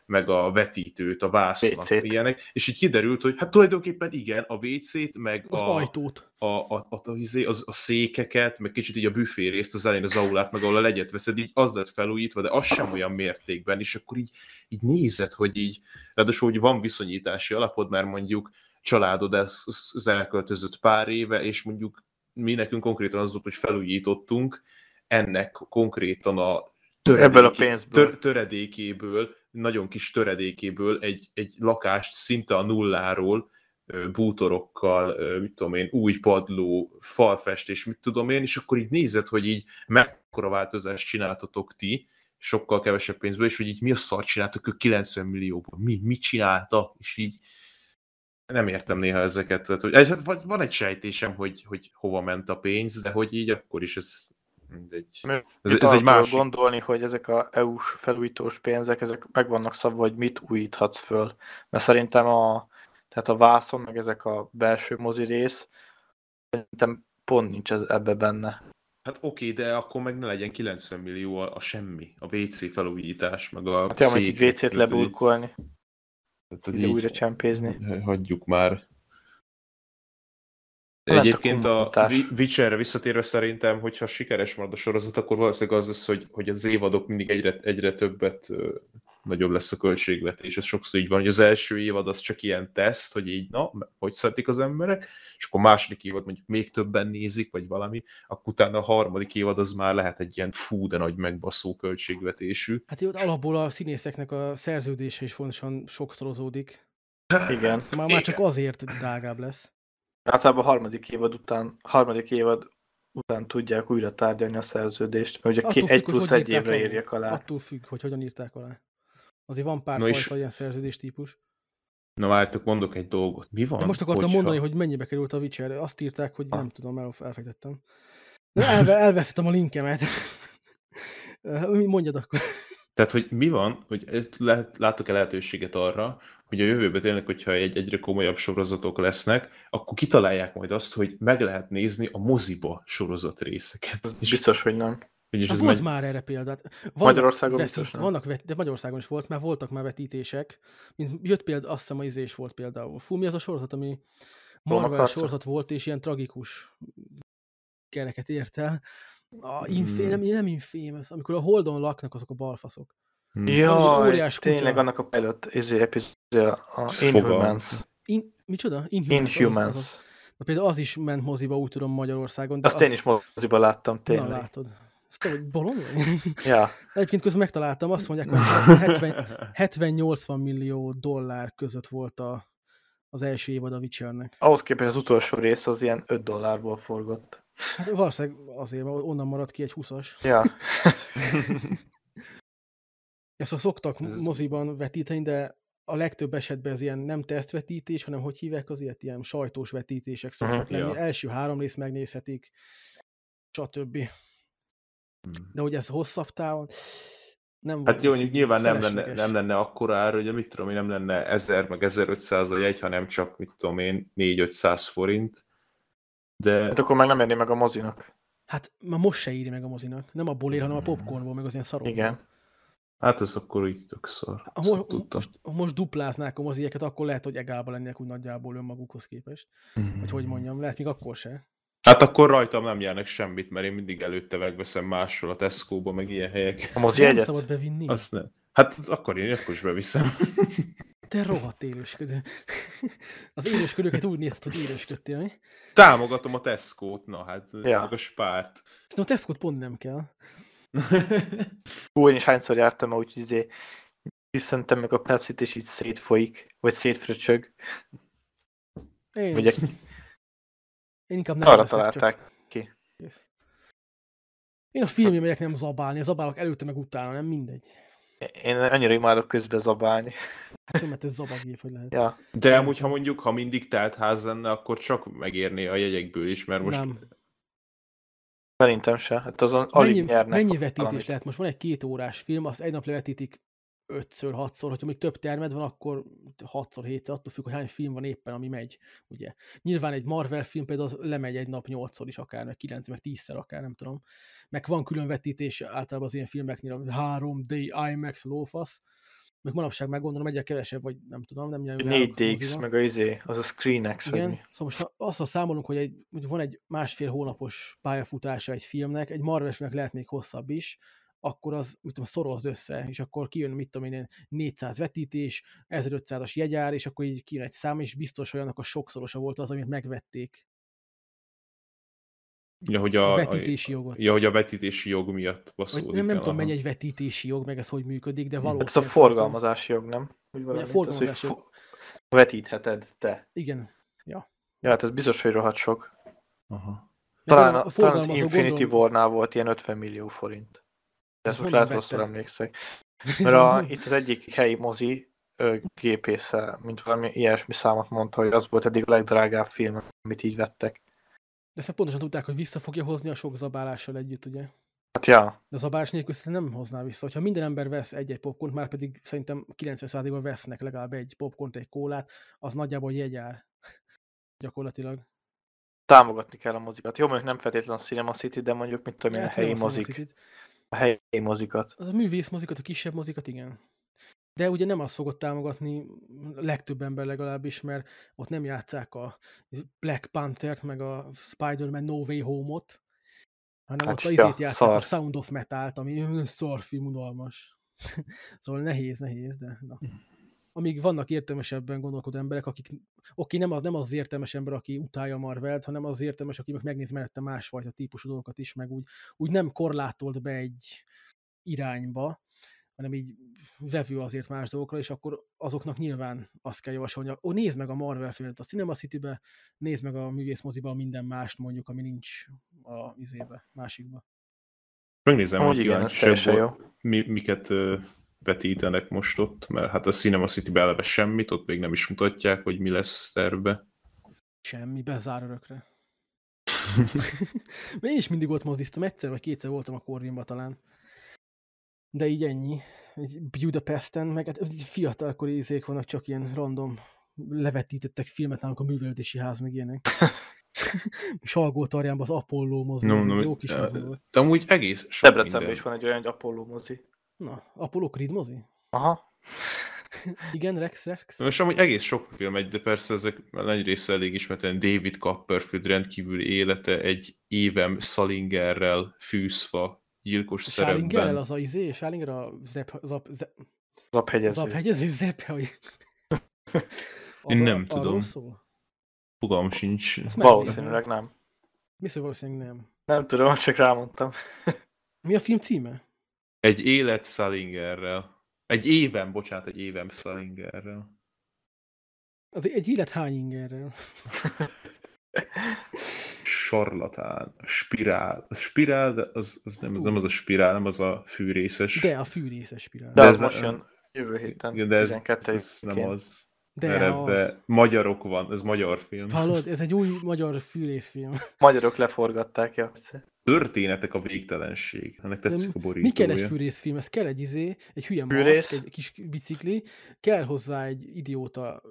Speaker 3: meg a vetítőt, a vászlat,
Speaker 2: WC-t.
Speaker 3: ilyenek, és így kiderült, hogy hát tulajdonképpen igen, a WC-t, meg
Speaker 1: Az
Speaker 3: a,
Speaker 1: ajtót.
Speaker 3: a, a, a, a, izé, az, a székeket, meg kicsit így a büfé részt, az elején az aulát, meg ahol a legyet veszed, így az lett felújítva, de az sem olyan mértékben, és akkor így, így nézed, hogy így, ráadásul, hogy van viszonyítási alapod, mert mondjuk családod ez, az elköltözött pár éve, és mondjuk mi nekünk konkrétan az volt, hogy felújítottunk, ennek konkrétan a
Speaker 2: Ebből a pénzből.
Speaker 3: tör, töredékéből, nagyon kis töredékéből egy, egy lakást szinte a nulláról, bútorokkal, mit tudom én, új padló, falfestés, mit tudom én, és akkor így nézed, hogy így mekkora változást csináltatok ti, sokkal kevesebb pénzből, és hogy így mi a szart csináltak ők 90 millióból, mi, mit csináltak, és így nem értem néha ezeket, tehát, hogy, hát van- egy sejtésem, hogy, hogy hova ment a pénz, de hogy így akkor is ez mindegy.
Speaker 2: Mi-
Speaker 3: Ez, ez egy másik.
Speaker 2: gondolni, hogy ezek a EU-s felújítós pénzek, ezek meg vannak szabva, hogy mit újíthatsz föl. Mert szerintem a, tehát a vászon, meg ezek a belső mozi rész, szerintem pont nincs ez, ebbe benne.
Speaker 3: Hát oké, de akkor meg ne legyen 90 millió a, a semmi, a WC felújítás, meg a
Speaker 2: Hát ja, egy WC-t leburkolni,
Speaker 3: tehát így
Speaker 2: újra csempézni.
Speaker 3: hagyjuk már.
Speaker 2: A
Speaker 3: Egyébként a. Vi- Witcherre visszatérve szerintem, hogyha sikeres marad a sorozat, akkor valószínűleg az lesz, hogy, hogy az évadok mindig egyre, egyre többet nagyobb lesz a költségvetés. Ez sokszor így van, hogy az első évad az csak ilyen teszt, hogy így, na, hogy szeretik az emberek, és akkor a második évad mondjuk még többen nézik, vagy valami, akkor utána a harmadik évad az már lehet egy ilyen fú, de nagy megbaszó költségvetésű.
Speaker 1: Hát jó, alapból a színészeknek a szerződése is fontosan sokszorozódik.
Speaker 2: Igen.
Speaker 1: Már, már csak azért drágább lesz.
Speaker 2: Általában a harmadik évad után, harmadik évad után tudják újra tárgyalni a szerződést, mert ugye
Speaker 1: Attól függ,
Speaker 2: egy
Speaker 1: hogy
Speaker 2: plusz egy évre
Speaker 1: alá.
Speaker 2: érjek alá.
Speaker 1: Attól függ, hogy hogyan írták alá. Azért van pár fajta
Speaker 3: és-
Speaker 1: ilyen szerződés típus.
Speaker 3: Na várjátok, mondok egy dolgot. Mi van?
Speaker 1: De most akartam
Speaker 3: hogyha-
Speaker 1: mondani, hogy mennyibe került a Witcher. Azt írták, hogy nem tudom, el, elfektettem. De elve, elvesztettem a linkemet. Mondjad akkor.
Speaker 3: Tehát, hogy mi van, hogy lehet, látok-e lehetőséget arra, hogy a jövőben tényleg, hogyha egy egyre komolyabb sorozatok lesznek, akkor kitalálják majd azt, hogy meg lehet nézni a moziba sorozat részeket.
Speaker 2: Ez biztos, hogy nem.
Speaker 3: És ez
Speaker 1: volt
Speaker 3: megy,
Speaker 1: már erre példát. Vannak
Speaker 2: Magyarországon
Speaker 1: vetít-
Speaker 2: biztos nem.
Speaker 1: Vannak vet, de Magyarországon is volt, mert voltak már vetítések. Mint jött például, azt hiszem a izés volt például. Fú, mi az a sorozat, ami Marvel sorozat volt, és ilyen tragikus kereket ért el. A
Speaker 3: Hmm.
Speaker 1: infé, nem, nem infamous, amikor a Holdon laknak azok a balfaszok.
Speaker 3: Hm.
Speaker 2: Jaj,
Speaker 1: óriás kutya.
Speaker 2: tényleg annak a pilot izé, epizódja, a Inhumans.
Speaker 1: In, micsoda? Inhumans. az- az- az-
Speaker 2: Inhumans.
Speaker 1: Na például az is ment moziba, úgy tudom Magyarországon. De
Speaker 2: Azt én is moziba láttam,
Speaker 1: Na,
Speaker 2: tényleg.
Speaker 1: látod. Azt te vagy bolond vagy?
Speaker 2: Ja,
Speaker 1: Egyébként közben megtaláltam, azt mondják, hogy 70, 70-80 millió dollár között volt a, az első évad a Witchernek.
Speaker 2: ahhoz képest az utolsó rész az ilyen 5 dollárból forgott.
Speaker 1: Hát valószínűleg azért, mert onnan maradt ki egy 20-as.
Speaker 2: Ja,
Speaker 1: Ezt szoktak
Speaker 3: Ez-
Speaker 1: moziban vetíteni, de a legtöbb esetben ez ilyen nem tesztvetítés, hanem hogy hívják azért, ilyen sajtós vetítések szoktak
Speaker 2: Mhm,
Speaker 1: lenni.
Speaker 3: ja.
Speaker 1: Első három rész megnézhetik, stb. De hogy ez hosszabb távon, nem
Speaker 3: Hát jó, mondjuk nyilván nem lenne, nem lenne akkora ár, hogy mit tudom én, nem lenne 1000 meg 1500 a jegy, hanem csak, mit tudom én, 4-500 forint. De
Speaker 2: hát akkor meg nem érné meg a mozinak.
Speaker 1: Hát már most se éri meg a mozinak. Nem abból ér, hanem a popcornból, meg az ilyen szarokból.
Speaker 2: Igen.
Speaker 3: hát ez akkor így tök szar.
Speaker 1: Ha
Speaker 3: nem
Speaker 1: most,
Speaker 3: tudtam.
Speaker 1: most, ha most dupláznák a mozieket, akkor lehet, hogy egálba lennének úgy nagyjából önmagukhoz képest. Vagy hogy mondjam, lehet még akkor se.
Speaker 3: Hát akkor rajtam nem járnak semmit, mert én mindig előtte megveszem máshol a Tesco-ba, meg ilyen helyek.
Speaker 2: A mozi
Speaker 1: Nem
Speaker 2: egyet?
Speaker 1: szabad bevinni. Az...
Speaker 3: Azt nem. Hát akkor én akkor is beviszem.
Speaker 1: Te rohadt élősködő. Az élősködőket úgy nézted, hogy élősködtél, mi?
Speaker 3: Támogatom a Tesco-t, na hát,
Speaker 2: Ja.
Speaker 3: meg a spárt.
Speaker 1: Szerintem a Tesco-t pont nem kell.
Speaker 2: Hú, én is hányszor jártam, úgyhogy izé visszantem meg a Pepsi-t, és így szétfolyik, vagy szétfröcsög.
Speaker 1: Én,
Speaker 2: Ugye
Speaker 1: én inkább nem
Speaker 2: arra találták
Speaker 1: Csak...
Speaker 2: ki.
Speaker 1: Kész. Én a filmje megyek nem zabálni, a zabálok előtte meg utána, nem mindegy.
Speaker 2: Én annyira imádok közbe zabálni.
Speaker 1: Hát tudom, mert ez zabagép, hogy lehet.
Speaker 2: Ja.
Speaker 3: De amúgy, ha mondjuk, ha mindig telt ház lenne, akkor csak megérné a jegyekből is, mert most
Speaker 1: Nem.
Speaker 2: Szerintem se. Hát azon alig
Speaker 1: Mennyi,
Speaker 2: nyernek
Speaker 1: mennyi vetítés
Speaker 2: valamit.
Speaker 1: lehet? Most van egy két órás film, azt egy nap levetítik ötször, hatszor, hogyha még több termed van, akkor hatszor, hétszer, attól függ, hogy hány film van éppen, ami megy, ugye. Nyilván egy Marvel film például az lemegy egy nap nyolcszor is akár, meg kilenc, meg tízszer akár, nem tudom. Meg van külön vetítés általában az ilyen filmeknél, 3D, IMAX, lófasz, meg manapság meg gondolom egyre kevesebb, vagy nem tudom, nem nyilván
Speaker 2: 4DX, meg a izé, az a ScreenX, vagy
Speaker 1: igen,
Speaker 2: mi.
Speaker 1: szóval most azt számolunk, hogy, egy, hogy van egy másfél hónapos pályafutása egy filmnek, egy Marvel filmnek lehet még hosszabb is, akkor az, mit tudom, szorozd össze, és akkor kijön, mit tudom én, 400 vetítés, 1500-as jegyár, és akkor így kijön egy szám, és biztos, hogy annak a sokszorosa volt az, amit megvették.
Speaker 3: ja, hogy
Speaker 1: A
Speaker 3: a,
Speaker 1: vetítési jogot.
Speaker 3: Ja, hogy a vetítési jog miatt baszódik
Speaker 1: nem, nem
Speaker 3: el,
Speaker 1: tudom, mennyi egy vetítési jog, meg ez hogy működik, de
Speaker 2: Hát ez a
Speaker 1: valószínűleg...
Speaker 2: forgalmazási jog, nem? Úgy valami,
Speaker 1: forgalmazási
Speaker 2: az,
Speaker 1: jog.
Speaker 2: fo- vetítheted te.
Speaker 1: Igen.
Speaker 2: Ja, hát ez biztos, hogy rohadt sok.
Speaker 3: Aha.
Speaker 2: Talán,
Speaker 1: a
Speaker 2: a, talán az Infinity
Speaker 1: gondolom-
Speaker 2: War-nál volt ilyen 50 millió forint. De ezt most lehet rosszul emlékszek. Mert a, itt az egyik helyi mozi gépésze, mint valami ilyesmi számot mondta, hogy az volt eddig a legdrágább film, amit így vettek.
Speaker 1: De ezt pontosan tudták, hogy vissza fogja hozni a sok zabálással együtt, ugye?
Speaker 2: Hát ja,
Speaker 1: De zabálás nélkül szerintem nem hozná vissza. Ha minden ember vesz egy-egy popcornt, már pedig szerintem 90%-ban vesznek legalább egy popcornt, egy kólát, az nagyjából jegyár. Gyakorlatilag.
Speaker 2: támogatni kell a mozikat. Jó, mondjuk nem feltétlenül a Cinema City, de mondjuk, mit tudom én, a
Speaker 1: Hát,
Speaker 2: helyi mozik. A helyi mozikat.
Speaker 1: Az a művész mozikat, a kisebb mozikat, igen. De ugye nem azt fogod támogatni, a legtöbb ember legalábbis, mert ott nem játszák a Black Panther-t, meg a Spider-Man No Way Home-ot, hanem
Speaker 2: Hát
Speaker 1: ott a
Speaker 2: ja,
Speaker 1: izét játszák, a
Speaker 2: szar.
Speaker 1: Sound of Metal-t, ami ö, szarfilm, unalmas. szóval nehéz, nehéz, de na. Amíg vannak értelmesebben gondolkodó emberek, akik, oké, nem az, nem az értelmes ember, aki utálja a Marvelt, hanem az értelmes, aki meg megnéz mellette másfajta típusú dolgokat is, meg úgy, úgy nem korlátolt be egy irányba, hanem így vevő azért más dolgokra, és akkor azoknak nyilván azt kell javasolni, ó, nézd meg a Marvel filmet a Cinema City-be, nézd meg a művész moziba minden mást mondjuk, ami nincs a izébe, másikba.
Speaker 3: Megnézem, hogy
Speaker 2: igen, ez teljesen jó.
Speaker 3: mi, miket vetítenek most ott, mert hát a Cinema city eleve semmit, ott még nem is mutatják, hogy mi lesz terve.
Speaker 1: Semmi, bezár örökre. Én is mindig ott moziztam, egyszer vagy kétszer voltam a Corvinba talán. De így ennyi. Budapesten, meg hát fiatalkori izék vannak, csak ilyen random levetítettek filmet nálunk a művelődési ház, meg ilyenek. Salgótarjánban az Apollo mozi,
Speaker 3: No,
Speaker 1: no, jó kis
Speaker 3: eh,
Speaker 1: mozi volt.
Speaker 3: De amúgy egész sok
Speaker 2: Debrecenben
Speaker 3: minden.
Speaker 2: is van egy olyan, hogy Apollo mozi.
Speaker 1: Na, Apollo Creed mozi?
Speaker 2: Aha.
Speaker 1: Igen, Rex, Rex?
Speaker 3: Most amúgy egész sok film egy, de persze ezek nagy része elég ismerten. David Copperfield rendkívüli élete egy évem Salingerrel fűzva gyilkos
Speaker 1: Sálingerrel
Speaker 3: szerepben.
Speaker 1: az a izé, Sálinger a Zep, Zap, Zep,
Speaker 2: Zaphegyező.
Speaker 1: Zaphegyező, Zepe, hogy...
Speaker 3: Én
Speaker 1: a-
Speaker 3: nem
Speaker 1: arról
Speaker 3: tudom.
Speaker 1: Szól?
Speaker 3: Fogalmam sincs.
Speaker 2: Valószínűleg nem.
Speaker 1: Mi szó valószínűleg nem.
Speaker 2: Nem tudom, csak rámondtam.
Speaker 1: Mi a film címe?
Speaker 3: Egy élet Salingerrel. Egy évem, bocsánat, egy évem Salingerrel.
Speaker 1: Az egy élet hány ingerrel?
Speaker 3: Sarlatán, spirál. A spirál, de az, az nem, az nem az a spirál, nem az a fűrészes.
Speaker 1: De a fűrészes spirál.
Speaker 2: De,
Speaker 3: De
Speaker 2: az
Speaker 3: ez
Speaker 2: most jön jövő héten.
Speaker 3: De ez,
Speaker 2: 12
Speaker 3: ez nem az.
Speaker 1: De
Speaker 3: Mert
Speaker 1: az.
Speaker 3: magyarok van, ez magyar film.
Speaker 1: Hallod, ez egy új magyar fűrészfilm.
Speaker 2: Magyarok leforgatták, ja.
Speaker 3: Történetek a végtelenség. Ennek tetszik a
Speaker 1: Mi
Speaker 3: borítója.
Speaker 1: kell egy fűrészfilm? Ez kell egy izé, egy hülye
Speaker 2: Fűrész?
Speaker 1: maszk, egy kis bicikli, kell hozzá egy idióta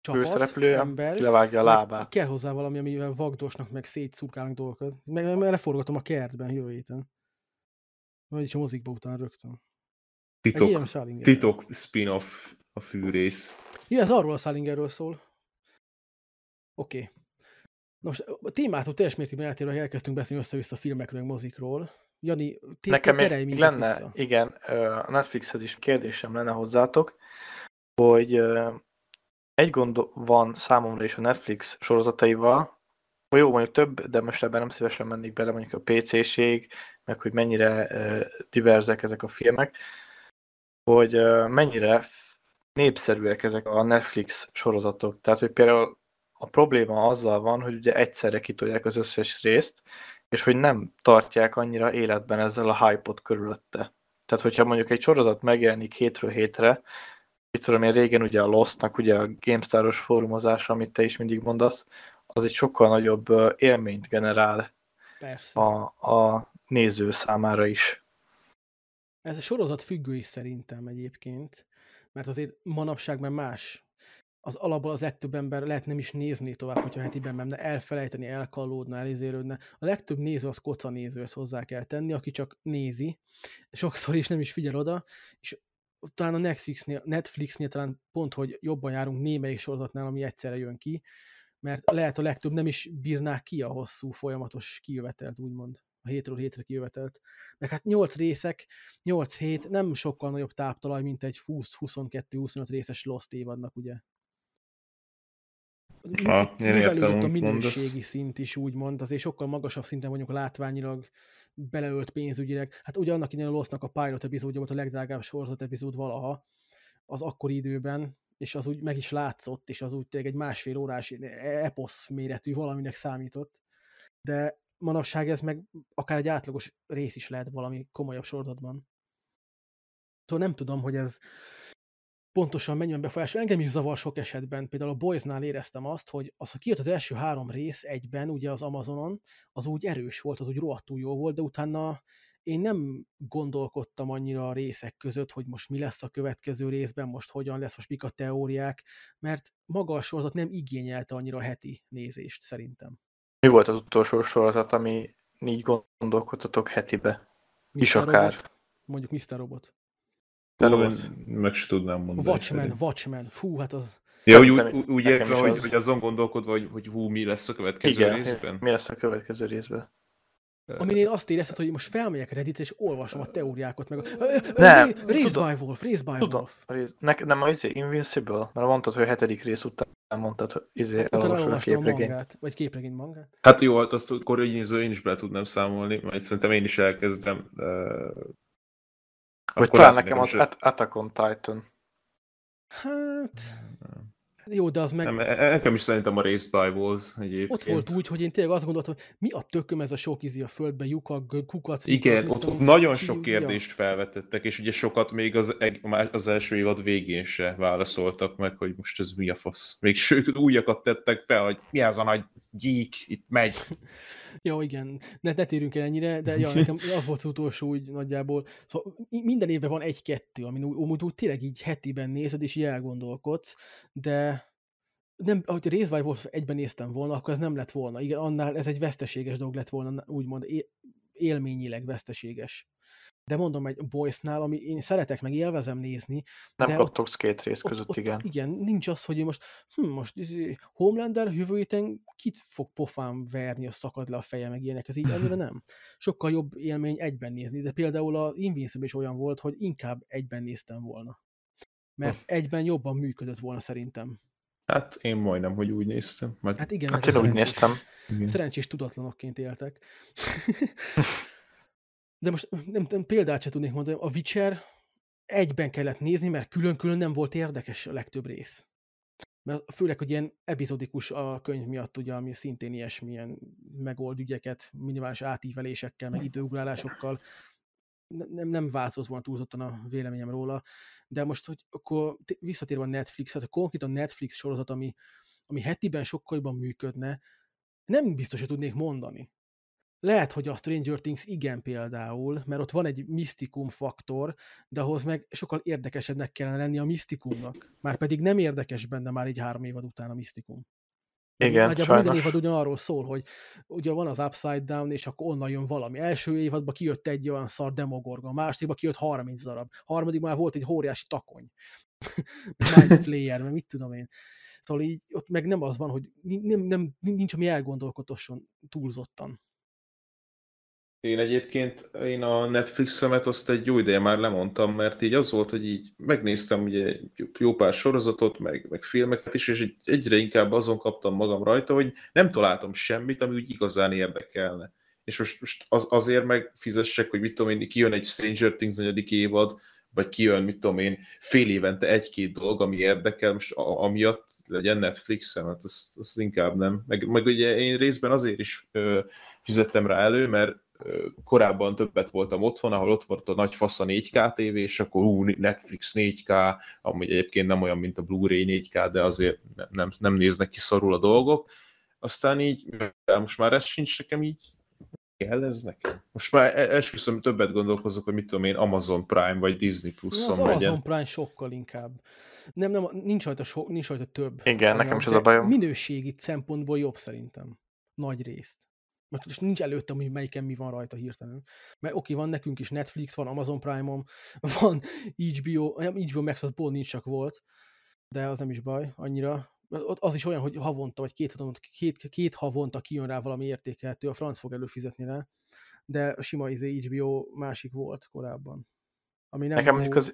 Speaker 1: csapat,
Speaker 2: Főszereplő,
Speaker 1: ember,
Speaker 2: levágja a lábát.
Speaker 1: kell hozzá valami, amivel vagdosnak, meg szétszurkálnak dolgokat. Meg, meg, leforgatom a kertben jövő héten. Vagyis a mozikba után rögtön.
Speaker 3: Titok, titok spin-off a fűrész.
Speaker 1: Ja, ez arról a Salingerről szól. Oké. Okay. Most a témától teljes mértékben eltérve hogy elkezdtünk beszélni össze-vissza filmekről, meg mozikról. Jani, té-
Speaker 2: Nekem
Speaker 1: terelj
Speaker 2: még
Speaker 1: minket
Speaker 2: lenne,
Speaker 1: vissza.
Speaker 2: igen, a Netflixhez is kérdésem lenne hozzátok, hogy egy gond van számomra is a Netflix sorozataival, hogy jó, mondjuk több, de most ebben nem szívesen mennék bele, mondjuk a PC-ség, meg hogy mennyire diverzek ezek a filmek, hogy mennyire népszerűek ezek a Netflix sorozatok. Tehát, hogy például a probléma azzal van, hogy ugye egyszerre kitolják az összes részt, és hogy nem tartják annyira életben ezzel a hype-ot körülötte. Tehát, hogyha mondjuk egy sorozat megjelenik hétről hétre, mit tudom én régen ugye a Lost-nak ugye a GameStar-os fórumozás, amit te is mindig mondasz, az egy sokkal nagyobb élményt generál
Speaker 1: Persze.
Speaker 2: a, a néző számára is.
Speaker 1: Ez a sorozat függő is szerintem egyébként, mert azért manapság már más. Az alapból az legtöbb ember lehet nem is nézni tovább, hogyha hetiben menne, elfelejteni, elkallódna, elizérődne. A legtöbb néző az koca néző, ezt hozzá kell tenni, aki csak nézi, sokszor is nem is figyel oda, és talán a Netflixnél, Netflixnél talán pont, hogy jobban járunk némelyik sorozatnál, ami egyszerre jön ki, mert lehet a legtöbb nem is bírná ki a hosszú, folyamatos kijövetelt, úgymond, a hétről hétre kijövetelt. Meg hát 8 részek, 8 hét, nem sokkal nagyobb táptalaj, mint egy 20-22-25 részes Lost évadnak, ugye?
Speaker 3: Én értem,
Speaker 1: Növelődött a
Speaker 3: amit mondasz.
Speaker 1: minőségi szint is, úgymond, azért sokkal magasabb szinten vagyunk látványilag, beleölt pénzügyileg. Hát ugye annak idején a Lostnak a pilot epizódja volt a legdrágább sorozat epizód valaha, az akkori időben, és az úgy meg is látszott, és az úgy tényleg egy másfél órás eposz méretű valaminek számított. De manapság ez meg akár egy átlagos rész is lehet valami komolyabb sorozatban. Szóval nem tudom, hogy ez pontosan mennyiben befolyásol. Engem is zavar sok esetben. Például a Boysnál éreztem azt, hogy az, hogy kijött az első három rész egyben, ugye az Amazonon, az úgy erős volt, az úgy rohadtul jó volt, de utána én nem gondolkodtam annyira a részek között, hogy most mi lesz a következő részben, most hogyan lesz, most mik a teóriák, mert maga a sorozat nem igényelte annyira a heti nézést, szerintem.
Speaker 2: Mi volt az utolsó sorozat, ami így gondolkodtatok hetibe? Is
Speaker 1: Mr.
Speaker 2: akár.
Speaker 1: Robot? Mondjuk Mr. Robot.
Speaker 2: De
Speaker 3: Ó,
Speaker 2: az-
Speaker 3: meg se tudnám mondani.
Speaker 1: Watchmen. Watchmen. Fú, hát az...
Speaker 3: Ja, úgy, úgy, úgy értve,
Speaker 2: is
Speaker 3: hogy,
Speaker 2: az.
Speaker 3: hogy azon gondolkodva, hogy, hogy hú, mi lesz a következő
Speaker 2: Igen,
Speaker 3: részben?
Speaker 2: mi lesz a következő részben?
Speaker 1: Aminél azt érezted, hogy most felmegyek Redditre, és olvasom a teóriákat, meg a...
Speaker 2: Nem,
Speaker 1: Race by Wolf, Race by
Speaker 2: Tudom,
Speaker 1: Wolf.
Speaker 2: ne, nem az izé, Invincible? Mert mondtad, hogy a hetedik rész után mondtad, hogy izé,
Speaker 1: Hát
Speaker 2: elolvasod a képregényt.
Speaker 1: mangát, vagy képregény mangát.
Speaker 3: Hát jó, hát azt akkor így én is bele tudnám számolni, majd szerintem én is elkezdem. Uh,
Speaker 2: Vagy talán nekem az At- Attack on Titan.
Speaker 1: Hát... Jó, de az meg...
Speaker 3: Nem, e- nekem is szerintem a Race by Walls egyébként.
Speaker 1: Ott volt úgy, hogy én tényleg azt gondoltam, hogy mi a tököm ez a sok izi a földbe, lyukak, kukac.
Speaker 3: Igen,
Speaker 1: lyukak,
Speaker 3: ott, ott nagyon sok kérdést felvetettek, és ugye sokat még az, az első évad végén se válaszoltak meg, hogy most ez mi a fasz. Még sőt, újakat tettek fel, hogy mi az a nagy gyík, itt megy.
Speaker 1: Ja, igen, ne, ne térjünk el ennyire, de ja, nekem az volt az utolsó úgy nagyjából. Szóval minden évben van egy-kettő, amin úgy, úgy, tényleg így hetiben nézed, és így elgondolkodsz, de nem, ahogy Race by Wolf egyben néztem volna, akkor ez nem lett volna. Igen, annál ez egy veszteséges dolog lett volna, úgymond é- élményileg veszteséges. De mondom, egy Boys-nál, ami én szeretek, meg élvezem nézni,
Speaker 2: Nem kaptok két rész
Speaker 1: ott,
Speaker 2: között,
Speaker 1: ott,
Speaker 2: igen.
Speaker 1: igen, nincs az, hogy most, hm, most izé, Homelander jövő héten kit fog pofám verni, a szakad le a feje, meg ilyenek, ez így annyira nem. Sokkal jobb élmény egyben nézni, de például a Invincible is olyan volt, hogy inkább egyben néztem volna. Mert egyben jobban működött volna szerintem.
Speaker 3: Hát én majdnem, hogy úgy néztem. Majd,
Speaker 1: Hát igen,
Speaker 2: Hát én úgy néztem.
Speaker 3: igen.
Speaker 1: Szerencsés tudatlanokként éltek. De most nem, nem példát se tudnék mondani. A Witcher egyben kellett nézni, mert külön-külön nem volt érdekes a legtöbb rész. Mert főleg, hogy ilyen epizodikus a könyv miatt, ugye, ami szintén ilyesmilyen megold ügyeket, minimális átívelésekkel, meg időugrálásokkal. Ne- Nem, nem változott volna túlzottan a véleményem róla. De most, hogy akkor visszatérve a Netflix, hát a konkrétan Netflix sorozat, ami, ami hetiben sokkal jobban működne, nem biztos, hogy tudnék mondani. Lehet, hogy a Stranger Things igen például, mert ott van egy misztikum faktor, de ahhoz meg sokkal érdekesebbnek kellene lenni a misztikumnak. Már pedig nem érdekes benne már egy három évad után a misztikum.
Speaker 2: Igen,
Speaker 1: Nagyjából minden évad ugyanarról szól, hogy ugye van az Upside Down, és akkor onnan jön valami. Első évadban kijött egy olyan szar demogorgon, másodikban kijött 30 darab, harmadikban már volt egy óriási takony. Mind Flayer, meg mit tudom én. Szóval így ott meg nem az van, hogy nem, nem, nincs, ami elgondolkodosson túlzottan.
Speaker 3: Én egyébként, én a Netflix-emet azt egy jó ideje már lemondtam, mert így az volt, hogy így megnéztem ugye jó pár sorozatot, meg, meg filmeket is, és így egyre inkább azon kaptam magam rajta, hogy nem találtam semmit, ami úgy igazán érdekelne. És most, most az, azért meg fizessek, hogy mit tudom én, kijön egy Stranger Things negyedik évad, vagy kijön, mit tudom én, fél évente egy-két dolog, ami érdekel, most a, amiatt legyen Netflixen, hát azt, azt inkább nem. Meg, meg ugye én részben azért is ö, fizettem rá elő, mert korábban többet voltam otthon, ahol ott volt a nagy fasz a 4K TV, és akkor ú, Netflix 4K, amúgy egyébként nem olyan, mint a Blu-ray 4K, de azért nem, nem, nem néznek ki szarul a dolgok. Aztán így, most már ez sincs nekem így, kell ez nekem? Most már e- esküszöm többet gondolkozok, hogy mit tudom én, Amazon Prime vagy Disney
Speaker 1: Az
Speaker 3: Plus-on
Speaker 1: Amazon. Prime sokkal inkább. Nem, nem, nincs rajta, so, nincs rajta több.
Speaker 2: Igen, nekem
Speaker 1: anyag,
Speaker 2: is az a bajom.
Speaker 1: Minőségi szempontból jobb szerintem. Nagy részt. Mert most nincs előttem, hogy melyiken mi van rajta hirtelen. Mert oké, van nekünk is Netflix, van Amazon Prime-om, van HBO, nem, HBO Max az pont nincs csak volt, de az nem is baj annyira. Az is olyan, hogy havonta, vagy két, két, két havonta kijön rá valami értékelhető, a franc fog előfizetni rá, de a sima izé HBO másik volt korábban. Ami nem
Speaker 2: Nekem mondjuk az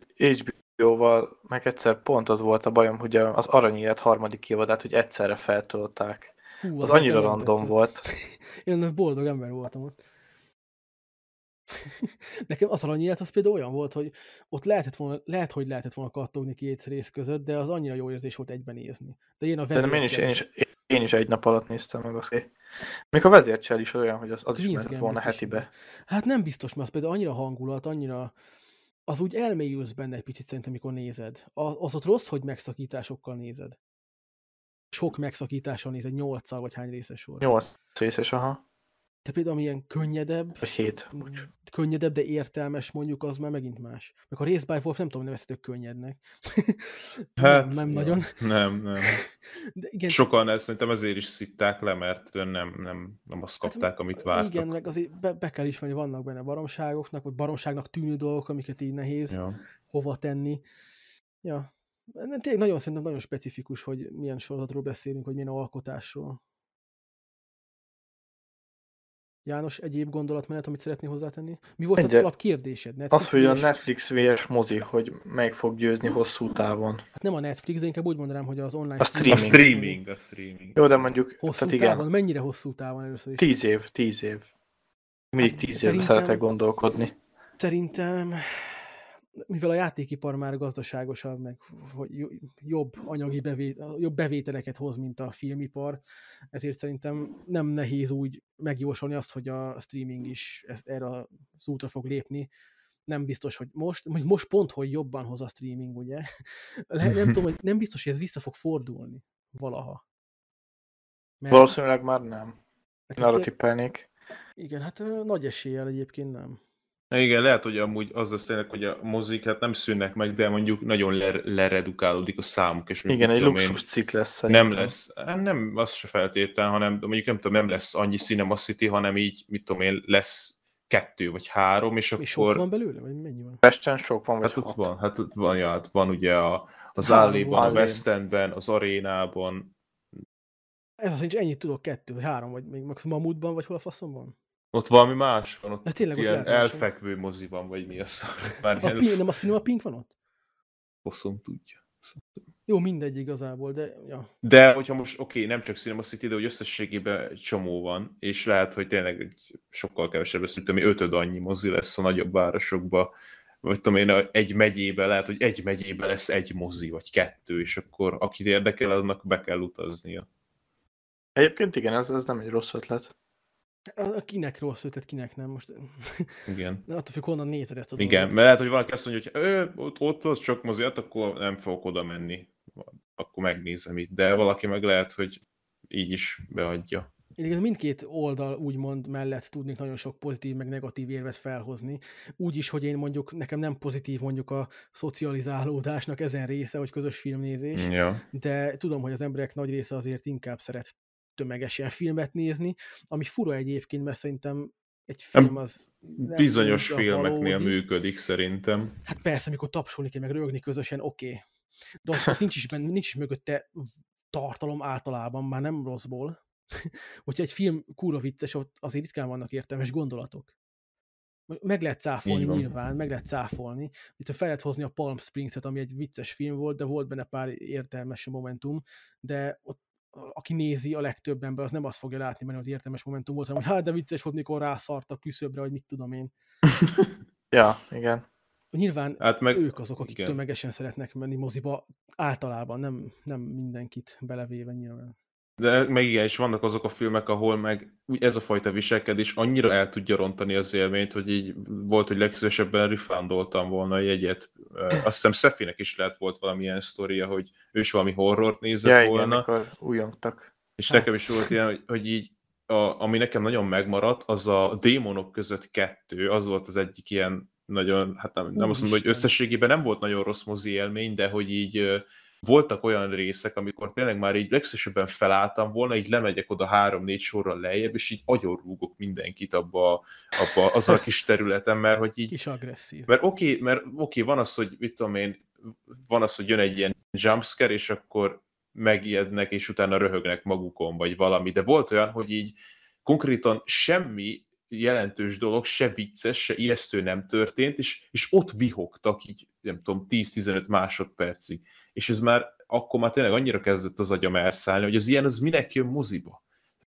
Speaker 2: HBO-val meg egyszer pont az volt a bajom, hogy az Aranyélet harmadik évadát, hogy egyszerre feltolták.
Speaker 1: Hú,
Speaker 2: Az
Speaker 1: nekem
Speaker 2: annyira random
Speaker 1: tetszett.
Speaker 2: volt.
Speaker 1: Én boldog ember voltam ott. Nekem az aranyélet az például olyan volt, hogy ott lehetett volna, lehet, hogy lehetett volna kattogni két rész között, de az annyira jó érzés volt egyben nézni. De én a
Speaker 2: De nem, én is, én is, én is egy nap alatt néztem meg azt. Még a vezércsel is olyan, hogy az, az is ment volna
Speaker 1: is
Speaker 2: hetibe.
Speaker 1: Hát nem biztos, mert az például annyira hangulat, annyira az úgy elmélyülsz benne egy picit szerintem, amikor nézed. A- Az ott rossz, hogy megszakításokkal nézed. Sok megszakítással nézed, nyolccal vagy hány részes volt.
Speaker 2: Nyolc részes, aha.
Speaker 1: De például amilyen könnyedebb,
Speaker 2: Vagy hét. Bocs.
Speaker 1: könnyedebb, de értelmes mondjuk, az már megint más. Meg a Race by Wolf nem tudom, nevezhető könnyednek.
Speaker 3: Hát,
Speaker 1: nem, nem nagyon.
Speaker 3: Nem, nem.
Speaker 1: De igen,
Speaker 3: Sokan ezt szerintem ezért is szitták le, mert nem, nem, nem azt
Speaker 1: Hát,
Speaker 3: kapták, amit vártak.
Speaker 1: Igen, meg azért be, be kell ismerni, vannak benne baromságoknak, vagy baromságnak tűnő dolgok, amiket így nehéz
Speaker 3: Ja.
Speaker 1: hova tenni. Ja. De Tényleg nagyon szerintem nagyon specifikus, hogy milyen sorozatról beszélünk, hogy milyen alkotásról. János, egyéb gondolatmenet, amit szeretnél hozzátenni? Mi volt az
Speaker 2: Egyet-
Speaker 1: alapkérdésed? Netflix
Speaker 2: Az, hogy a. Netflix vs mozi, hogy melyik fog győzni hosszú távon.
Speaker 1: Hát nem a Netflix, de inkább úgy mondanám, hogy az online
Speaker 2: A
Speaker 3: A
Speaker 2: Streaming.
Speaker 3: streaming, a streaming.
Speaker 2: Jó, de mondjuk,
Speaker 1: Hosszú
Speaker 2: tehát igen,
Speaker 1: távon? Mennyire hosszú távon először is?
Speaker 2: tíz év, tíz év. Mindig
Speaker 1: Hát
Speaker 2: tíz évben
Speaker 1: szerintem-
Speaker 2: szeretek gondolkodni.
Speaker 1: Szerintem, mivel a játékipar már gazdaságosabb, meg hogy jo- jobb anyagi bevét, jobb bevételeket hoz, mint a filmipar, ezért szerintem nem nehéz úgy megjósolni azt, hogy a streaming is ez, erre az útra fog lépni. Nem biztos, hogy most, vagy most pont, hogy jobban hoz a streaming, ugye? Le, nem tudom, hogy nem biztos, hogy ez vissza fog fordulni valaha. Mert,
Speaker 2: Valószínűleg már nem. Én arra tippelnék.
Speaker 1: igen, hát nagy eséllyel egyébként nem.
Speaker 3: Igen, lehet, hogy amúgy az lesz tényleg, hogy a mozik hát nem szűnnek meg, de mondjuk nagyon ler, leredukálódik a számuk, és
Speaker 2: Igen, egy luxus cikk lesz szerintem.
Speaker 3: nem lesz, hát nem az se feltétlen, hanem mondjuk nem tudom, nem lesz annyi Cinema City, hanem így, mit tudom én, lesz kettő vagy három, és
Speaker 1: És sok
Speaker 3: akkor...
Speaker 1: van belőle, vagy mennyi van?
Speaker 2: Pesten sok van, vagy
Speaker 3: Hát ott
Speaker 2: hat.
Speaker 3: van, hát ott van, ja, hát van ugye a, az
Speaker 1: Három
Speaker 3: Alléban, a. West Endben, az Arénában,
Speaker 1: Ez az, hogy ennyit tudok, kettő, vagy három, vagy még max Mamutban, vagy hol a faszom van?
Speaker 3: Ott valami más van, ott
Speaker 1: De tényleg ott
Speaker 3: ilyen
Speaker 1: más,
Speaker 3: elfekvő mozi van, vagy mi az, már
Speaker 1: A pink, nem a Cinema Pink van ott?
Speaker 3: elfoszom tudja.
Speaker 1: Jó, mindegy igazából, de ja.
Speaker 3: De hogyha most, oké, okay, nem csak Cinema City, de hogy összességében csomó van, és lehet, hogy tényleg egy sokkal kevesebb lesz, mint ami ötöd annyi mozi lesz a nagyobb városokban, vagy tudom én, egy megyébe, lehet, hogy egy megyébe lesz egy mozi, vagy kettő, és akkor akit érdekel, annak be kell utaznia.
Speaker 2: Egyébként igen, ez, ez nem egy rossz ötlet.
Speaker 1: A, kinek rossz ötlet, kinek nem. Most
Speaker 3: Igen.
Speaker 1: de attól függ, honnan nézed ezt a
Speaker 3: Igen,
Speaker 1: dolgot.
Speaker 3: mert lehet, hogy valaki azt mondja, hogy ő, ott, ott az csak mozi, hát akkor nem fogok oda menni. Akkor megnézem itt. De valaki meg lehet, hogy így is beadja.
Speaker 1: Igen, mindkét oldal úgymond mellett tudnék nagyon sok pozitív meg negatív érvet felhozni. Úgy is, hogy én mondjuk, nekem nem pozitív mondjuk a szocializálódásnak ezen része, hogy közös filmnézés,
Speaker 3: Ja.
Speaker 1: de tudom, hogy az emberek nagy része azért inkább szeret tömegesen filmet nézni, ami fura egyébként, mert szerintem egy film az... nem
Speaker 3: Bizonyos filmeknél
Speaker 1: valódi.
Speaker 3: működik szerintem.
Speaker 1: Hát persze, amikor tapsolni kell, meg rögni közösen, oké. Okay. De ott, ott nincs, is benne, nincs is mögötte tartalom általában, már nem rosszból. Hogyha egy film kurva vicces, ott azért ritkán vannak értelmes gondolatok. Meg lehet cáfolni nyilván, meg lehet cáfolni. Itt fel lehet hozni a Palm Springs-et, ami egy vicces film volt, de volt benne pár értelmes momentum, de ott aki nézi a legtöbb ember, az nem azt fogja látni benne, hogy értelmes momentum volt, hanem hogy hát de vicces volt, mikor rászart a küszöbre, vagy mit tudom én.
Speaker 2: Ja, igen.
Speaker 1: Nyilván
Speaker 3: Hát meg,
Speaker 1: ők azok, akik
Speaker 3: igen.
Speaker 1: tömegesen szeretnek menni moziba, általában, nem, nem mindenkit belevéve nyilván.
Speaker 3: De meg igen, és vannak azok a filmek, ahol meg ez a fajta viselkedés annyira el tudja rontani az élményt, hogy így volt, hogy legszívesebben refundoltam volna a jegyet. Azt hiszem Szefinek is lehet volt valamilyen sztoria, hogy ő is valami horrort nézett
Speaker 2: Ja, igen,
Speaker 3: volna,
Speaker 2: amikor újongtak.
Speaker 3: és
Speaker 1: Hát.
Speaker 3: nekem is volt ilyen, hogy, hogy így, a, ami nekem nagyon megmaradt, az a démonok között kettő, az volt az egyik ilyen nagyon, hát nem, nem azt mondom, hogy összességében nem volt nagyon rossz mozi élmény, de hogy így voltak olyan részek, amikor tényleg már így legszívesebben felálltam volna, így lemegyek oda három-négy sorral lejjebb, és így agyonrúgok mindenkit abba, abba azon a kis területen, mert hogy így
Speaker 1: Kis agresszív.
Speaker 3: mert oké, okay, mert oké, okay, van az, hogy mit tudom én, van az, hogy jön egy ilyen jumpscare, és akkor megijednek, és utána röhögnek magukon, vagy valami, de volt olyan, hogy így konkrétan semmi jelentős dolog, se vicces, se ijesztő nem történt, és, és ott vihogtak így, nem tudom, 10-15 másodpercig. És ez már, akkor már tényleg annyira kezdett az agyam elszállni, hogy az ilyen, az minek jön moziba?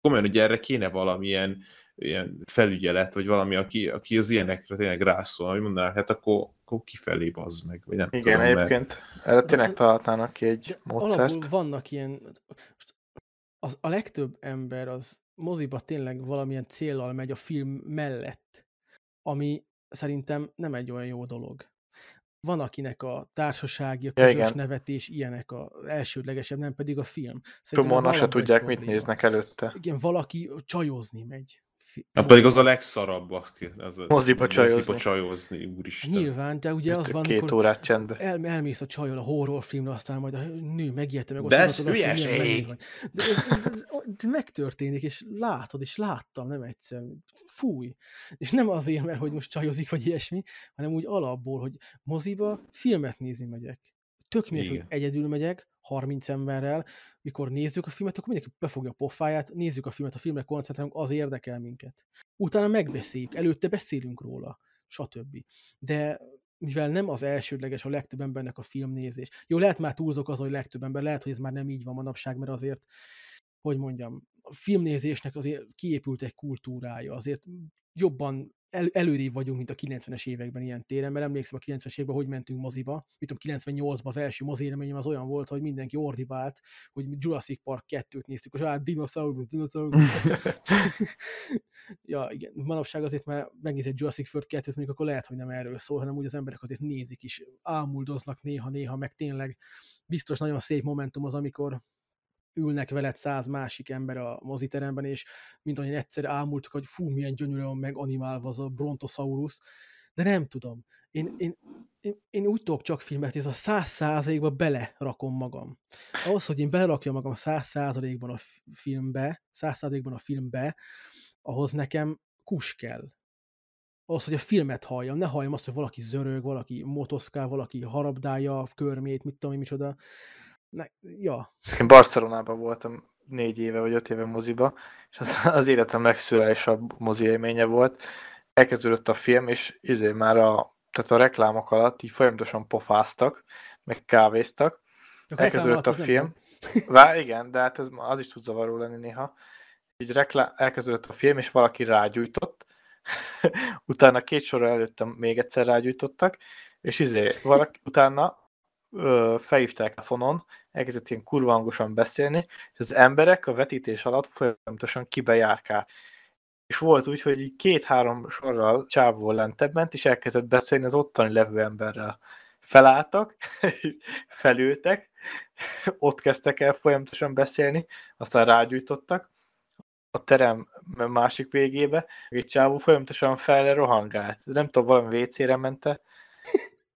Speaker 3: Komolyan, hogy erre kéne valamilyen ilyen felügyelet, vagy valami, aki, aki az ilyenekre tényleg rászól, hogy mondaná, hát akkor, akkor kifelé bazd meg, vagy nem
Speaker 2: Igen,
Speaker 3: tudom, mert-
Speaker 2: egyébként erre tényleg
Speaker 1: de-
Speaker 2: találnának ki egy módszert.
Speaker 1: vannak ilyen... Az, a legtöbb ember az moziba tényleg valamilyen céllal megy a film mellett, ami szerintem nem egy olyan jó dolog. Van, akinek a társasági, a
Speaker 2: Ja,
Speaker 1: közös
Speaker 2: igen.
Speaker 1: nevetés ilyenek az elsődlegesebb, nem pedig a film. Szerintem
Speaker 2: azt se tudják, mit néznek előtte.
Speaker 1: Igen, valaki csajozni megy
Speaker 3: Hát pedig az a legszarabb, az, az a
Speaker 2: Moziba csajozni.
Speaker 3: Moziba csajozni, úristen.
Speaker 1: Nyilván, de ugye az van,
Speaker 2: Két órát csendbe.
Speaker 1: el, elmész a csajol a horrorfilmre, aztán majd a nő megijedte meg. ott
Speaker 3: De ez hülyeség!
Speaker 1: De ez, ez, ez, ez megtörténik, és látod, és láttam, nem egyszer. Fúj. És nem azért, mert hogy most csajozik, vagy ilyesmi, hanem úgy alapból, hogy moziba filmet nézni megyek. Tök mi az, hogy egyedül megyek, 30 emberrel, mikor nézzük a filmet, akkor mindenki befogja a pofáját, nézzük a filmet, a filmre koncentrálunk, az érdekel minket. Utána megbeszéljük, előtte beszélünk róla, stb. De mivel nem az elsődleges a legtöbb embernek a filmnézés. Jó, lehet már túlzok az, hogy legtöbb ember, lehet, hogy ez már nem így van manapság, mert azért, hogy mondjam, a filmnézésnek azért kiépült egy kultúrája, azért jobban el, előrébb vagyunk, mint a 90-es években ilyen téren, mert emlékszem a 90-es években, hogy mentünk moziba, mit tudom, 98-ban az első mozi élményem az olyan volt, hogy mindenki ordibált, hogy Jurassic Park 2-t néztük, és hát dinoszaurusz, dinoszaurusz. ja, igen, manapság azért már megnéz egy Jurassic World 2-t, mondjuk akkor lehet, hogy nem erről szól, hanem úgy az emberek azért nézik is, ámuldoznak néha-néha, meg tényleg biztos nagyon szép momentum az, amikor ülnek veled száz másik ember a moziteremben, és mint ahogy egyszer ámultak, hogy fú, milyen gyönyörűen van meganimálva az a Brontosaurus, de nem tudom. Én, én, én, én úgy tudok csak filmet, ez a száz százalékba belerakom magam. Ahhoz, hogy én belerakjam magam száz százalékban a fi- filmbe, száz százalékban a filmbe, ahhoz nekem kus kell. Ahhoz, hogy a filmet halljam, ne halljam azt, hogy valaki zörög, valaki motoszkál, valaki harabdálja a körmét, mit tudom micsoda. Ne, ja,
Speaker 2: Én Barcelonában voltam négy éve vagy öt éve moziba, és az, az életem legszülálisabb mozi élménye volt. Elkezdődött a film, és izé már a, tehát a reklámok alatt így folyamatosan pofáztak, meg kávéztak. Elkezdődött a film. Vá, igen, de hát ez, az is tud zavaró lenni néha. Így reklá- elkezdődött a film, és valaki rágyújtott. utána két sorra előttem még egyszer rágyújtottak, és izé, valaki, utána felhívták telefonon, elkezdett ilyen kurva hangosan beszélni, és az emberek a vetítés alatt folyamatosan kibejárkál. És volt úgy, hogy így két-három sorral csávó lentebb ment, és elkezdett beszélni az ottani levő emberrel. Felálltak, felültek, ott kezdtek el folyamatosan beszélni, aztán rágyújtottak a terem másik végébe, egy csávó folyamatosan fel rohangált. Nem tudom, valami WC-re mente,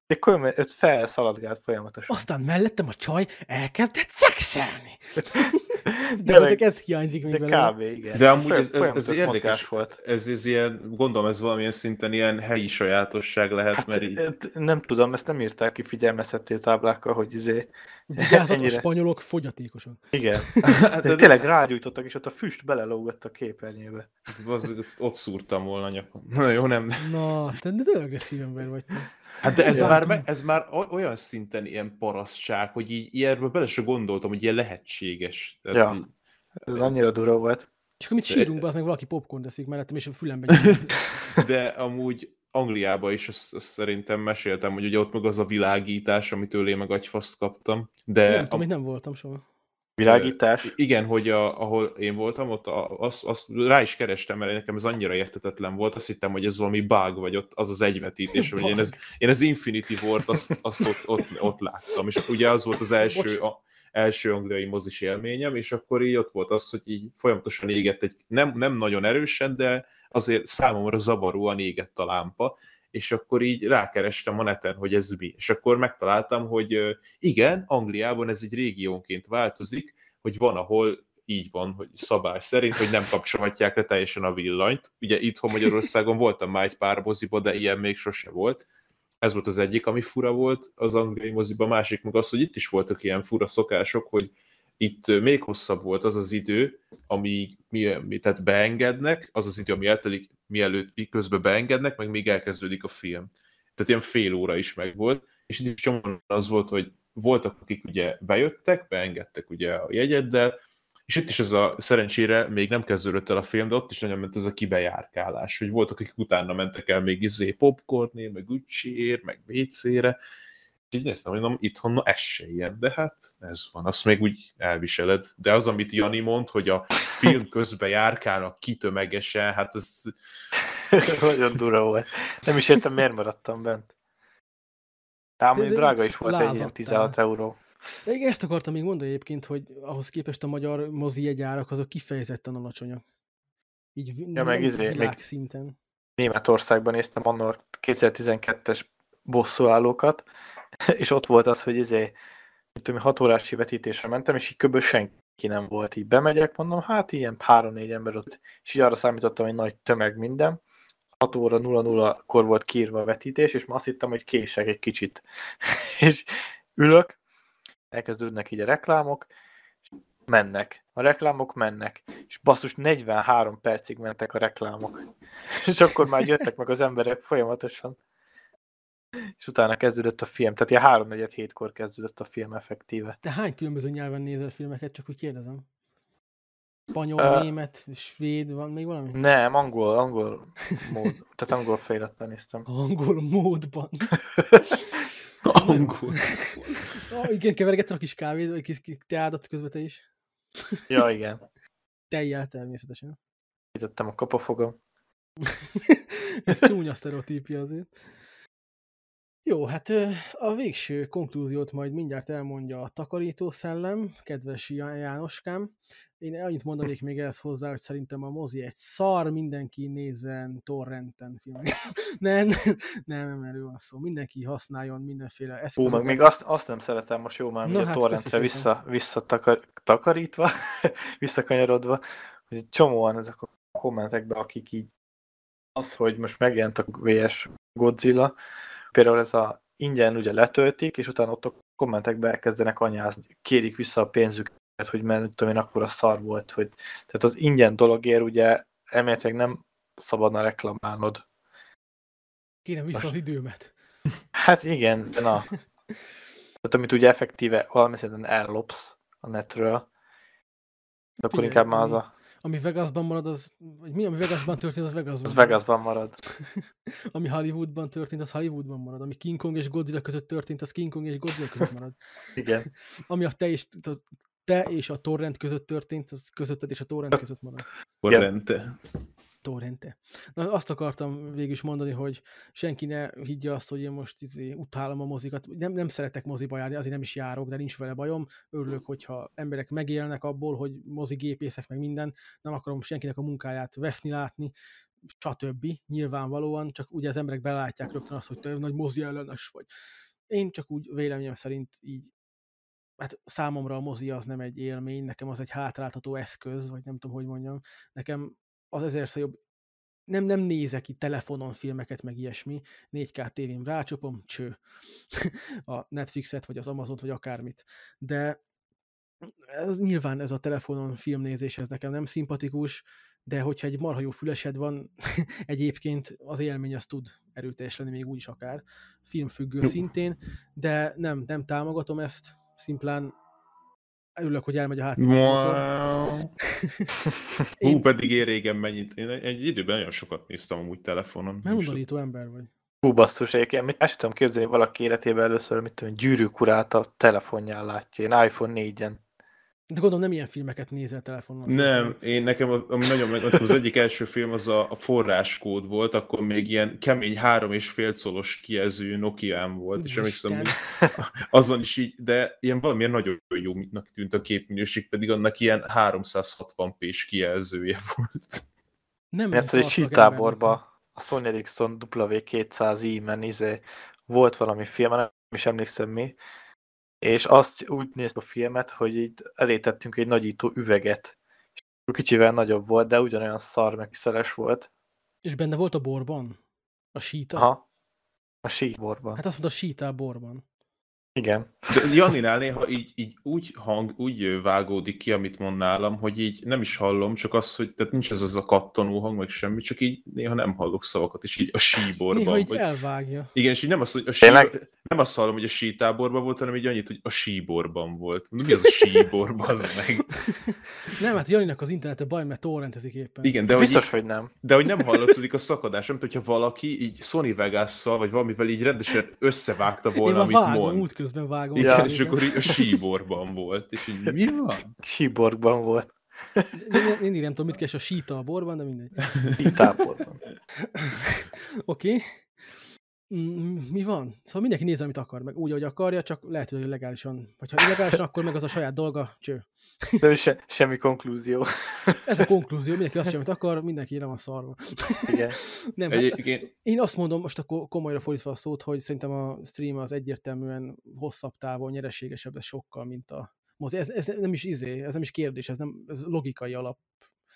Speaker 2: de komolyan, őt felszaladgált folyamatosan.
Speaker 1: Aztán mellettem a csaj elkezdett szexelni. De nektek ez hiányzik még
Speaker 2: de
Speaker 1: belőle.
Speaker 2: kb. igen.
Speaker 3: De amúgy ez, ez, ez érdekes
Speaker 2: volt.
Speaker 3: Ez, ez ilyen, gondolom ez valamilyen szinten ilyen helyi sajátosság lehet,
Speaker 2: Hát,
Speaker 3: mert így,
Speaker 2: nem tudom, ezt nem írták ki figyelmeztető táblákkal, hogy izé,
Speaker 1: Vigyázat, a
Speaker 2: ennyire.
Speaker 1: spanyolok fogyatékosok.
Speaker 2: igen.
Speaker 3: hát,
Speaker 2: De tényleg rágyújtottak, és ott a füst belelógott a képernyőbe.
Speaker 3: az, azt ott szúrtam volna a nyakam. Na jó, nem.
Speaker 1: Na, te de de agresszív ember vagy te.
Speaker 3: Hát de ez már, ez már olyan szinten ilyen parasztság, hogy így ilyenről bele se gondoltam, hogy ilyen lehetséges. Tehát
Speaker 2: Ja.
Speaker 3: így,
Speaker 2: Ez annyira durva volt.
Speaker 1: És akkor mit sírunk be, az meg valaki popcorn teszik mellettem, és a fülembe
Speaker 3: de amúgy Angliába is azt, azt szerintem meséltem, hogy ugye ott meg az a világítás, amitől én meg agyfaszt kaptam. De
Speaker 1: Nem tudom, hogy nem voltam soha.
Speaker 2: Világítás.
Speaker 3: Igen, hogy a, ahol én voltam, ott a, azt, azt rá is kerestem, mert nekem ez annyira értetetlen volt, azt hittem, hogy ez valami bug, vagy ott az az egyvetítés, hogy én, ez, én az Infinity War-t azt, azt ott, ott, ott, láttam, és ugye az volt az első, a, első angliai mozis élményem, és akkor így ott volt az, hogy így folyamatosan égett egy, nem, nem nagyon erősen, de azért számomra zavaróan égett a lámpa, és akkor így rákerestem a neten, hogy ez mi. És akkor megtaláltam, hogy igen, Angliában ez egy régiónként változik, hogy van, ahol így van, hogy szabály szerint, hogy nem kapcsolhatják le teljesen a villanyt. Ugye itthon Magyarországon voltam már egy pár moziba, de ilyen még sose volt. Ez volt az egyik, ami fura volt az angliai moziba, másik meg az, hogy itt is voltak ilyen fura szokások, hogy itt még hosszabb volt az az idő, ami, mi, mi, tehát beengednek, az az idő, ami eltelik, mielőtt közben beengednek, meg még elkezdődik a film. Tehát ilyen fél óra is meg volt, és itt is csomóan az volt, hogy voltak, akik ugye bejöttek, beengedtek ugye a jegyeddel, és itt is ez a, szerencsére még nem kezdődött el a film, de ott is nagyon ment ez a kibejárkálás, hogy voltak, akik utána mentek el még izé popcornért, meg Gucciért, meg és így néztem, hogy mondom, itthon na ez se ilyen, de hát ez van, azt még úgy elviseled. De az, amit Jani mond, hogy a film közben járkálnak kitömegesen, hát ez
Speaker 2: Nagyon durva volt. Nem is értem, miért maradtam bent. Ám drága is volt egy ilyen
Speaker 1: lázadtál.
Speaker 2: 16 euró.
Speaker 1: De igen, ezt akartam még mondani egyébként, hogy ahhoz képest a magyar mozi jegyárak azok kifejezetten alacsonyak. Így
Speaker 2: Ja, meg
Speaker 1: nem
Speaker 2: izé,
Speaker 1: világszinten.
Speaker 2: Németországban néztem annak 2012-es bosszúállókat, és ott volt az, hogy izé, tudom, 6 órás vetítésre mentem, és így kb. senki nem volt. Így bemegyek, mondom, hát ilyen 3-4 ember ott, és így arra számítottam, hogy nagy tömeg minden. 6 óra 00-kor volt kiírva a vetítés, és ma azt hittem, hogy kések egy kicsit. és ülök, elkezdődnek így a reklámok, mennek. A reklámok mennek. És basszus, 43 percig mentek a reklámok. És akkor már jöttek meg az emberek folyamatosan. És utána kezdődött a film. Tehát ilyen 3 hétkor kezdődött a film effektíve.
Speaker 1: Te hány különböző nyelven nézel filmeket, csak úgy kérdezem? Spanyol,
Speaker 2: Ö,
Speaker 1: német, svéd, van még valami?
Speaker 2: Nem, angol, angol mód. Tehát angol felirattal néztem.
Speaker 1: Angol módban.
Speaker 3: Angol.
Speaker 1: Ah, igen, kevergettem a kis kávét, vagy kis, kis teádat közben te is.
Speaker 2: Ja, igen.
Speaker 1: Tejjel természetesen.
Speaker 2: Kitettem a kapafogam.
Speaker 1: Ez csúnya sztereotípia azért. Jó, hát a végső konklúziót majd mindjárt elmondja a takarító szellem, kedves Já- Jánoskám. Én annyit mondanék még ehhez hozzá, hogy szerintem a mozi egy szar, mindenki nézzen torrenten filmet. nem, nem, nem, erről van szó. Mindenki használjon mindenféle eszközöket.
Speaker 2: meg még azt, azt nem szeretem most jó már,
Speaker 1: Na
Speaker 2: hogy a
Speaker 1: hát,
Speaker 2: torrentre vissza, vissza takar, takarítva, visszakanyarodva, hogy csomóan ezek a kommentekben, akik így az, hogy most megjelent a VS Godzilla, például ez a ingyen ugye letöltik, és utána ott a kommentekben elkezdenek anyázni, kérik vissza a pénzüket, hogy mert tudom én, akkor a szar volt, hogy tehát az ingyen dologért ugye elméletileg nem szabadna reklamálnod.
Speaker 1: Kérem vissza az időmet.
Speaker 2: Hát igen, de na. Tehát amit ugye effektíve valami szinten ellopsz a netről, de akkor
Speaker 1: Figyelj,
Speaker 2: inkább már az, a,
Speaker 1: Ami Vegasban marad, az, vagy mi, ami Vegasban történt, az Vegasban
Speaker 2: az
Speaker 1: marad.
Speaker 2: Vegasban marad.
Speaker 1: Ami Hollywoodban történt, az Hollywoodban marad. Ami King Kong és Godzilla között történt, az King Kong és Godzilla között marad.
Speaker 2: Igen.
Speaker 1: Ami a te és, a, te és a torrent között történt, az közötted és a torrent között marad.
Speaker 3: Torrente.
Speaker 1: Torrente. Na, azt akartam végül is mondani, hogy senki ne higgye azt, hogy én most izé, utálom a mozikat. Nem, nem szeretek moziba járni, azért nem is járok, de nincs vele bajom. Örülök, hogyha emberek megélnek abból, hogy mozigépészek meg minden. Nem akarom senkinek a munkáját veszni, látni, stb. Nyilvánvalóan, csak ugye az emberek belátják rögtön azt, hogy te nagy mozi ellenes vagy. Én csak úgy véleményem szerint így hát számomra a mozi az nem egy élmény, nekem az egy hátráltató eszköz, vagy nem tudom, hogy mondjam. Nekem az ezerszer jobb. Nem, nem nézek itt telefonon filmeket, meg ilyesmi. 4K tévén rácsapom, cső. a Netflixet, vagy az Amazont, vagy akármit. De ez, nyilván ez a telefonon filmnézés, ez nekem nem szimpatikus, de hogyha egy marha jó fülesed van, egyébként az élmény az tud erőteljes lenni, még úgy is akár. Filmfüggő szintén, de nem, nem támogatom ezt, szimplán örülök, hogy elmegy a háttérmotor.
Speaker 3: Wow. Hú,
Speaker 1: Én-
Speaker 3: pedig én régen mennyit. Én egy időben nagyon sokat néztem amúgy telefonon.
Speaker 1: Nem undorító ember vagy.
Speaker 2: Hú, basszus, egyébként mit- ezt sem tudom képzelni, valaki életében először, mit tudom, gyűrűk urát a telefonján látja, én iPhone 4-en.
Speaker 1: De gondolom nem ilyen filmeket nézel telefonon.
Speaker 3: Nem, én nekem, ami nagyon megmondtam, az egyik első film az a, a forráskód volt, akkor még ilyen kemény három és fél colos kijelző Nokiám volt, és emlékszem, hogy azon is így, de ilyen valamilyen nagyon jónak tűnt a képminőség, pedig annak ilyen 360p-s kijelzője volt.
Speaker 1: Nem
Speaker 2: Mert egy sítáborba a Sony Ericsson W200i-men izé, volt valami film, nem is emlékszem mi, és azt úgy néztem a filmet, hogy így elétettünk egy nagyító üveget. És kicsivel nagyobb volt, de ugyanolyan szar meg szeles volt.
Speaker 1: És benne volt a borban? A síta?
Speaker 2: Aha. A síborban.
Speaker 1: Hát azt mondta, a sítál borban.
Speaker 2: Igen.
Speaker 3: De Janinál néha így, így úgy hang, úgy vágódik ki, amit mond nálam, hogy így nem is hallom, csak az, hogy tehát nincs ez az a kattanó hang, meg semmi, csak így néha nem hallok szavakat, és így a síborban.
Speaker 1: Néha így
Speaker 3: vagy...
Speaker 1: elvágja.
Speaker 3: Igen, és így nem azt, hogy a
Speaker 2: Tényleg?
Speaker 3: sí... nem azt hallom, hogy a sítáborban volt, hanem így annyit, hogy a síborban volt. Mi az a síborban, az meg?
Speaker 1: Nem, hát Janinak az internete baj, mert torrentezik éppen.
Speaker 3: Igen, de hogy,
Speaker 2: Biztos,
Speaker 3: így,
Speaker 2: hogy nem.
Speaker 3: de hogy nem hallatszódik a szakadás, nem hogyha valaki így Sony Vegas-szal, vagy valamivel így rendesen összevágta
Speaker 1: Én
Speaker 3: volna,
Speaker 1: már
Speaker 3: amit
Speaker 1: vágom,
Speaker 3: mond.
Speaker 1: Útközben vágom.
Speaker 3: Igen,
Speaker 2: Ja.
Speaker 3: és akkor így a síborban volt, és így mi van?
Speaker 2: Síborgban volt.
Speaker 1: Én, én nem tudom, mit keres a síta a borban, de mindegy.
Speaker 2: Sítáborban.
Speaker 1: Oké. Okay. Mm, Mi van? Szóval mindenki néz, amit akar, meg úgy, ahogy akarja, csak lehet, hogy legálisan. Vagy ha illegálisan, akkor meg az a saját dolga, cső.
Speaker 2: De se, semmi konklúzió.
Speaker 1: Ez a konklúzió, mindenki azt csinál, amit akar, mindenki nem a szarva.
Speaker 2: Igen.
Speaker 1: Nem, hát
Speaker 3: Egyébként
Speaker 1: én azt mondom, most akkor komolyra fordítva a szót, hogy szerintem a stream az egyértelműen hosszabb távon nyereségesebb lesz sokkal, mint a mozi. Ez, ez nem is izé, ez nem is kérdés, ez, nem, ez logikai alap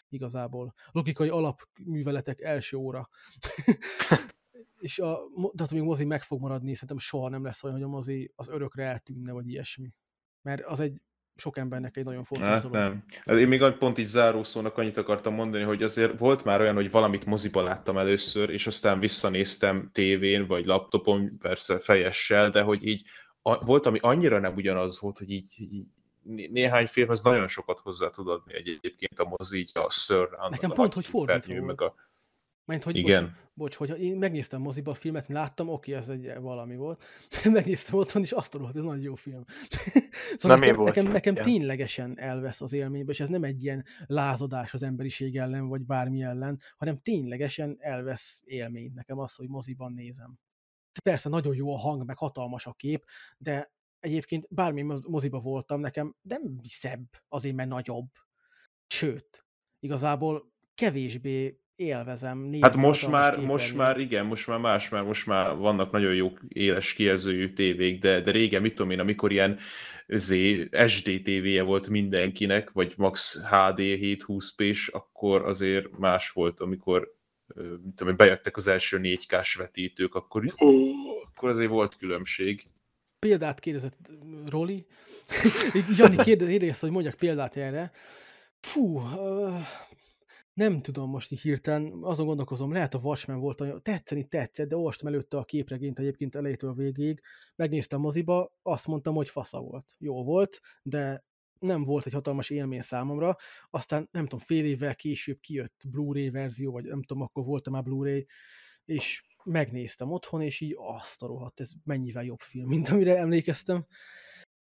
Speaker 1: igazából. Logikai alapműveletek első óra. És a, attól még mozi meg fog maradni, szerintem soha nem lesz olyan, hogy a mozi az örökre eltűnne, vagy ilyesmi. Mert az egy sok embernek egy nagyon fontos
Speaker 3: Hát
Speaker 1: dolog.
Speaker 3: nem. Hát Én még pont így zárószónak annyit akartam mondani, hogy azért volt már olyan, hogy valamit moziba láttam először, és aztán visszanéztem tévén, vagy laptopon, persze fejessel, de hogy így a, volt, ami annyira nem ugyanaz volt, hogy így, így né- néhány filmhez nagyon sokat hozzá tud adni egy- egyébként a mozi, így a surround,
Speaker 1: Nekem
Speaker 3: a
Speaker 1: pont, hogy fordítva volt.
Speaker 3: meg a...
Speaker 1: Mert hogy
Speaker 3: Igen.
Speaker 1: Bocs, bocs, hogyha én megnéztem moziba a filmet, láttam, oké, ez egy valami volt. megnéztem otthon, és azt tudod, ez nagy jó film. szóval
Speaker 2: Nem
Speaker 1: nekem, nekem, nekem ténylegesen elvesz az élménybe, és ez nem egy ilyen lázadás az emberiség ellen, vagy bármi ellen, hanem ténylegesen elvesz élményt nekem az, hogy moziban nézem. Persze nagyon jó a hang, meg hatalmas a kép, de egyébként bármi moz- moziba voltam, nekem nem szebb azért, mert nagyobb. Sőt, igazából kevésbé élvezem nézni
Speaker 3: Hát most már, most már igen, most már más, mert most már vannak nagyon jó éles kijelzőjű tévék, de, de régen, mit tudom én, amikor ilyen Z, SD tévéje volt mindenkinek, vagy max HD 720p-s, akkor azért más volt, amikor mit tudom én, bejöttek az első 4K-s vetítők, akkor, ó, akkor azért volt különbség.
Speaker 1: Példát kérdezett Roli. Jani kérdezte, hogy mondjak példát erre. Fú, nem tudom most így hirtelen, azon gondolkozom, lehet a Watchmen volt, olyan- tetszeni tetszett, de olvastam előtte a képregényt egyébként elejétől a végéig, megnéztem moziba, azt mondtam, hogy fasza volt. Jó volt, de nem volt egy hatalmas élmény számomra. Aztán nem tudom, fél évvel később kijött Blu-ray verzió, vagy nem tudom, akkor volt már Blu-ray, és megnéztem otthon, és így azt a rohadt, ez mennyivel jobb film, mint amire emlékeztem.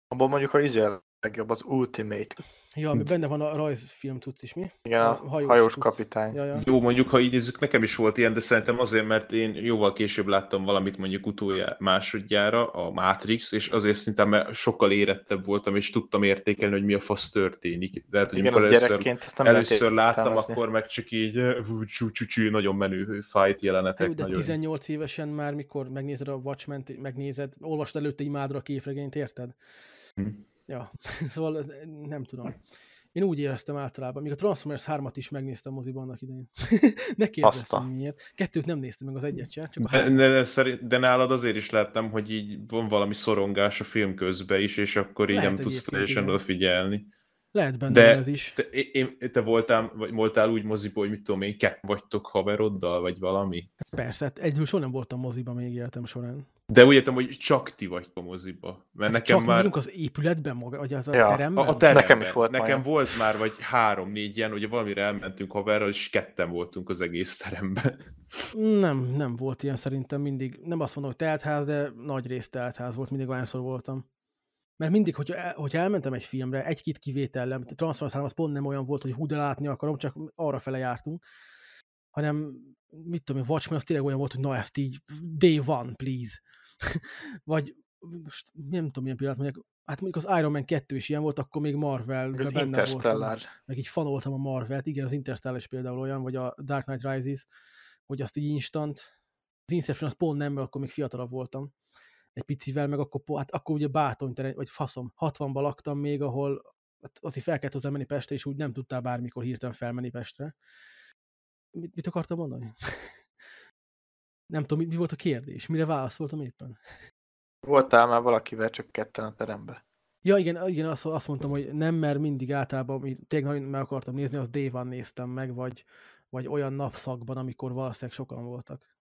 Speaker 2: Abban mondjuk a izé a legjobb, az Ultimate.
Speaker 1: Ja, ami benne van a rajzfilm cucc is, mi?
Speaker 2: Igen, a,
Speaker 1: hajós
Speaker 2: hajós, kapitány.
Speaker 1: Ja, ja.
Speaker 3: Jó, mondjuk, ha így nézzük, nekem is volt ilyen, de szerintem azért, mert én jóval később láttam valamit mondjuk utoljára, másodjára, a Matrix, és azért szinte mert sokkal érettebb voltam, és tudtam értékelni, hogy mi a fasz történik. De hát, hogy
Speaker 2: Igen,
Speaker 3: amikor először, először láttam, akkor meg csak így eh, hú, csú, csú, csú, nagyon menő fight jelenetek.
Speaker 1: De
Speaker 3: nagyon...
Speaker 1: 18 évesen már, mikor megnézed a watchmen megnézed, olvasd előtte imádra a képregényt, érted?
Speaker 3: Hm.
Speaker 1: Ja, szóval nem tudom. Én úgy éreztem általában, míg a Transformers 3-at is megnéztem moziban annak idején. ne kérdeztem
Speaker 2: Azta.
Speaker 1: miért. Kettőt nem néztem meg az egyet se, csak a
Speaker 3: De, de, de, szerint, de nálad azért is láttam, hogy így van valami szorongás a film közben is, és akkor így
Speaker 1: Lehet
Speaker 3: nem tudsz teljesen odafigyelni.
Speaker 1: Lehet benne
Speaker 3: De-
Speaker 1: ez is.
Speaker 3: Te, én, te voltál, vagy voltál úgy moziba, hogy mit tudom én, kett vagytok haveroddal, vagy valami?
Speaker 1: Persze, hát egyről soha nem voltam moziban még életem során.
Speaker 3: De úgy értem, hogy csak ti vagytok a moziba. Mert
Speaker 1: Hát
Speaker 3: nekem
Speaker 1: csak
Speaker 3: már...
Speaker 1: az épületben maga, vagy az a
Speaker 2: Ja,
Speaker 1: teremben?
Speaker 3: A, a teremben.
Speaker 2: Nekem is volt
Speaker 3: Nekem
Speaker 2: olyan.
Speaker 3: volt már vagy három-négy ilyen, ugye valamire elmentünk haverral, és ketten voltunk az egész teremben.
Speaker 1: Nem, nem volt ilyen szerintem mindig. Nem azt mondom, hogy teltház, de nagy rész teltház volt, mindig olyanszor voltam. Mert mindig, hogyha, el, hogyha elmentem egy filmre, egy-két kivétellel, Transformers 3 az pont nem olyan volt, hogy hú, de látni akarom, csak arra fele jártunk, hanem mit tudom én, Watchmen az tényleg olyan volt, hogy na ezt így, day one, please. Vagy most nem tudom, milyen pillanat mondjak, hát mondjuk az Iron Man 2 is ilyen volt, akkor még Marvel
Speaker 2: Az
Speaker 1: benne voltam
Speaker 2: Interstellar.
Speaker 1: meg így fanoltam a Marvelt, igen, az Interstellar is például olyan, vagy a Dark Knight Rises, hogy azt így instant, az Inception az pont nem, mert akkor még fiatalabb voltam, egy picivel, meg akkor, hát akkor ugye bátonytelen, vagy faszom, 60-ban laktam még, ahol hát azért fel kellett hozzá menni Pestre, és úgy nem tudtál bármikor hirtelen felmenni Pestre. Mit, mit akartam mondani? nem tudom, mi, mi volt a kérdés, mire válaszoltam éppen.
Speaker 2: Voltál már valakivel csak ketten a teremben.
Speaker 1: Ja, igen, igen azt, azt mondtam, hogy nem, mert mindig általában, amit tényleg meg akartam nézni, az Day néztem meg, vagy, vagy olyan napszakban, amikor valószínűleg sokan voltak.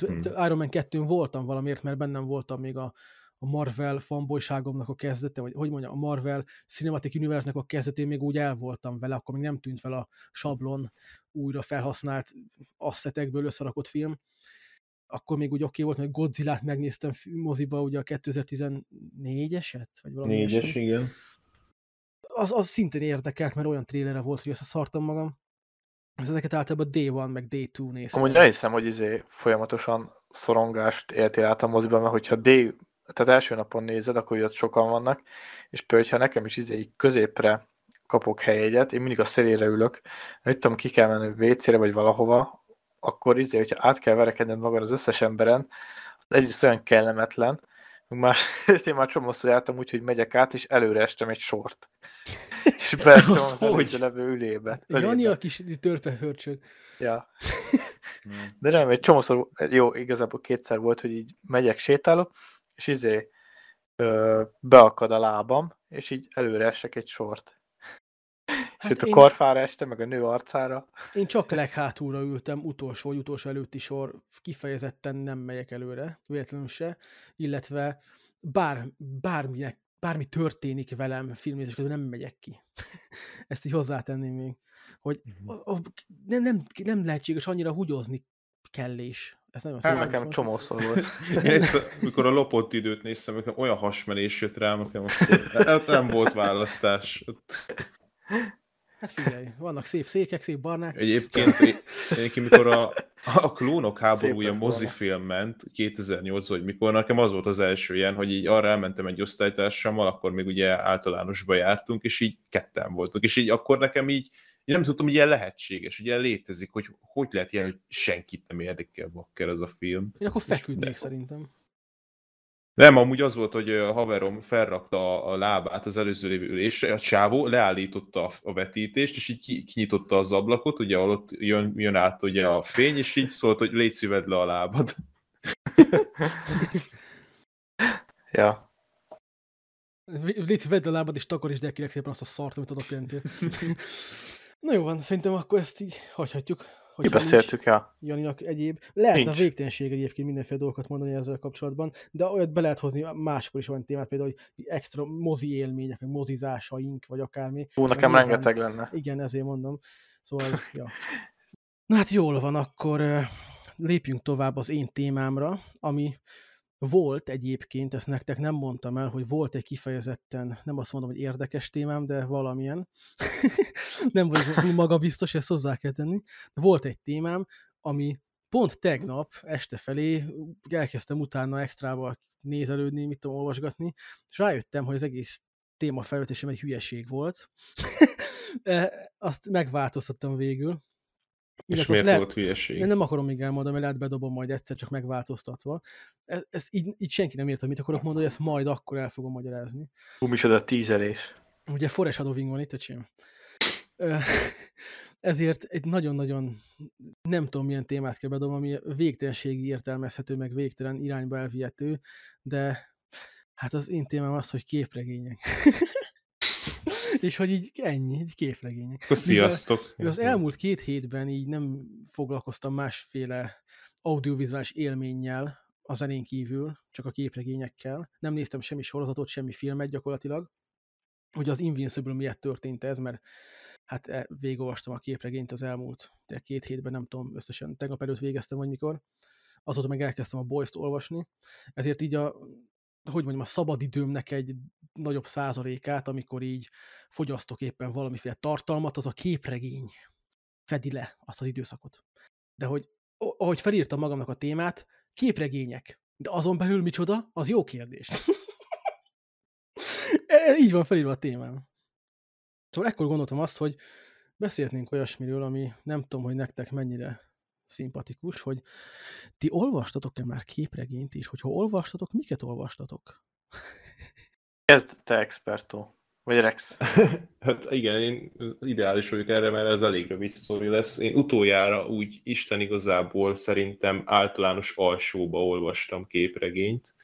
Speaker 1: Mit,
Speaker 3: Hmm.
Speaker 1: Iron Man 2 voltam valamiért, mert bennem voltam még a, a Marvel fanboyságomnak a kezdete, vagy hogy mondjam, a Marvel Cinematic Universe-nek a kezdetén még úgy el voltam vele, akkor még nem tűnt fel a sablon újra felhasznált asszetekből összerakott film. Akkor még úgy oké okay volt, hogy Godzilla-t megnéztem moziba, ugye a 2014-eset, vagy valami ilyesmi
Speaker 3: igen.
Speaker 1: az, az szintén érdekelt, mert olyan trélere volt, hogy összeszartam magam. Ez ezeket általában D1 meg D2 néztem.
Speaker 2: Amúgy elhiszem, hogy izé folyamatosan szorongást éltél át a moziban, mert hogyha D, tehát első napon nézed, akkor ott sokan vannak, és például, ha nekem is izé középre kapok helyegyet, én mindig a szélére ülök, nem tudom, ki kell menni WC-re vagy valahova, akkor izé, hogyha át kell verekedned magad az összes emberen, az egyrészt olyan kellemetlen, másrészt én már csomószor jártam úgy, hogy megyek át, és előre estem egy sort. És beestem az
Speaker 3: Hogy?
Speaker 2: levő ülébe.
Speaker 1: Jani a kis törpehörcsög.
Speaker 2: Ja. De nem, egy csomószor, jó, igazából kétszer volt, hogy így megyek, sétálok, és izé ö, beakad a lábam, és így előre esek egy sort.
Speaker 1: Hát
Speaker 2: Sőt, a
Speaker 1: én-
Speaker 2: karfára este, meg a nő arcára.
Speaker 1: Én csak leghátulra ültem, utolsó vagy utolsó előtti sor, kifejezetten nem megyek előre, véletlenül se, illetve bár, bárminek, bármi történik velem filmnézés közben nem megyek ki. Ezt így hozzátenném még, hogy a, a, nem, nem, nem lehetséges annyira hugyozni kellés. Ez nagyon szép.
Speaker 2: nekem csomószor volt.
Speaker 3: Én egyszer, amikor a lopott időt néztem, nekem olyan hasmenés jött rám, nekem akkor hát nem volt választás.
Speaker 1: Hát figyelj, vannak szép székek, szép barnák.
Speaker 3: Egyébként, egyébként mikor a, a klónok háborúja mozifilm ment, 2008 vagy mikor, nekem az volt az első ilyen, hogy így arra elmentem egy osztálytársammal, akkor még ugye általánosba jártunk, és így ketten voltunk, és így akkor nekem így, így nem tudtam, hogy ilyen lehetséges, hogy ilyen létezik, hogy hogy lehet ilyen, hogy senkit nem érdekel bakker ez a film.
Speaker 1: Én akkor feküdnék
Speaker 3: de-
Speaker 1: szerintem.
Speaker 3: Nem, amúgy az volt, hogy a haverom felrakta a lábát az előző lévő ülésre, a csávó leállította a- vetítést, és így ki- kinyitotta az ablakot, ugye, ahol ott jön, jön át ugye a fény, és így szólt, hogy légy szíved le a lábad.
Speaker 2: Ja.
Speaker 1: Légy vedd a lábad, és takarítsd el kérlek szépen azt a szart, amit adok lentél. Na jó van, szerintem akkor ezt így hagyhatjuk. Hogyha nincs
Speaker 2: Kibeszéltük, ja.
Speaker 1: Janinak egyéb. Lehetne
Speaker 2: Nincs.
Speaker 1: végtelenség egyébként mindenféle dolgokat mondani ezzel kapcsolatban, de olyat be lehet hozni máskor is olyan témát, például, hogy extra mozi élmények, meg mozizásaink, vagy akármi.
Speaker 2: Hú, nekem
Speaker 1: Nyilván-
Speaker 2: rengeteg lenne.
Speaker 1: Igen, ezért mondom. Szóval, ja. Na hát jól van, akkor lépjünk tovább az én témámra, ami volt egyébként, ezt nektek nem mondtam el, hogy volt egy kifejezetten, nem azt mondom, hogy érdekes témám, de valamilyen. nem vagyok túl magabiztos, ezt hozzá kell tenni. De volt egy témám, ami pont tegnap este felé elkezdtem utána extrával nézelődni, mit tudom, olvasgatni, és rájöttem, hogy az egész téma felvetésem egy hülyeség volt. Eh, Azt megváltoztattam végül.
Speaker 3: És miért
Speaker 1: lehet-
Speaker 3: volt hülyeség?
Speaker 1: én nem akarom még elmondani, mert lehet bedobom majd egyszer csak megváltoztatva. Ez, ezt így, így senki nem érte, mit akarok mondani, hogy ezt majd akkor el fogom magyarázni.
Speaker 2: Hú, micsoda tízelés.
Speaker 1: Ugye Forest Shadowing van itt, öcsém. Ezért egy nagyon-nagyon nem tudom milyen témát kell bedobom, ami végtelenségi értelmezhető, meg végtelen irányba elvihető, de hát az én témám az, hogy képregények. És hogy így ennyi, így képregények.
Speaker 3: Akkor sziasztok!
Speaker 1: Mivel az elmúlt két hétben így nem foglalkoztam másféle audiovizuális élménnyel a zenén kívül, csak a képregényekkel. Nem néztem semmi sorozatot, semmi filmet gyakorlatilag. Ugye az Invincible miatt történt ez, mert hát e- végigolvastam a képregényt az elmúlt de két hétben, nem tudom, összesen tegnap előtt végeztem, vagy mikor. Azóta meg elkezdtem a Boys-t olvasni. Ezért így a, hogy mondjam, a szabadidőmnek egy nagyobb százalékát, amikor így fogyasztok éppen valamiféle tartalmat, az a képregény fedi le azt az időszakot. De hogy ahogy felírtam magamnak a témát, képregények. De azon belül micsoda? Az jó kérdés. E- Így van felírva a témám. Szóval ekkor gondoltam azt, hogy beszélhetnénk olyasmiről, ami nem tudom, hogy nektek mennyire szimpatikus, hogy ti olvastatok-e már képregényt, és hogyha olvastatok, miket olvastatok?
Speaker 2: Kezd te expertó. Vagy Rex.
Speaker 3: Hát igen, én ideális vagyok erre, mert ez elég rövid sztori lesz. Én utoljára úgy Isten igazából szerintem általános alsóba olvastam képregényt,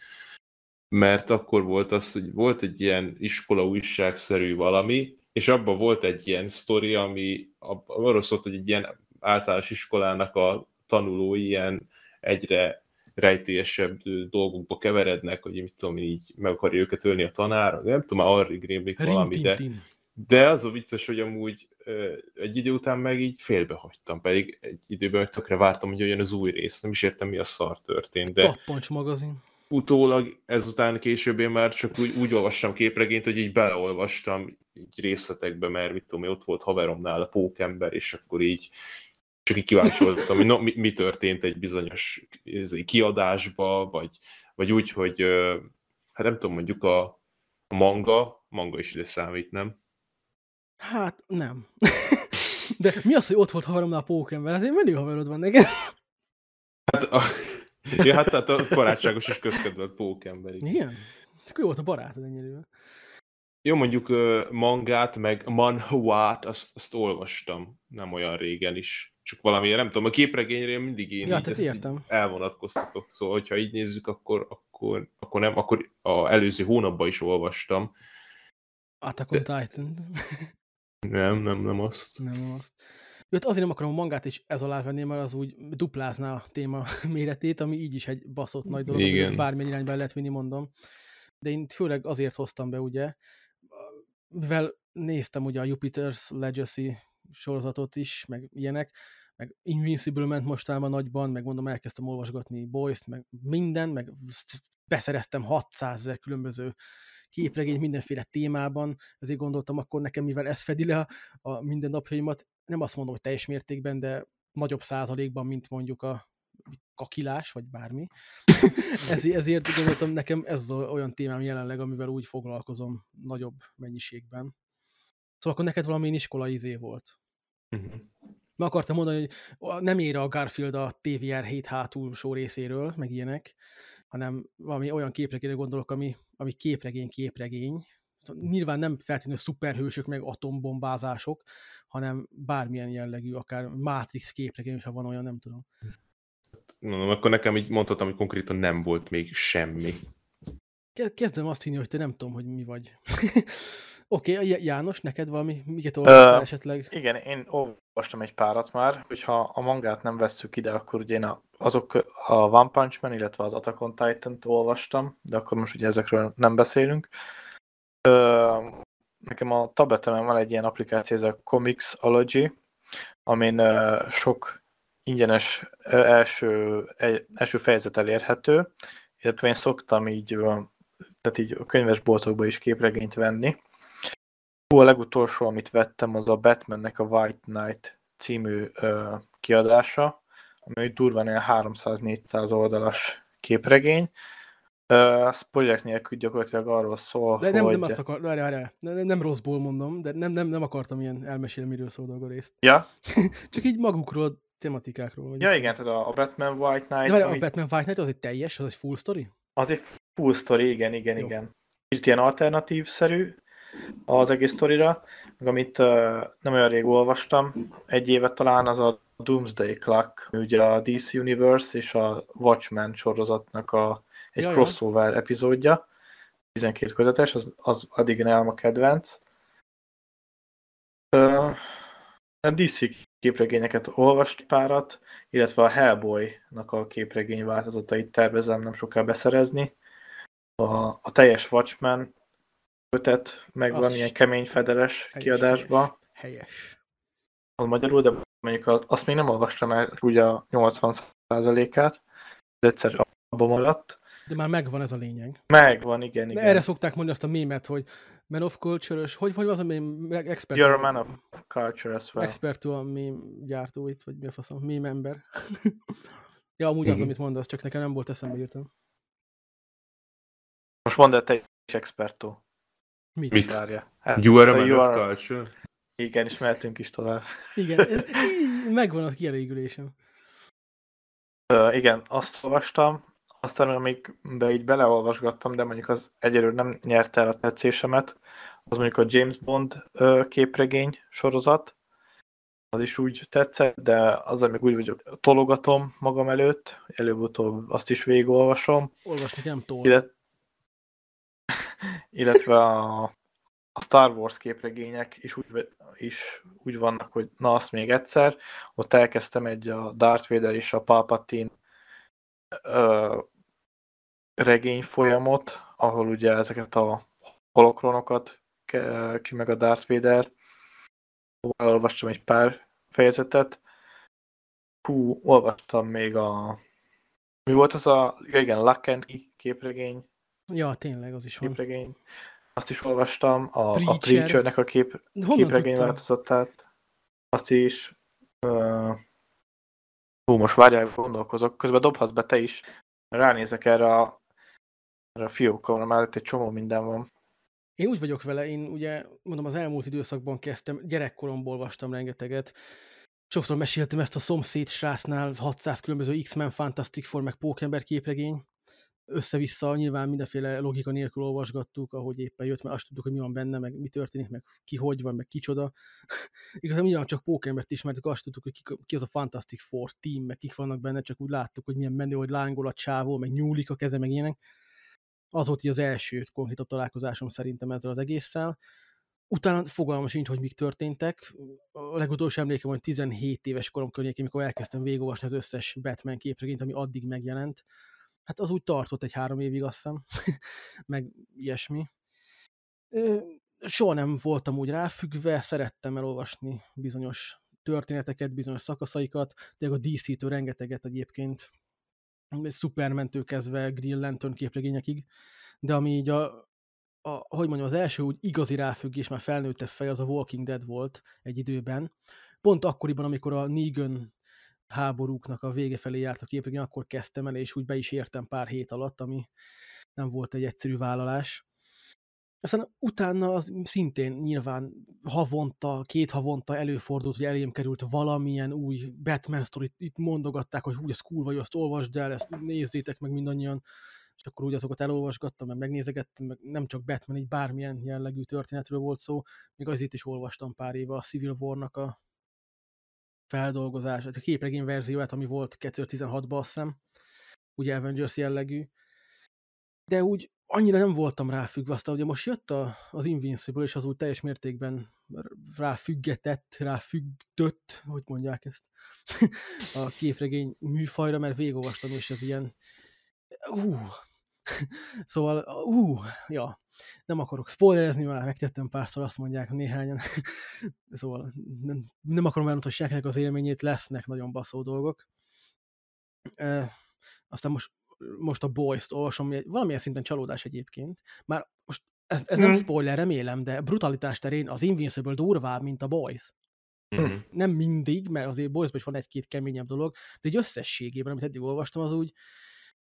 Speaker 3: mert akkor volt az, hogy volt egy ilyen iskola újságszerű valami, és abban volt egy ilyen sztori, ami arról szólt, hogy egy ilyen általános iskolának a tanulói ilyen egyre rejtélyesebb dolgokba keverednek, hogy mit tudom, így meg akarja őket ölni a tanár, nem tudom, már arra rémlik valami, de, de az a vicces, hogy amúgy egy idő után meg így félbehagytam, pedig egy időben tökre vártam, hogy jön az új rész, nem is értem, mi a szar történt, de
Speaker 1: Tappancs magazin.
Speaker 3: utólag ezután később én már csak úgy, úgy olvastam képregényt, hogy így beleolvastam így részletekbe, mert mit tudom, ott volt haveromnál a pókember, és akkor így csak így kíváncsi voltam, hogy no, mi, mi történt egy bizonyos kiadásba, vagy, vagy úgy, hogy hát nem tudom, mondjuk a, manga, manga is ide számít, nem?
Speaker 1: Hát nem. De mi az, hogy ott volt haveromnál a pókember? Azért menő haverod van neked.
Speaker 3: Hát a, ja, hát tehát a barátságos és közkedvelt pókember.
Speaker 1: Igen. igen. Akkor jó volt a barátod ennyire.
Speaker 3: Jó, mondjuk mangát, meg manhuát, azt, azt olvastam nem olyan régen is. Csak valami, nem tudom, a képregényre mindig én
Speaker 1: ja, így ezt
Speaker 3: értem. elvonatkoztatok. Szóval, hogyha így nézzük, akkor, akkor, akkor nem, akkor a előző hónapban is olvastam.
Speaker 1: Attack on De... Titan.
Speaker 3: Nem, nem, nem azt.
Speaker 1: Nem, nem azt. Jött azért nem akarom a mangát is ez alá venni, mert az úgy duplázná a téma méretét, ami így is egy baszott nagy dolog, Igen. bármilyen irányba lehet vinni, mondom. De én főleg azért hoztam be, ugye, mivel néztem ugye a Jupiter's Legacy sorozatot is, meg ilyenek, meg Invincible ment mostában nagyban, meg mondom, elkezdtem olvasgatni Boys-t, meg minden, meg beszereztem 600 ezer különböző képregényt mindenféle témában, ezért gondoltam akkor nekem, mivel ez fedi le a, a mindennapjaimat, nem azt mondom, hogy teljes mértékben, de nagyobb százalékban, mint mondjuk a kakilás, vagy bármi. ezért, ezért gondoltam, nekem ez az olyan témám jelenleg, amivel úgy foglalkozom nagyobb mennyiségben. Szóval akkor neked valami iskolai izé volt. Uh-huh. Meg akartam mondani, hogy nem ér a Garfield a TVR 7 hátulsó részéről, meg ilyenek, hanem valami olyan képregényre gondolok, ami, ami képregény, képregény. Szóval nyilván nem feltétlenül szuperhősök, meg atombombázások, hanem bármilyen jellegű, akár Matrix képregény, ha van olyan, nem tudom.
Speaker 3: Mondom, akkor nekem így mondhatom, hogy konkrétan nem volt még semmi.
Speaker 1: Kezdem azt hinni, hogy te nem tudom, hogy mi vagy. Oké, okay, János, neked valami, miket olvastál uh, esetleg?
Speaker 2: Igen, én olvastam egy párat már, hogyha a mangát nem vesszük ide, akkor ugye én a, azok a One Punch Man, illetve az Attack on Titan-t olvastam, de akkor most ugye ezekről nem beszélünk. Uh, nekem a tabletemen van egy ilyen applikáció, ez a Comixology, amin uh, sok ingyenes uh, első, egy, első fejezet elérhető, illetve én szoktam így, tehát így a könyvesboltokba is képregényt venni, a legutolsó, amit vettem, az a Batmannek a White Knight című ö, kiadása, ami durván ilyen 300-400 oldalas képregény. Uh, spoilerek nélkül gyakorlatilag arról szól,
Speaker 1: de nem,
Speaker 2: hogy...
Speaker 1: nem azt akar, várj, várj, nem, nem rosszból mondom, de nem, nem, nem akartam ilyen elmesélni, miről szól dolga részt.
Speaker 2: Ja?
Speaker 1: Csak így magukról, tematikákról.
Speaker 2: Vagy ja, igen, tehát a Batman White Knight...
Speaker 1: De várj, ami... a Batman White Knight az egy teljes, az egy full story?
Speaker 2: Az egy full story, igen, igen, Jó. igen. Itt ilyen alternatív-szerű, az egész sztorira, meg amit uh, nem olyan rég olvastam, egy évet talán az a Doomsday Clock, ugye a DC Universe és a Watchmen sorozatnak a, egy Jaj, crossover epizódja, 12 kötetes, az, az addig nem a kedvenc. Uh, a DC képregényeket olvast párat, illetve a Hellboy-nak a képregény változatait tervezem nem soká beszerezni. A, a teljes Watchmen kötet megvan az ilyen kemény fedeles helyes, kiadásban.
Speaker 1: Helyes.
Speaker 2: Az magyarul, de mondjuk azt még nem olvastam el ugye a 80%-át, de egyszer abban maradt.
Speaker 1: De már megvan ez a lényeg.
Speaker 2: Megvan, igen, igen.
Speaker 1: De erre szokták mondani azt a mémet, hogy man of culture hogy, hogy az a mém expert?
Speaker 2: You're a man of culture as well.
Speaker 1: Expert a mém gyártó itt, vagy mi a faszom, mém ember. ja, amúgy mm-hmm. az, mhm. amit mondasz, csak nekem nem volt eszembe írtam.
Speaker 2: Most mondd el te is expertó.
Speaker 3: Mit? Mit? Várja. Hát, you are a man of culture?
Speaker 2: Igen, és mehetünk is tovább.
Speaker 1: Igen, megvan a kielégülésem.
Speaker 2: Uh, igen, azt olvastam, aztán amikbe így beleolvasgattam, de mondjuk az egyelőre nem nyerte el a tetszésemet, az mondjuk a James Bond uh, képregény sorozat, az is úgy tetszett, de az, amíg úgy vagyok, tologatom magam előtt, előbb-utóbb azt is végigolvasom.
Speaker 1: Olvasni nem tol.
Speaker 2: Illet, illetve a, a Star Wars képregények is úgy, is úgy vannak, hogy na azt még egyszer. Ott elkezdtem egy a Darth Vader és a Palpatine ö, regény folyamot, ahol ugye ezeket a holokronokat ki meg a Darth Vader. Olvastam egy pár fejezetet. Hú, olvastam még a... Mi volt az a... Ja, igen, Luck képregény
Speaker 1: Ja, tényleg, az is van.
Speaker 2: Képregény. azt is olvastam, a, a
Speaker 1: Preacher.
Speaker 2: Preachernek a kép,
Speaker 1: Honnan
Speaker 2: képregény
Speaker 1: tudtam?
Speaker 2: változatát, azt is. Uh, hú, most várjál, gondolkozok. Közben dobhatsz be te is. Ránézek erre a, erre a fiókon, mellett egy csomó minden van.
Speaker 1: Én úgy vagyok vele, én ugye, mondom, az elmúlt időszakban kezdtem, gyerekkoromból olvastam rengeteget. Sokszor meséltem ezt a szomszéd srácnál 600 különböző X-Men, Fantastic Four, meg Pókember képregény. Össze-vissza nyilván mindenféle logika nélkül olvasgattuk, ahogy éppen jött, mert azt tudtuk, hogy mi van benne, meg mi történik, meg ki hogy van, meg kicsoda. Igazán nyilván csak Pókembert ismertük, azt tudtuk, hogy ki, ki az a Fantastic Four team, meg kik vannak benne, csak úgy láttuk, hogy milyen menő, hogy lángol a csávó, meg nyúlik a keze, meg ilyenek az volt így az első konkrétabb találkozásom szerintem ezzel az egésszel. Utána fogalmam sincs, hogy mik történtek. A legutolsó emlékem, hogy 17 éves korom környékén, amikor elkezdtem végigolvasni az összes Batman képregényt, ami addig megjelent. Hát az úgy tartott egy három évig, azt hiszem, meg ilyesmi. Soha nem voltam úgy ráfüggve, szerettem elolvasni bizonyos történeteket, bizonyos szakaszaikat, de a DC-től rengeteget egyébként Supermentől kezdve Green Lantern képregényekig, de ami így a, a, hogy mondjam, az első úgy igazi ráfüggés, már felnőttebb fej, az a Walking Dead volt egy időben. Pont akkoriban, amikor a Negan háborúknak a vége felé járt a akkor kezdtem el, és úgy be is értem pár hét alatt, ami nem volt egy egyszerű vállalás. Aztán utána az szintén nyilván havonta, két havonta előfordult, hogy elém került valamilyen új Batman sztorit, itt mondogatták, hogy hú, ez cool vagy, azt olvasd el, ezt nézzétek meg mindannyian, és akkor úgy azokat elolvasgattam, meg megnézegettem, meg nem csak Batman, így bármilyen jellegű történetről volt szó, még azért is olvastam pár éve a Civil War-nak a feldolgozását, a képregény verzióját, ami volt 2016-ban, azt hiszem, ugye Avengers jellegű, de úgy annyira nem voltam ráfüggve, aztán ugye most jött a, az Invincible, és az úgy teljes mértékben ráfüggetett, ráfüggdött, hogy mondják ezt, a képregény műfajra, mert végigolvastam, és ez ilyen, ú, szóval, ú, ja, nem akarok spoilerezni, már megtettem párszor, azt mondják néhányan, szóval nem, nem akarom elmutatni senkinek az élményét, lesznek nagyon baszó dolgok. E, aztán most most a Boys-t olvasom, ami valamilyen szinten csalódás egyébként. Már most ez, ez nem
Speaker 2: Mm.
Speaker 1: spoiler, remélem, de brutalitás terén az Invincible durvább, mint a Boys.
Speaker 3: Mhm.
Speaker 1: Nem mindig, mert azért Boysban is van egy-két keményebb dolog, de egy összességében, amit eddig olvastam, az úgy,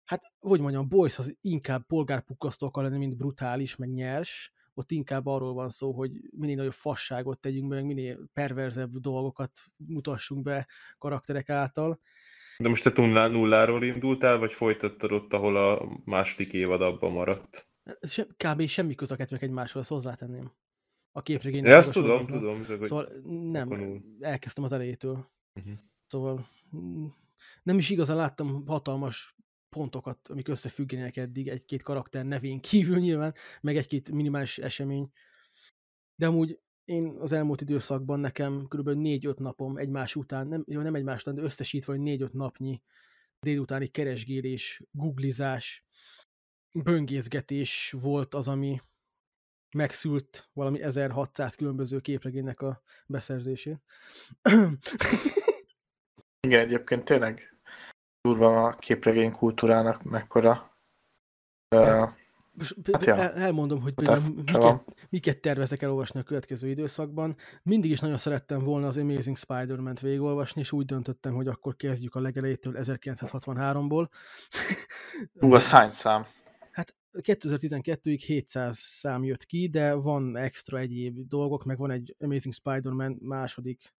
Speaker 1: hát, hogy mondjam, Boys az inkább polgárpukkasztó akar lenni, mint brutális, meg nyers, ott inkább arról van szó, hogy minél nagyobb fasságot tegyünk be, meg minél perverzebb dolgokat mutassunk be karakterek által.
Speaker 3: De most te nullá, nulláról indultál, vagy folytattad ott, ahol a második évad abban maradt?
Speaker 1: Se, kb. semmi köz a kettőnek egymáshoz, ezt hozzátenném. A képregény.
Speaker 3: De ezt tudom, tudom. De, hogy
Speaker 1: Szóval nem,
Speaker 3: akkor null.
Speaker 1: elkezdtem az elejétől.
Speaker 3: Mhm.
Speaker 1: Szóval mm, nem is igazán láttam hatalmas pontokat, amik összefüggenek eddig egy-két karakter nevén kívül nyilván, meg egy-két minimális esemény. De amúgy én az elmúlt időszakban nekem kb. 4-5 napom egymás után, nem, jó, nem egymás után, de összesítve, hogy 4-5 napnyi délutáni keresgélés, googlizás, böngészgetés volt az, ami megszült valami 1600 különböző képregénynek a beszerzését.
Speaker 2: Igen, egyébként tényleg durva a képregény kultúrának mekkora. Hát
Speaker 1: hát
Speaker 2: ja.
Speaker 1: el, elmondom, hogy például miket, miket tervezek elolvasni a következő időszakban. Mindig is nagyon szerettem volna az Amazing Spider-Man-t végigolvasni, és úgy döntöttem, hogy akkor kezdjük a legelejétől 1963-ból.
Speaker 2: hú, az hány szám?
Speaker 1: Hát 2012-ig 700 szám jött ki, de van extra egyéb dolgok, meg van egy Amazing Spider-Man második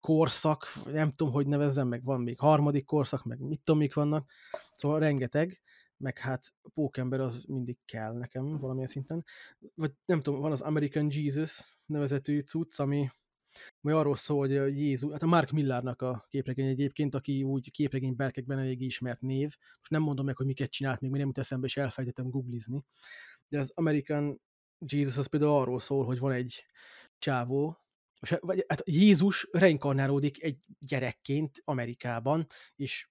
Speaker 1: korszak, nem tudom, hogy nevezzem, meg van még harmadik korszak, meg mit tudom, mik vannak, szóval rengeteg, meg hát Pókember az mindig kell nekem valamilyen szinten. Vagy nem tudom, van az American Jesus nevezetű cucc, ami, ami arról szól, hogy Jézus, hát a Mark Millarnak a képregény egyébként, aki úgy képregény berkekben elég ismert név. Most nem mondom meg, hogy miket csinált, még mi nem jut eszembe, és elfelejtettem googlizni. De az American Jesus az például arról szól, hogy van egy csávó, most, vagy, hát Jézus reinkarnálódik egy gyerekként Amerikában, és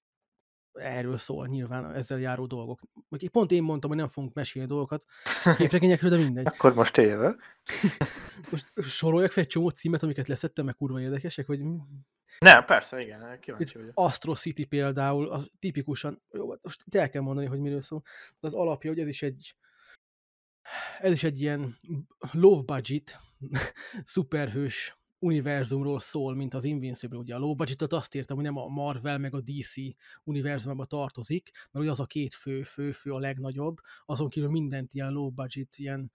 Speaker 1: erről szól nyilván ezzel járó dolgok. Pont én mondtam, hogy nem fogunk mesélni dolgokat képregényekről, de mindegy.
Speaker 2: Akkor most élve.
Speaker 1: Most soroljak fel egy csomó címet, amiket leszettem, meg kurva érdekesek, vagy?
Speaker 2: Nem, persze, igen, kíváncsi vagyok.
Speaker 1: Astro City például, az tipikusan, jó, hát most el kell mondani, hogy miről szól, de az alapja, hogy ez is egy ez is egy ilyen low budget, szuperhős univerzumról szól, mint az Invincible. Ugye a low budgetot azt értem, hogy nem a Marvel meg a DC univerzumba tartozik, mert ugye az a két fő, fő, fő a legnagyobb, azon kívül mindent ilyen low budget, ilyen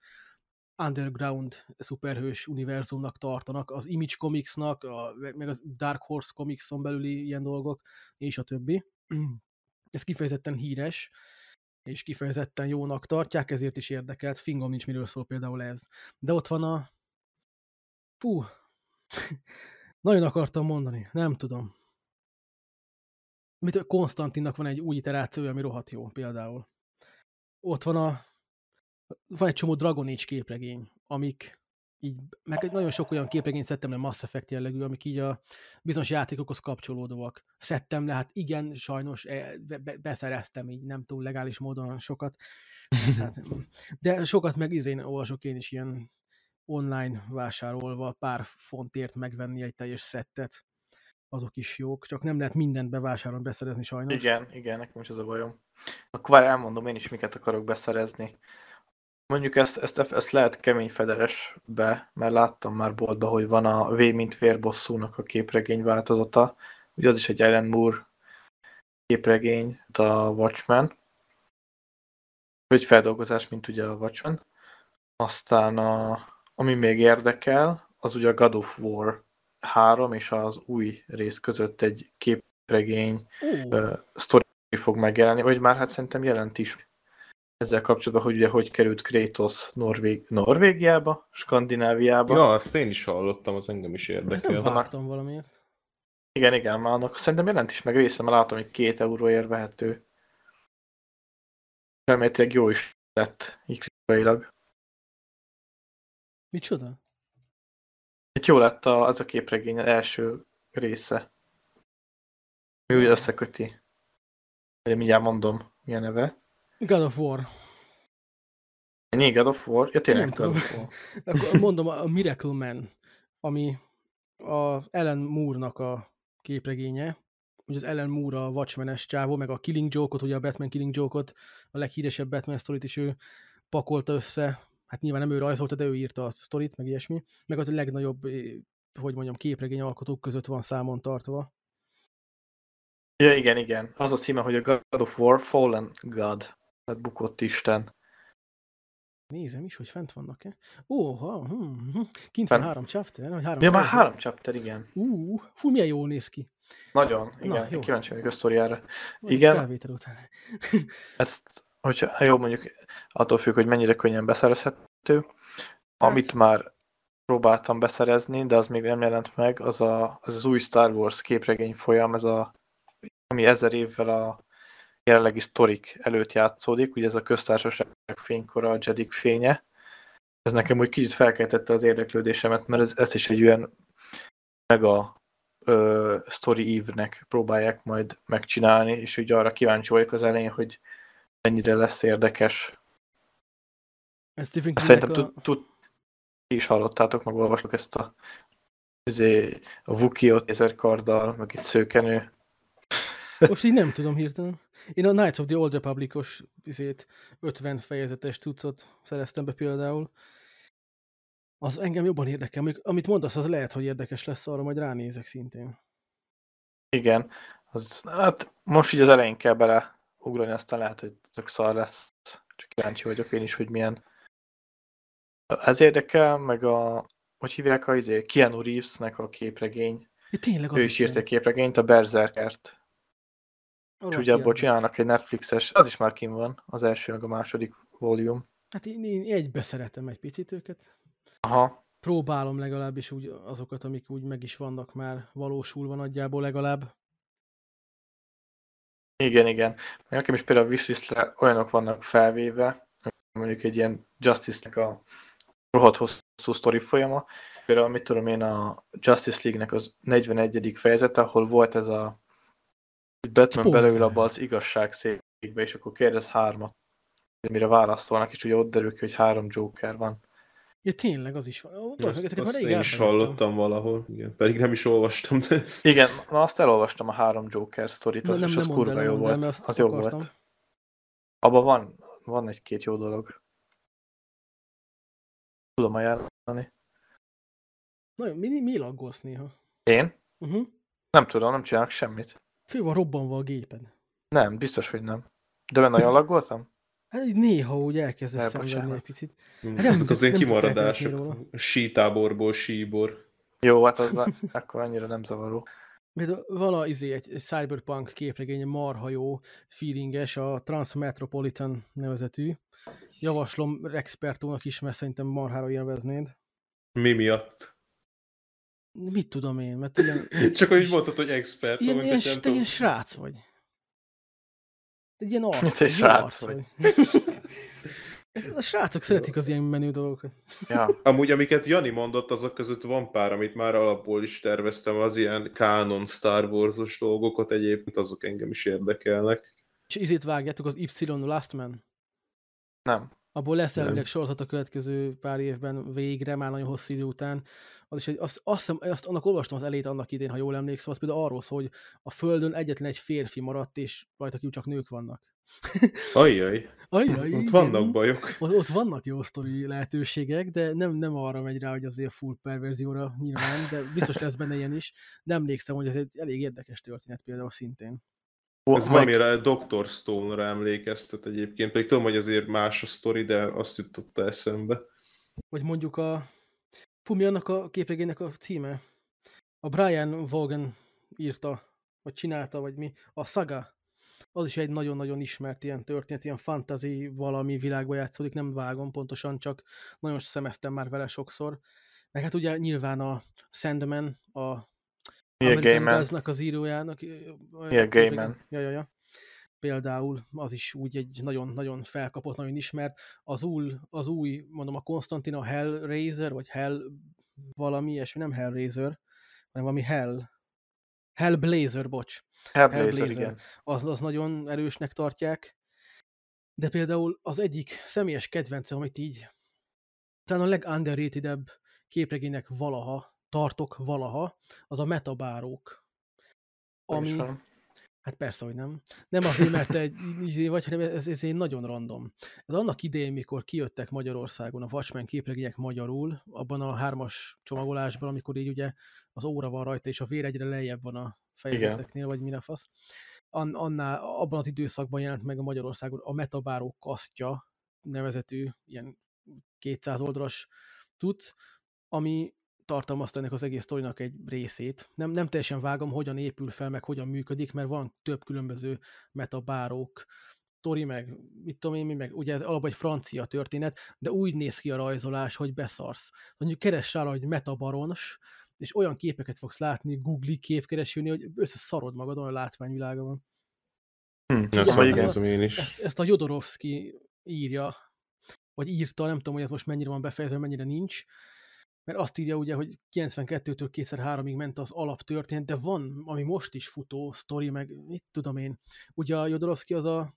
Speaker 1: underground szuperhős univerzumnak tartanak, az Image Comicsnak, a, meg az Dark Horse Comicson belüli ilyen dolgok, és a többi. Ez kifejezetten híres, és kifejezetten jónak tartják, ezért is érdekelt. Fingom nincs, miről szól például ez. De ott van a... Fú, nagyon akartam mondani, nem tudom. Mit, Konstantinnak van egy új iterációja, ami rohadt jó például. Ott van a van egy csomó Dragon Age képregény, amik így, meg nagyon sok olyan képregényt szedtem le Mass Effect jellegű, amik így a bizonyos játékokhoz kapcsolódóak. Szedtem le, hát igen, sajnos e, be, beszereztem így nem túl legális módon sokat. Hát, de sokat meg izén olvasok én is ilyen online vásárolva pár fontért megvenni egy teljes szettet. Azok is jók, csak nem lehet mindent bevásárolni, beszerezni sajnos.
Speaker 2: Igen, igen, nekem is az a bajom. Akkor várj, elmondom én is, miket akarok beszerezni. Mondjuk ezt, ezt, ezt lehet kemény federesbe, mert láttam már boltba, hogy van a V mint vérbosszúnak a képregény változata. Ugye az is egy Ellen Moore képregény, a Watchmen. Vagy feldolgozás, mint ugye a Watchmen. Aztán a, ami még érdekel, az ugye a God of War 3 és az új rész között egy képregény uh. uh, sztori fog megjelenni, vagy már hát szerintem jelent is ezzel kapcsolatban, hogy ugye hogy került Kratos Norvég, Norvégiába, Skandináviába.
Speaker 3: Ja, azt én is hallottam, az engem is érdekel.
Speaker 1: Nem vágtam valamiért.
Speaker 2: Igen, igen, már annak szerintem jelent is meg része, mert látom, hogy két euróért vehető. Felmértileg jó is lett, így kritikailag.
Speaker 1: Micsoda?
Speaker 2: Itt jó lett a, az a képregény az első része. Ő úgy összeköti. Ugye mindjárt mondom, milyen neve.
Speaker 1: God of War.
Speaker 2: Ennyi God of War? Ja, tényleg
Speaker 1: Nem tudom. Akkor mondom, a Miracle Man, ami a Ellen Moore-nak a képregénye, ugye az Ellen Moore a Watchmen-es csávó, meg a Killing Joke-ot, ugye a Batman Killing Joke-ot, a leghíresebb Batman sztorit is ő pakolta össze, hát nyilván nem ő rajzolta, de ő írta a sztorit, meg ilyesmi, meg az a legnagyobb, hogy mondjam, képregény alkotók között van számon tartva.
Speaker 2: Ja, igen, igen. Az a címe, hogy a God of War Fallen God. Tehát bukott Isten.
Speaker 1: Nézem is, hogy fent vannak-e. Ó, ha, hm, hm. kint van három chapter. Vagy három
Speaker 2: ja, már három chapter, igen.
Speaker 1: Ú, fú, milyen jól néz ki.
Speaker 2: Nagyon, igen. Na, jó. Kíváncsi vagyok a sztoriára. Igen.
Speaker 1: Felvétel után.
Speaker 2: ezt, hogyha jó, mondjuk attól függ, hogy mennyire könnyen beszerezhető. Hát. Amit már próbáltam beszerezni, de az még nem jelent meg, az a, az, az új Star Wars képregény folyam, ez a, ami ezer évvel a jelenlegi sztorik előtt játszódik, ugye ez a köztársaság fénykora, a Jedik fénye. Ez nekem úgy kicsit felkeltette az érdeklődésemet, mert ez, ez is egy olyan mega ö, story eve-nek próbálják majd megcsinálni, és ugye arra kíváncsi vagyok az elején, hogy mennyire lesz érdekes.
Speaker 1: Ez Stephen
Speaker 2: Szerintem
Speaker 1: a...
Speaker 2: tud, tud, is hallottátok, meg olvasok ezt a, a Vukiot ezer karddal, meg egy szőkenő.
Speaker 1: Most így nem tudom hirtelen. Én a Knights of the Old Republic-os 50 fejezetes cuccot szereztem be például. Az engem jobban érdekel. Amit mondasz, az lehet, hogy érdekes lesz, arra majd ránézek szintén.
Speaker 2: Igen. Az, hát most így az elején kell bele ugrani, aztán lehet, hogy tök szar lesz. Csak kíváncsi vagyok én is, hogy milyen. Ez érdekel, meg a, hogy hívják a izé, Keanu Reeves-nek a képregény.
Speaker 1: Ja, tényleg az
Speaker 2: ő is írt egy képregényt, a Berserkert. És ugye abból csinálnak egy Netflixes, az is már kim van, az első meg a második volume.
Speaker 1: Hát én, én egybe szeretem egy picit őket.
Speaker 2: Aha.
Speaker 1: Próbálom legalábbis úgy azokat, amik úgy meg is vannak már valósulva nagyjából legalább.
Speaker 2: Igen, igen. Nekem is például a wishlistre olyanok vannak felvéve, mondjuk egy ilyen Justice-nek a rohadt hosszú sztori folyama. Például, mit tudom én, a Justice League-nek az 41. fejezete, ahol volt ez a Batman belül abba az igazságszékbe, és akkor kérdez hármat, mire válaszolnak, és ugye ott derül ki, hogy három Joker van.
Speaker 1: Ja, tényleg, az is van.
Speaker 3: Azt, ezeket azt én is hallottam valahol, igen. pedig nem is olvastam. De ezt...
Speaker 2: Igen, na azt elolvastam a három Joker sztorit, az, nem, nem, az nem kurva jó volt. El, az jó volt. Abban van, van egy-két jó dolog. Tudom ajánlani.
Speaker 1: Na, mi, mi laggolsz néha?
Speaker 2: Én?
Speaker 1: Uh-huh.
Speaker 2: Nem tudom, nem csinálok semmit.
Speaker 1: Fő van robbanva a géped.
Speaker 2: Nem, biztos, hogy nem. De ben nagyon laggoltam?
Speaker 1: Hát így néha úgy elkezdesz szenvedni egy picit.
Speaker 3: Nem,
Speaker 1: nem-
Speaker 3: Ezek az én kimaradások. Sítáborból síbor.
Speaker 2: Jó, hát az akkor annyira nem zavaró.
Speaker 1: Például vala izé, egy, egy cyberpunk képregény marha jó, feelinges, a Transmetropolitan nevezetű. Javaslom Rexpertónak is, mert szerintem marhára élveznéd.
Speaker 3: Mi miatt?
Speaker 1: Mit tudom én, mert ilyen,
Speaker 3: Csak hogy mondtad, hogy expert.
Speaker 1: ilyen, ilyen, ilyen srác vagy. Egy ilyen arc,
Speaker 2: egy srác vagy.
Speaker 1: Ez- A srácok szeretik az ilyen menő dolgokat.
Speaker 2: Ja,
Speaker 3: Amúgy, amiket Jani mondott, azok között van pár, amit már alapból is terveztem, az ilyen canon Star Wars-os dolgokat egyébként, azok engem is érdekelnek.
Speaker 1: És izét vágjátok, az Y Last Man.
Speaker 2: nem.
Speaker 1: Abból lesz elvileg sorozat a következő pár évben végre, már nagyon hosszú idő után. Az is egy, azt, azt, azt annak olvastam az elét annak idén, ha jól emlékszem, az például arról szól, hogy a Földön egyetlen egy férfi maradt, és rajta kívül csak nők vannak.
Speaker 3: Ajjaj,
Speaker 1: Ajjaj,
Speaker 3: ott
Speaker 1: igen.
Speaker 3: vannak bajok.
Speaker 1: Ott, ott vannak jó sztori lehetőségek, de nem, nem arra megy rá, hogy azért full perverzióra nyilván, de biztos lesz benne ilyen is. De emlékszem, hogy ez egy elég érdekes történet például szintén.
Speaker 3: Ez
Speaker 2: majd-
Speaker 3: valamire Dr. Stone-ra emlékeztet egyébként, pedig tudom, hogy azért más a sztori, de azt jutotta eszembe.
Speaker 1: Vagy mondjuk a... Fú, mi annak a képregénynek a címe? A Brian Vaughan írta, vagy csinálta, vagy mi. A Saga. Az is egy nagyon-nagyon ismert ilyen történet, ilyen fantasy valami világba játszódik, nem vágom pontosan, csak nagyon szemeztem már vele sokszor. Meg hát ugye nyilván a Sandman, a
Speaker 2: Neil Gaiman.
Speaker 1: Gaznak az írójának.
Speaker 2: Neil Gaiman.
Speaker 1: Ja, ja, ja. Például az is úgy egy nagyon-nagyon felkapott, nagyon ismert. Az új, az új mondom, a Konstantin, a Hellraiser, vagy Hell valami ilyesmi, nem Hellraiser, hanem valami Hell, Hellblazer, bocs.
Speaker 2: Hellblazer,
Speaker 1: Hellblazer.
Speaker 2: igen.
Speaker 1: Az, az nagyon erősnek tartják. De például az egyik személyes kedvencem, amit így talán a legunderratedebb képregénynek valaha, tartok valaha, az a metabárók. Ami. Hát persze, hogy nem. Nem azért, mert te egy vagy, hanem ez, ez egy nagyon random. Ez annak idején, mikor kijöttek Magyarországon a Watchmen képregények magyarul, abban a hármas csomagolásban, amikor így ugye az óra van rajta, és a vér egyre lejjebb van a fejezeteknél, vagy mi a fasz. An, annál, abban az időszakban jelent meg a Magyarországon a Metabáró kasztya nevezetű ilyen 200 oldalas tudsz, ami tartalmazta ennek az egész sztorinak egy részét. Nem, nem teljesen vágom, hogyan épül fel, meg hogyan működik, mert van több különböző metabárók, sztori, meg mit tudom én, mi, meg ugye ez alapban egy francia történet, de úgy néz ki a rajzolás, hogy beszarsz. Mondjuk keress rá, hogy metabarons, és olyan képeket fogsz látni Google képkeresőnél, hogy összeszarod magad, olyan látványvilága van.
Speaker 2: Hm,
Speaker 3: Ezt
Speaker 1: ezt-
Speaker 2: vagy
Speaker 1: ezt-
Speaker 3: én is.
Speaker 1: Ezt, ezt a Jodorowsky írja, vagy írta, nem tudom, hogy ez most mennyire van befejezve, mennyire nincs, mert azt írja ugye, hogy 92-től 2003-ig ment az alaptörténet, de van, ami most is futó sztori, meg mit tudom én. Ugye a Jodorowsky az a,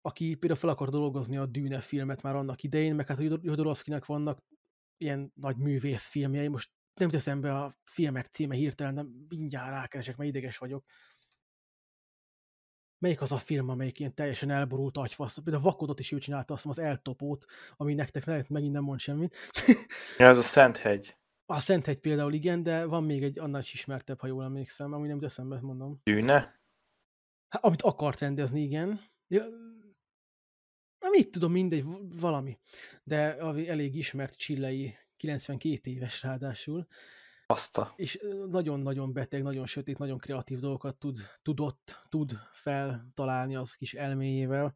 Speaker 1: aki például fel akar dolgozni a Dűne filmet már annak idején, meg hát a Jodor- Jodorowskynek vannak ilyen nagy művész filmjei, most nem teszem be a filmek címe hirtelen, de mindjárt rákeresek, mert ideges vagyok. Melyik az a film, amelyik ilyen teljesen elborult agyfasz? Például a Vakodot is ő csinálta, azt hiszem, az eltopót, ami nektek lehet megint nem mond semmit.
Speaker 2: Ja, ez a Szent Hegy.
Speaker 1: A Szenthegy például igen, de van még egy annál is ismertebb, ha jól emlékszem, ami nem eszembe, mondom.
Speaker 2: Dűne?
Speaker 1: Hát, amit akart rendezni, igen. Ja, na, mit tudom, mindegy, valami. De elég ismert csillei, 92 éves ráadásul,
Speaker 2: Azta.
Speaker 1: és nagyon-nagyon beteg, nagyon sötét, nagyon kreatív dolgokat tud, tudott, tud feltalálni az kis elméjével,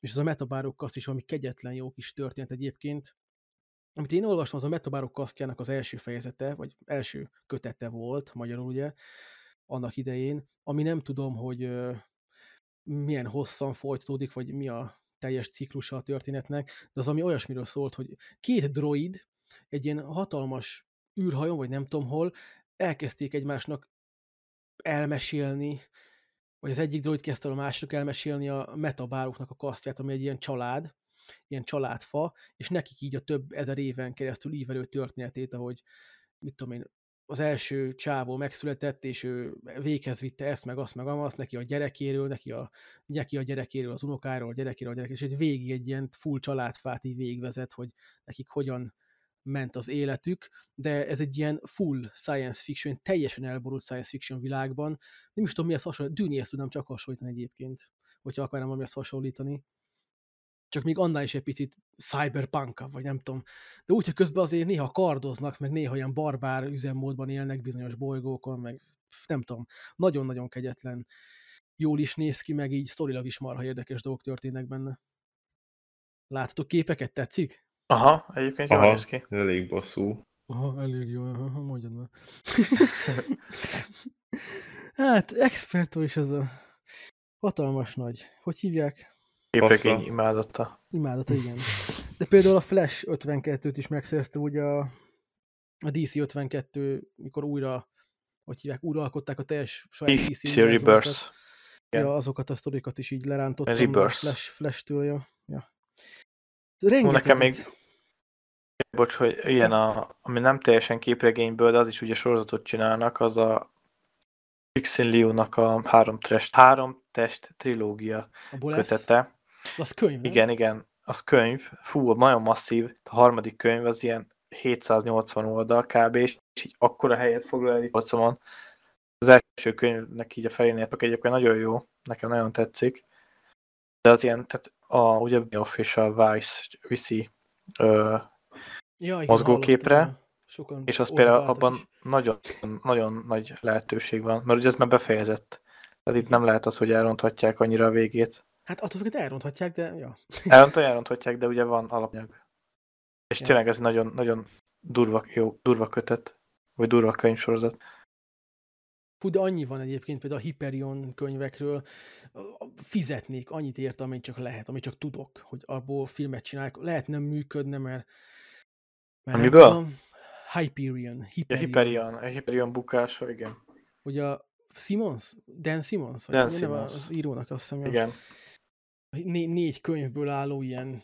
Speaker 1: és az a metabárok azt is valami kegyetlen jó kis történet egyébként. Amit én olvastam, az a metabárok kasztjának az első fejezete, vagy első kötete volt, magyarul ugye, annak idején, ami nem tudom, hogy milyen hosszan folytatódik, vagy mi a teljes ciklusa a történetnek, de az, ami olyasmiről szólt, hogy két droid egy ilyen hatalmas űrhajón, vagy nem tudom hol, elkezdték egymásnak elmesélni, vagy az egyik droid kezdte a másiknak elmesélni a metabároknak a kasztját, ami egy ilyen család, ilyen családfa, és nekik így a több ezer éven keresztül ívelő történetét, ahogy mit tudom én, az első csávó megszületett, és ő véghez vitte ezt, meg azt, meg azt, neki a gyerekéről, neki a, neki a gyerekéről, az unokáról, a gyerekéről, a gyerekéről, és egy végig egy ilyen full családfát így végigvezet, hogy nekik hogyan ment az életük, de ez egy ilyen full science fiction, teljesen elborult science fiction világban. Nem is tudom, mi az hasonló, Dűnéhez tudnám csak hasonlítani egyébként, hogyha akarnám valamihez hasonlítani. Csak még annál is egy picit cyberpunk vagy nem tudom. De úgy, hogy közben azért néha kardoznak, meg néha ilyen barbár üzemmódban élnek bizonyos bolygókon, meg nem tudom, nagyon-nagyon kegyetlen. Jól is néz ki, meg így sztorilag is marha érdekes dolgok történnek benne. Láthatok képeket? Tetszik?
Speaker 2: Aha, egyébként jól
Speaker 3: Aha,
Speaker 2: néz ki.
Speaker 3: elég bosszú.
Speaker 1: Aha, elég jó, aha, mondjad már. hát, expertó is ez a hatalmas nagy. Hogy hívják?
Speaker 2: Képregény
Speaker 3: Bassza.
Speaker 2: imádata.
Speaker 1: Imádata, igen. De például a Flash 52-t is megszerezte, ugye a, a DC 52, mikor újra, hogy hívják, uralkodták a teljes saját DC.
Speaker 2: Rebirth. igen.
Speaker 1: Ja, azokat a sztorikat is így lerántottam. a
Speaker 2: Rebirth.
Speaker 1: Flash, Flash-től, ja. ja. Rengeteg.
Speaker 2: nekem még, bocs, hogy ilyen, a, ami nem teljesen képregényből, de az is ugye sorozatot csinálnak, az a Fixin Liu-nak a három test, három test trilógia
Speaker 1: Abból
Speaker 2: kötete.
Speaker 1: az könyv, nem?
Speaker 2: Igen, igen, az könyv, fú, nagyon masszív, a harmadik könyv az ilyen 780 oldal kb. és így akkora helyet foglal el itt polcomon. Az első könyvnek így a felénél egyébként nagyon jó, nekem nagyon tetszik. De az ilyen, tehát a, ugye a Official Vice viszi, ö,
Speaker 1: Ja, igen,
Speaker 2: mozgóképre.
Speaker 1: Sokan
Speaker 2: és az például abban
Speaker 1: is.
Speaker 2: nagyon, nagyon nagy lehetőség van, mert ugye ez már befejezett. Tehát itt nem lehet az, hogy elronthatják annyira a végét.
Speaker 1: Hát attól függ, hogy elronthatják, de ja.
Speaker 2: Elront, elronthatják, de ugye van alapanyag. És
Speaker 1: Ja.
Speaker 2: tényleg ez nagyon, nagyon durva, jó, durva kötet, vagy durva könyvsorozat.
Speaker 1: Fú, de annyi van egyébként például a Hyperion könyvekről, fizetnék annyit ért, amennyit csak lehet, amit csak tudok, hogy abból filmet csinálják. Lehet nem működne, mert, nem
Speaker 2: Amiből?
Speaker 1: tudom. Hyperion. Hyperion.
Speaker 2: Hyperion, a Hyperion bukása, igen.
Speaker 1: Ugye a Simons? Dan Simons?
Speaker 2: Dan Simmons.
Speaker 1: Az írónak azt hiszem. ja.
Speaker 2: Igen.
Speaker 1: Né- négy könyvből álló ilyen,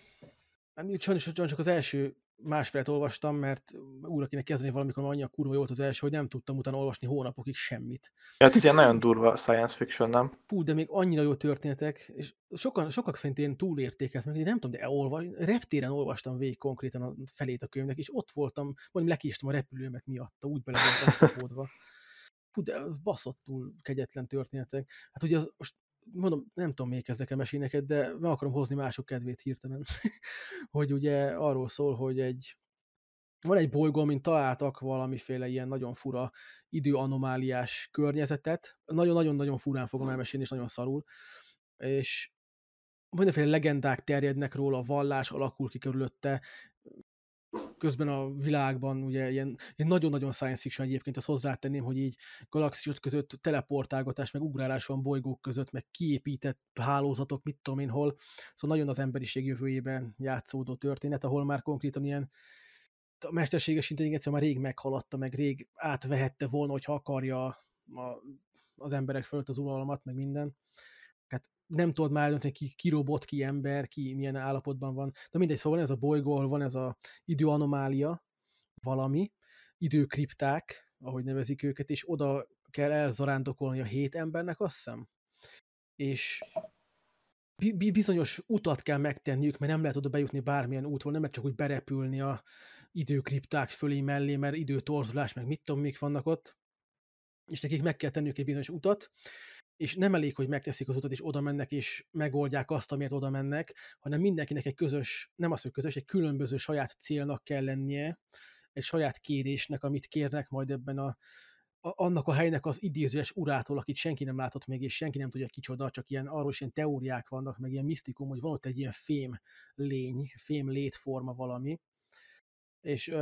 Speaker 1: hát sajnos, sajnos csak az első másfelet olvastam, mert újra kéne kezdeni valamikor, mert annyi a kurva jó volt az első, hogy nem tudtam utána olvasni hónapokig semmit.
Speaker 2: Hát ez ilyen nagyon durva science fiction, nem?
Speaker 1: Fú, de még annyira jó történetek, és sokan, sokak szerint én túlértéket, meg én nem tudom, de olva, reptéren olvastam végig konkrétan a felét a könyvnek, és ott voltam, vagy lekéstem a repülőmet miatta, úgy bele voltam szopódva. Fú, de baszottul kegyetlen történetek. Hát ugye az, most mondom, nem tudom, még kezdek el mesélni neked, de meg akarom hozni mások kedvét hirtelen. hogy ugye arról szól, hogy egy van egy bolygó, amin találtak valamiféle ilyen nagyon fura időanomáliás környezetet. Nagyon-nagyon-nagyon furán fogom elmesélni, és nagyon szarul. És mindenféle legendák terjednek róla, a vallás alakul ki körülötte, közben a világban ugye ilyen, ilyen nagyon-nagyon science fiction egyébként, ezt hozzátenném, hogy így galaxisok között teleportálgatás, meg ugrálás van bolygók között, meg kiépített hálózatok, mit tudom én hol. Szóval nagyon az emberiség jövőjében játszódó történet, ahol már konkrétan ilyen a mesterséges intelligencia már rég meghaladta, meg rég átvehette volna, hogyha akarja a, az emberek fölött az uralmat, meg minden. Hát nem tudod már eldönteni, ki, ki robot, ki ember, ki milyen állapotban van. De mindegy, szóval ez a bolygó, ahol van ez a időanomália, valami, időkripták, ahogy nevezik őket, és oda kell elzarándokolni a hét embernek, azt hiszem. És bi- bizonyos utat kell megtenniük, mert nem lehet oda bejutni bármilyen útval, nem lehet csak úgy berepülni a időkripták fölé mellé, mert időtorzulás, meg mit tudom, még vannak ott, és nekik meg kell tenniük egy bizonyos utat, és nem elég, hogy megteszik az utat, és oda mennek, és megoldják azt, amiért oda mennek, hanem mindenkinek egy közös, nem az, hogy közös, egy különböző saját célnak kell lennie, egy saját kérésnek, amit kérnek majd ebben a, a annak a helynek az idézőes urától, akit senki nem látott még, és senki nem tudja kicsoda, csak ilyen, arról is ilyen teóriák vannak, meg ilyen misztikum, hogy van ott egy ilyen fém lény, fém létforma valami, és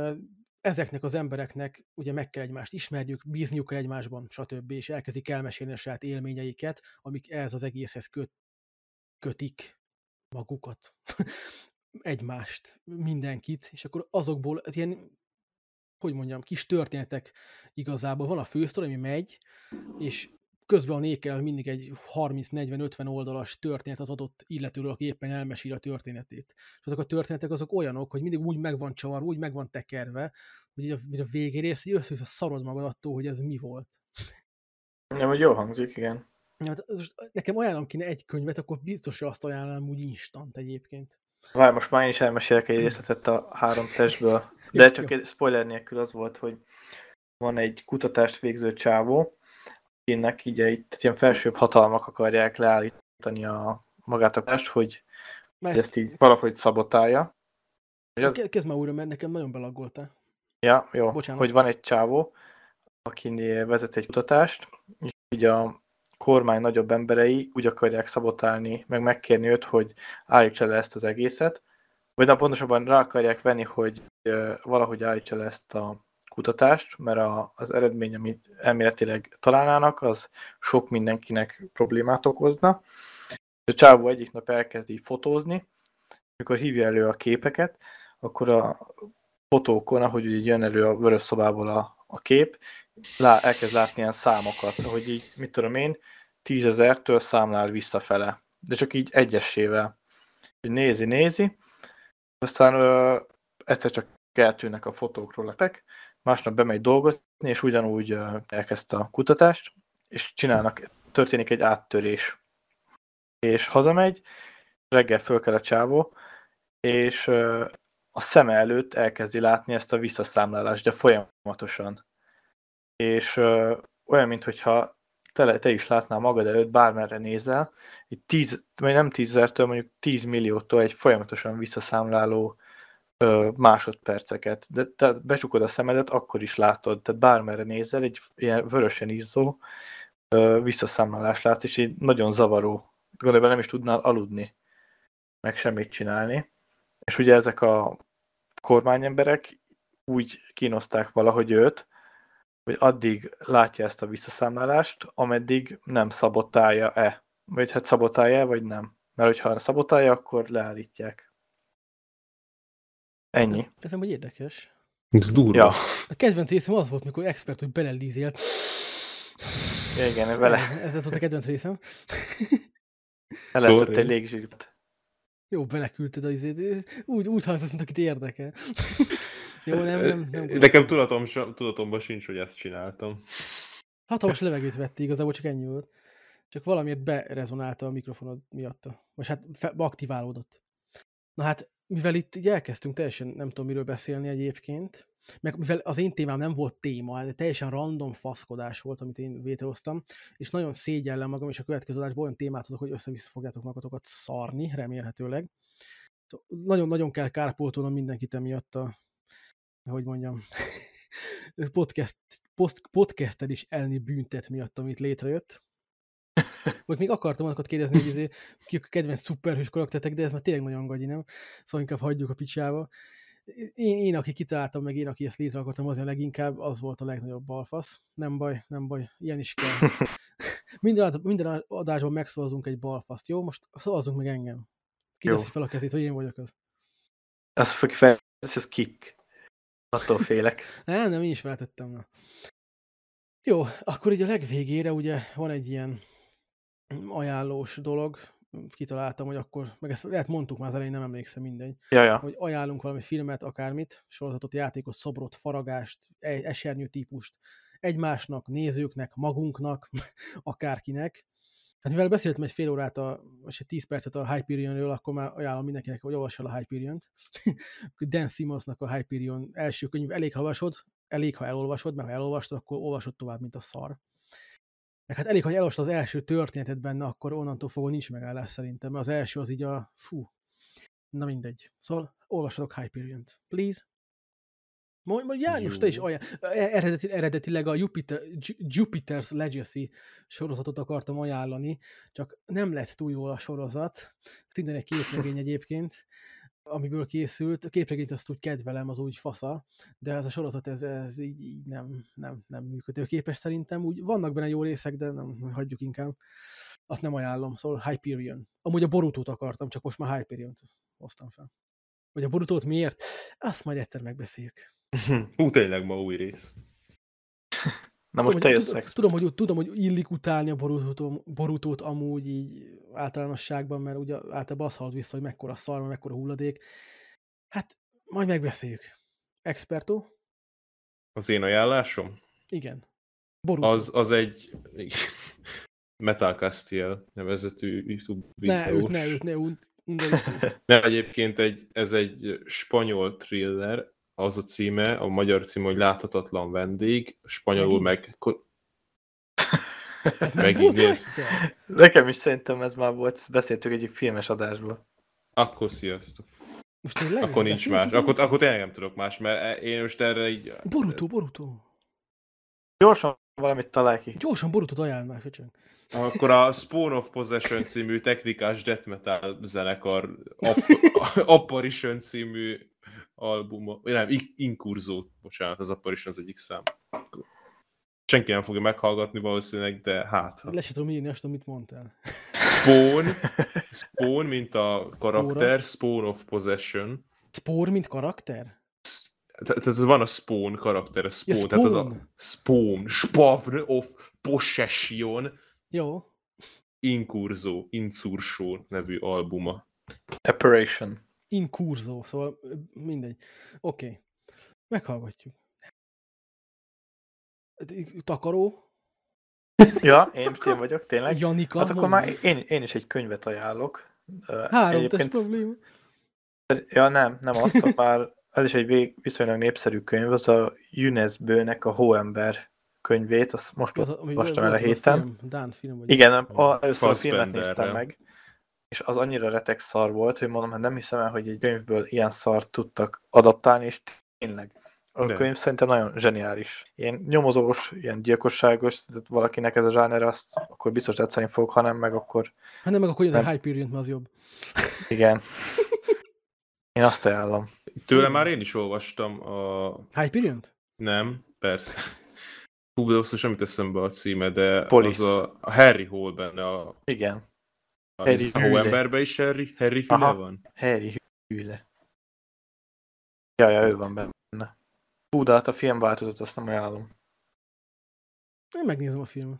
Speaker 1: ezeknek az embereknek ugye meg kell egymást ismerniük, bízniuk kell egymásban, stb. és elkezdik elmesélni a saját élményeiket, amik ehhez az egészhez köt, kötik magukat, egymást, mindenkit, és akkor azokból ez ilyen, hogy mondjam, kis történetek igazából. Van a fősztor, ami megy, és közben a nékel mindig egy 30-40-50 oldalas történet az adott illetőről, aki éppen elmesél a történetét. És azok a történetek azok olyanok, hogy mindig úgy meg van csavar, úgy meg van tekerve, hogy a, a végén érsz, hogy össze szarod magad attól, hogy ez mi volt.
Speaker 2: Nem, hogy jó hangzik, igen.
Speaker 1: Ja, hát most nekem ajánlom kéne egy könyvet, akkor biztos, hogy azt ajánlom úgy instant egyébként.
Speaker 2: Várj, most már én is elmesélek egy részletet a három testből. De csak egy spoiler nélkül az volt, hogy van egy kutatást végző csávó, így egy tehát ilyen felsőbb hatalmak akarják leállítani a magát a kutatást, hogy
Speaker 1: Már
Speaker 2: ezt így valahogy szabotálja.
Speaker 1: ke- kezd már újra, mert nekem nagyon belaggoltál.
Speaker 2: Ja, jó,
Speaker 1: Bocsánat.
Speaker 2: hogy van egy csávó, aki vezet egy kutatást, és így a kormány nagyobb emberei úgy akarják szabotálni, meg megkérni őt, hogy állítsa le ezt az egészet, vagy na, pontosabban rá akarják venni, hogy valahogy állítsa le ezt a kutatást, mert a, az eredmény, amit elméletileg találnának, az sok mindenkinek problémát okozna. A csávó egyik nap elkezdi fotózni, amikor hívja elő a képeket, akkor a fotókon, ahogy így jön elő a vörös szobából a, a kép, lá, elkezd látni ilyen számokat, hogy így, mit tudom én, tízezertől számlál visszafele, de csak így egyesével. Nézi, nézi, aztán ö, egyszer csak eltűnnek a fotókról a pek, másnap bemegy dolgozni, és ugyanúgy elkezdte a kutatást, és csinálnak, történik egy áttörés. És hazamegy, reggel föl kell a csávó, és a szeme előtt elkezdi látni ezt a visszaszámlálást, de folyamatosan. És olyan, mintha te, te is látnál magad előtt, bármerre nézel, egy tíz, vagy nem tízezertől, mondjuk 10 milliótól egy folyamatosan visszaszámláló másodperceket. De te becsukod a szemedet, akkor is látod. Tehát bármerre nézel, egy ilyen vörösen izzó visszaszámlálás látsz, és így nagyon zavaró. Gondolom, nem is tudnál aludni, meg semmit csinálni. És ugye ezek a kormányemberek úgy kínozták valahogy őt, hogy addig látja ezt a visszaszámlálást, ameddig nem szabotálja-e. Vagy hát szabotálja vagy nem. Mert hogyha szabotálja, akkor leállítják. Ennyi.
Speaker 1: Ez, ez nem hogy érdekes.
Speaker 3: Ez durva.
Speaker 2: Ja,
Speaker 1: A kedvenc részem az volt, mikor expert, hogy belelízélt.
Speaker 2: igen, vele
Speaker 1: Ez, ez, ez volt a kedvenc részem.
Speaker 2: eleszett
Speaker 3: Torri.
Speaker 2: egy légzsírt.
Speaker 1: Jó, beleküldted az izét. Úgy, úgy hangzott, mint akit érdekel. Jó, nem, nem, nem.
Speaker 3: Nekem tudatom, tudatomban sincs, hogy ezt csináltam.
Speaker 1: Hatalmas levegőt vette igazából, csak ennyi volt. Csak valamiért berezonálta a mikrofonod miatta. Vagy hát fe- aktiválódott. Na hát, mivel itt így elkezdtünk teljesen nem tudom miről beszélni egyébként, meg mivel az én témám nem volt téma, ez teljesen random faszkodás volt, amit én létrehoztam, és nagyon szégyellem magam, és a következő adásból olyan témát hozok, hogy össze-vissza fogjátok magatokat szarni, remélhetőleg. Nagyon-nagyon kell kárpótolnom mindenkit emiatt a, hogy mondjam, podcast, post, podcasted is elni büntet miatt, amit létrejött. Vagy még akartam azokat kérdezni, hogy izé, ki a kedvenc szuperhős karakteretek, de ez már tényleg nagyon gagyi, nem? Szóval inkább hagyjuk a picsába. Én, én, aki kitaláltam, meg én, aki ezt létre akartam hozni a leginkább, az volt a legnagyobb balfasz. Nem baj, nem baj, ilyen is kell. Minden, minden adásban megszavazunk egy balfaszt, jó? Most szavazzunk meg engem. Ki teszi fel a kezét, hogy én vagyok az?
Speaker 2: Ez fog fel, ez, ez kick. Attól félek.
Speaker 1: Nem, nem, én is feltettem. Na. Jó, akkor így a legvégére ugye van egy ilyen ajánlós dolog, kitaláltam, hogy akkor, meg ezt lehet mondtuk már az elején, nem emlékszem, mindegy,
Speaker 2: Ja, ja.
Speaker 1: hogy ajánlunk valami filmet, akármit, sorozatot, játékot, szobrot, faragást, e- esernyő típust egymásnak, nézőknek, magunknak, akárkinek. Hát mivel beszéltem egy fél órát, a, vagy egy tíz percet a Hyperion-ről, akkor már ajánlom mindenkinek, hogy olvass el a Hyperion-t. Dan Simmonsnak a Hyperion első könyv, elég ha olvasod, elég ha elolvasod, mert ha elolvastad, akkor olvasod tovább, mint a szar. Meg hát elég, ha elolvastad az első történetet benne, akkor onnantól fogva nincs megállás szerintem, mert az első az így a, fú, na mindegy. Szóval olvassatok Hyperion-t, please. Mondj, mondj János, te is
Speaker 3: Jó.
Speaker 1: olyan. Eredeti, eredetileg a Jupiter, Ju- Jupiter's Legacy sorozatot akartam ajánlani, csak nem lett túl jó a sorozat. Szintén egy képregény egyébként, amiből készült. A képregényt azt úgy kedvelem, az úgy fasza, de ez a sorozat, ez, ez így, így nem, nem, nem működőképes szerintem. Úgy vannak benne jó részek, de nem, hagyjuk inkább. Azt nem ajánlom, szóval Hyperion. Amúgy a Borutót akartam, csak most már Hyperion-t hoztam fel. Hogy a Borutót miért? Azt majd egyszer megbeszéljük.
Speaker 3: Hú, tényleg ma új rész.
Speaker 2: Na most te
Speaker 1: Tudom,
Speaker 2: jössz
Speaker 1: hogy,
Speaker 2: ex.
Speaker 1: tudom, hogy, tudom, hogy illik utálni a borutót, borutót amúgy így általánosságban, mert ugye általában az halad vissza, hogy mekkora szar, mekkora hulladék. Hát, majd megbeszéljük. Experto?
Speaker 3: Az én ajánlásom?
Speaker 1: Igen. Borutó.
Speaker 3: Az, az egy Metal Castiel nevezetű YouTube
Speaker 1: ne,
Speaker 3: videós.
Speaker 1: őt, ne, őt, ne, őt, Undorító.
Speaker 3: Nem, egyébként egy, ez egy spanyol thriller, az a címe, a magyar címe, hogy Láthatatlan vendég, spanyolul
Speaker 1: Megint?
Speaker 3: meg...
Speaker 1: Ez egyszer?
Speaker 2: Nekem is szerintem ez már volt, ezt beszéltük egyik filmes adásból.
Speaker 3: Akkor sziasztok.
Speaker 1: Most tényleg?
Speaker 3: Akkor nincs más.
Speaker 1: Beszéltünk?
Speaker 3: Akkor, akkor tényleg nem tudok más, mert én most erre így...
Speaker 1: Boruto, Boruto.
Speaker 2: Gyorsan valamit találj ki.
Speaker 1: Gyorsan Borutot ajánl már, köcsög.
Speaker 3: Akkor a Spawn of Possession című technikás death metal zenekar App- Apparition című albuma, nem, In- Inkurzó, bocsánat, az Apparition az egyik szám. Senki nem fogja meghallgatni valószínűleg, de hát.
Speaker 1: Le se tudom írni azt, amit mondtál.
Speaker 3: Spawn, Spawn, mint a karakter, Spawn of Possession.
Speaker 1: Spór, mint karakter?
Speaker 3: Te- Tehát van a Spawn karakter, a Spawn,
Speaker 1: Ja,
Speaker 3: tehát az a
Speaker 1: Spawn.
Speaker 3: Spawn, Spawn of Possession,
Speaker 1: Jó.
Speaker 3: Inkurzó, Incursó nevű albuma.
Speaker 2: Operation.
Speaker 1: Inkurzó, szóval mindegy. Oké. Okay. Meghallgatjuk. Takaró,
Speaker 2: Ja, én most én vagyok, tényleg.
Speaker 1: Janika.
Speaker 2: Hát akkor már én, én is egy könyvet ajánlok.
Speaker 1: Három test probléma.
Speaker 2: Ja, nem, nem azt, már ez is egy vég, viszonylag népszerű könyv, az a UNESCO-nek a Hóember könyvét, azt most
Speaker 1: Az,
Speaker 2: olvastam el a héten.
Speaker 1: Film, Dán film, vagy
Speaker 2: Igen, a, először a filmet néztem meg, és az annyira retek szar volt, hogy mondom, hát nem hiszem el, hogy egy könyvből ilyen szart tudtak adaptálni, és tényleg. A
Speaker 3: De.
Speaker 2: könyv szerintem nagyon zseniális. Ilyen nyomozós, ilyen gyilkosságos, tehát valakinek ez a zsáner, azt akkor biztos tetszeni fog, ha nem meg, akkor
Speaker 1: Hát nem, meg akkor jön a
Speaker 2: Nem.
Speaker 1: Hyperion, mert az jobb.
Speaker 2: igen. Én azt ajánlom.
Speaker 3: Tőle már én is olvastam a...
Speaker 1: hyperion
Speaker 3: Nem, persze. Hú, de most semmit eszembe a címe, de
Speaker 2: Police.
Speaker 3: az a, a Harry Hole benne, a,
Speaker 2: Igen. Harry
Speaker 3: a. Hóemberben is Harry, Harry Hüle
Speaker 2: Aha.
Speaker 3: van.
Speaker 2: Harry Hüle. Ja, ja, ő van benne. Hú, de hát a filmváltozatot azt nem ajánlom.
Speaker 1: Én megnézem a filmet.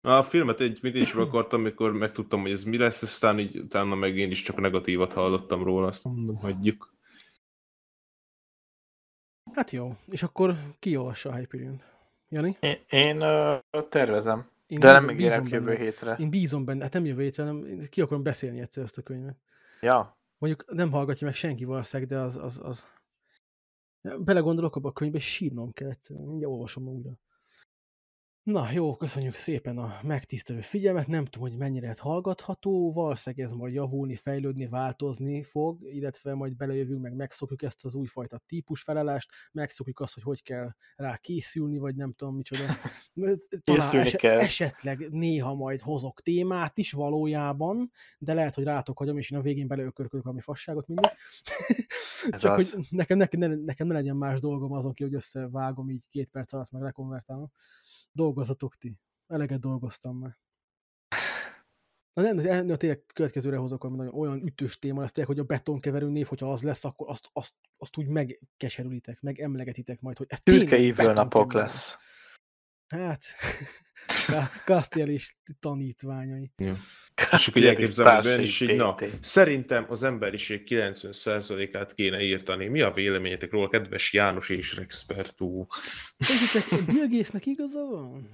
Speaker 3: Na, a filmet egy mindig is meg akartam, amikor megtudtam, hogy ez mi lesz, aztán így utána meg én is csak negatívat hallottam róla, azt mondom, hagyjuk.
Speaker 1: Hát jó. És akkor ki olvassa a hyperion Jani?
Speaker 2: Én, én uh, tervezem,
Speaker 1: Én
Speaker 2: de nem ígérek jövő
Speaker 1: benne.
Speaker 2: hétre.
Speaker 1: Én bízom benne, hát nem jövő hétre, hanem ki akarom beszélni egyszer ezt a könyvet.
Speaker 2: Ja,
Speaker 1: Mondjuk nem hallgatja meg senki valószínűleg, de az, az, az... Belegondolok abba a könyvbe, és sírnom kell egyszerűen. Mindjárt olvasom újra. Na jó, köszönjük szépen a megtisztelő figyelmet. Nem tudom, hogy mennyire lett hallgatható. Valószínűleg ez majd javulni, fejlődni, változni fog, illetve majd belejövünk, meg megszokjuk ezt az újfajta típus felállást, megszokjuk azt, hogy hogy kell rá készülni, vagy nem tudom micsoda. Talán ese-
Speaker 2: kell.
Speaker 1: esetleg néha majd hozok témát is valójában, de lehet, hogy rátok hagyom, és én a végén beleökörködök valami fasságot mindig. Csak
Speaker 2: az.
Speaker 1: hogy nekem, nekem, ne, nekem ne legyen más dolgom azon ki, hogy összevágom így két perc alatt, meg lekonvertálom. Dolgozzatok ti. Eleget dolgoztam már. Na nem, de tényleg következőre hozok valami nagyon olyan ütős téma lesz, tényleg, hogy a betonkeverő név, hogyha az lesz, akkor azt, azt, azt úgy megkeserülitek, meg emlegetitek majd, hogy ez tényleg
Speaker 2: napok lesz.
Speaker 1: Hát, Castiel és tanítványai.
Speaker 3: Ja. És akkor így elképzelem, is így, na, szerintem az emberiség 90%-át kéne írtani. Mi a véleményetek róla, kedves János és Rexpertú?
Speaker 1: Bill Gatesnek igaza van?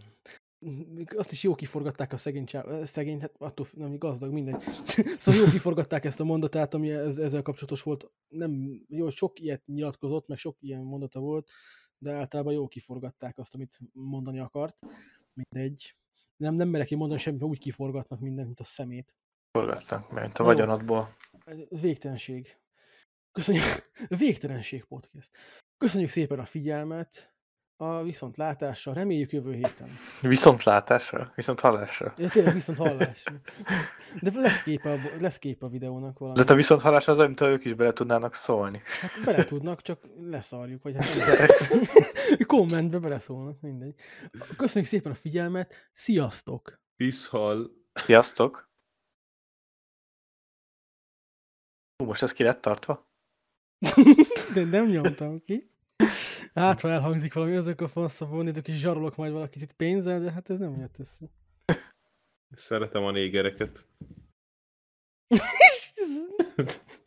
Speaker 1: Azt is jó kiforgatták a szegény, csá... szegény hát attól nem gazdag, mindegy. szóval jó kiforgatták ezt a mondatát, ami ez, ezzel kapcsolatos volt. Nem, jó, sok ilyet nyilatkozott, meg sok ilyen mondata volt, de általában jó kiforgatták azt, amit mondani akart. Mindegy. Nem, nem merek én mondani semmit, úgy kiforgatnak mindent, mint a szemét.
Speaker 2: Forgattak, mert a
Speaker 1: Jó.
Speaker 2: vagyonodból.
Speaker 1: Végtelenség. Köszönjük. Végtelenség podcast. Köszönjük szépen a figyelmet, a viszontlátásra, reméljük jövő héten.
Speaker 2: Viszontlátásra, viszont hallásra.
Speaker 1: Ja, tényleg viszont hallás. De lesz kép a, lesz kép a videónak valami.
Speaker 2: De a viszont hallás az, amit ők is bele tudnának szólni.
Speaker 1: Hát bele tudnak, csak leszarjuk, vagy hát kommentbe beleszólnak, mindegy. Köszönjük szépen a figyelmet, sziasztok!
Speaker 3: Piszhal.
Speaker 2: Sziasztok! Hú, most ez ki lett tartva?
Speaker 1: De nem nyomtam ki. Hát, ha elhangzik valami, azok a fanszabónítok, és zsarolok majd valakit itt pénzzel, de hát ez nem jött össze.
Speaker 3: Szeretem a négereket.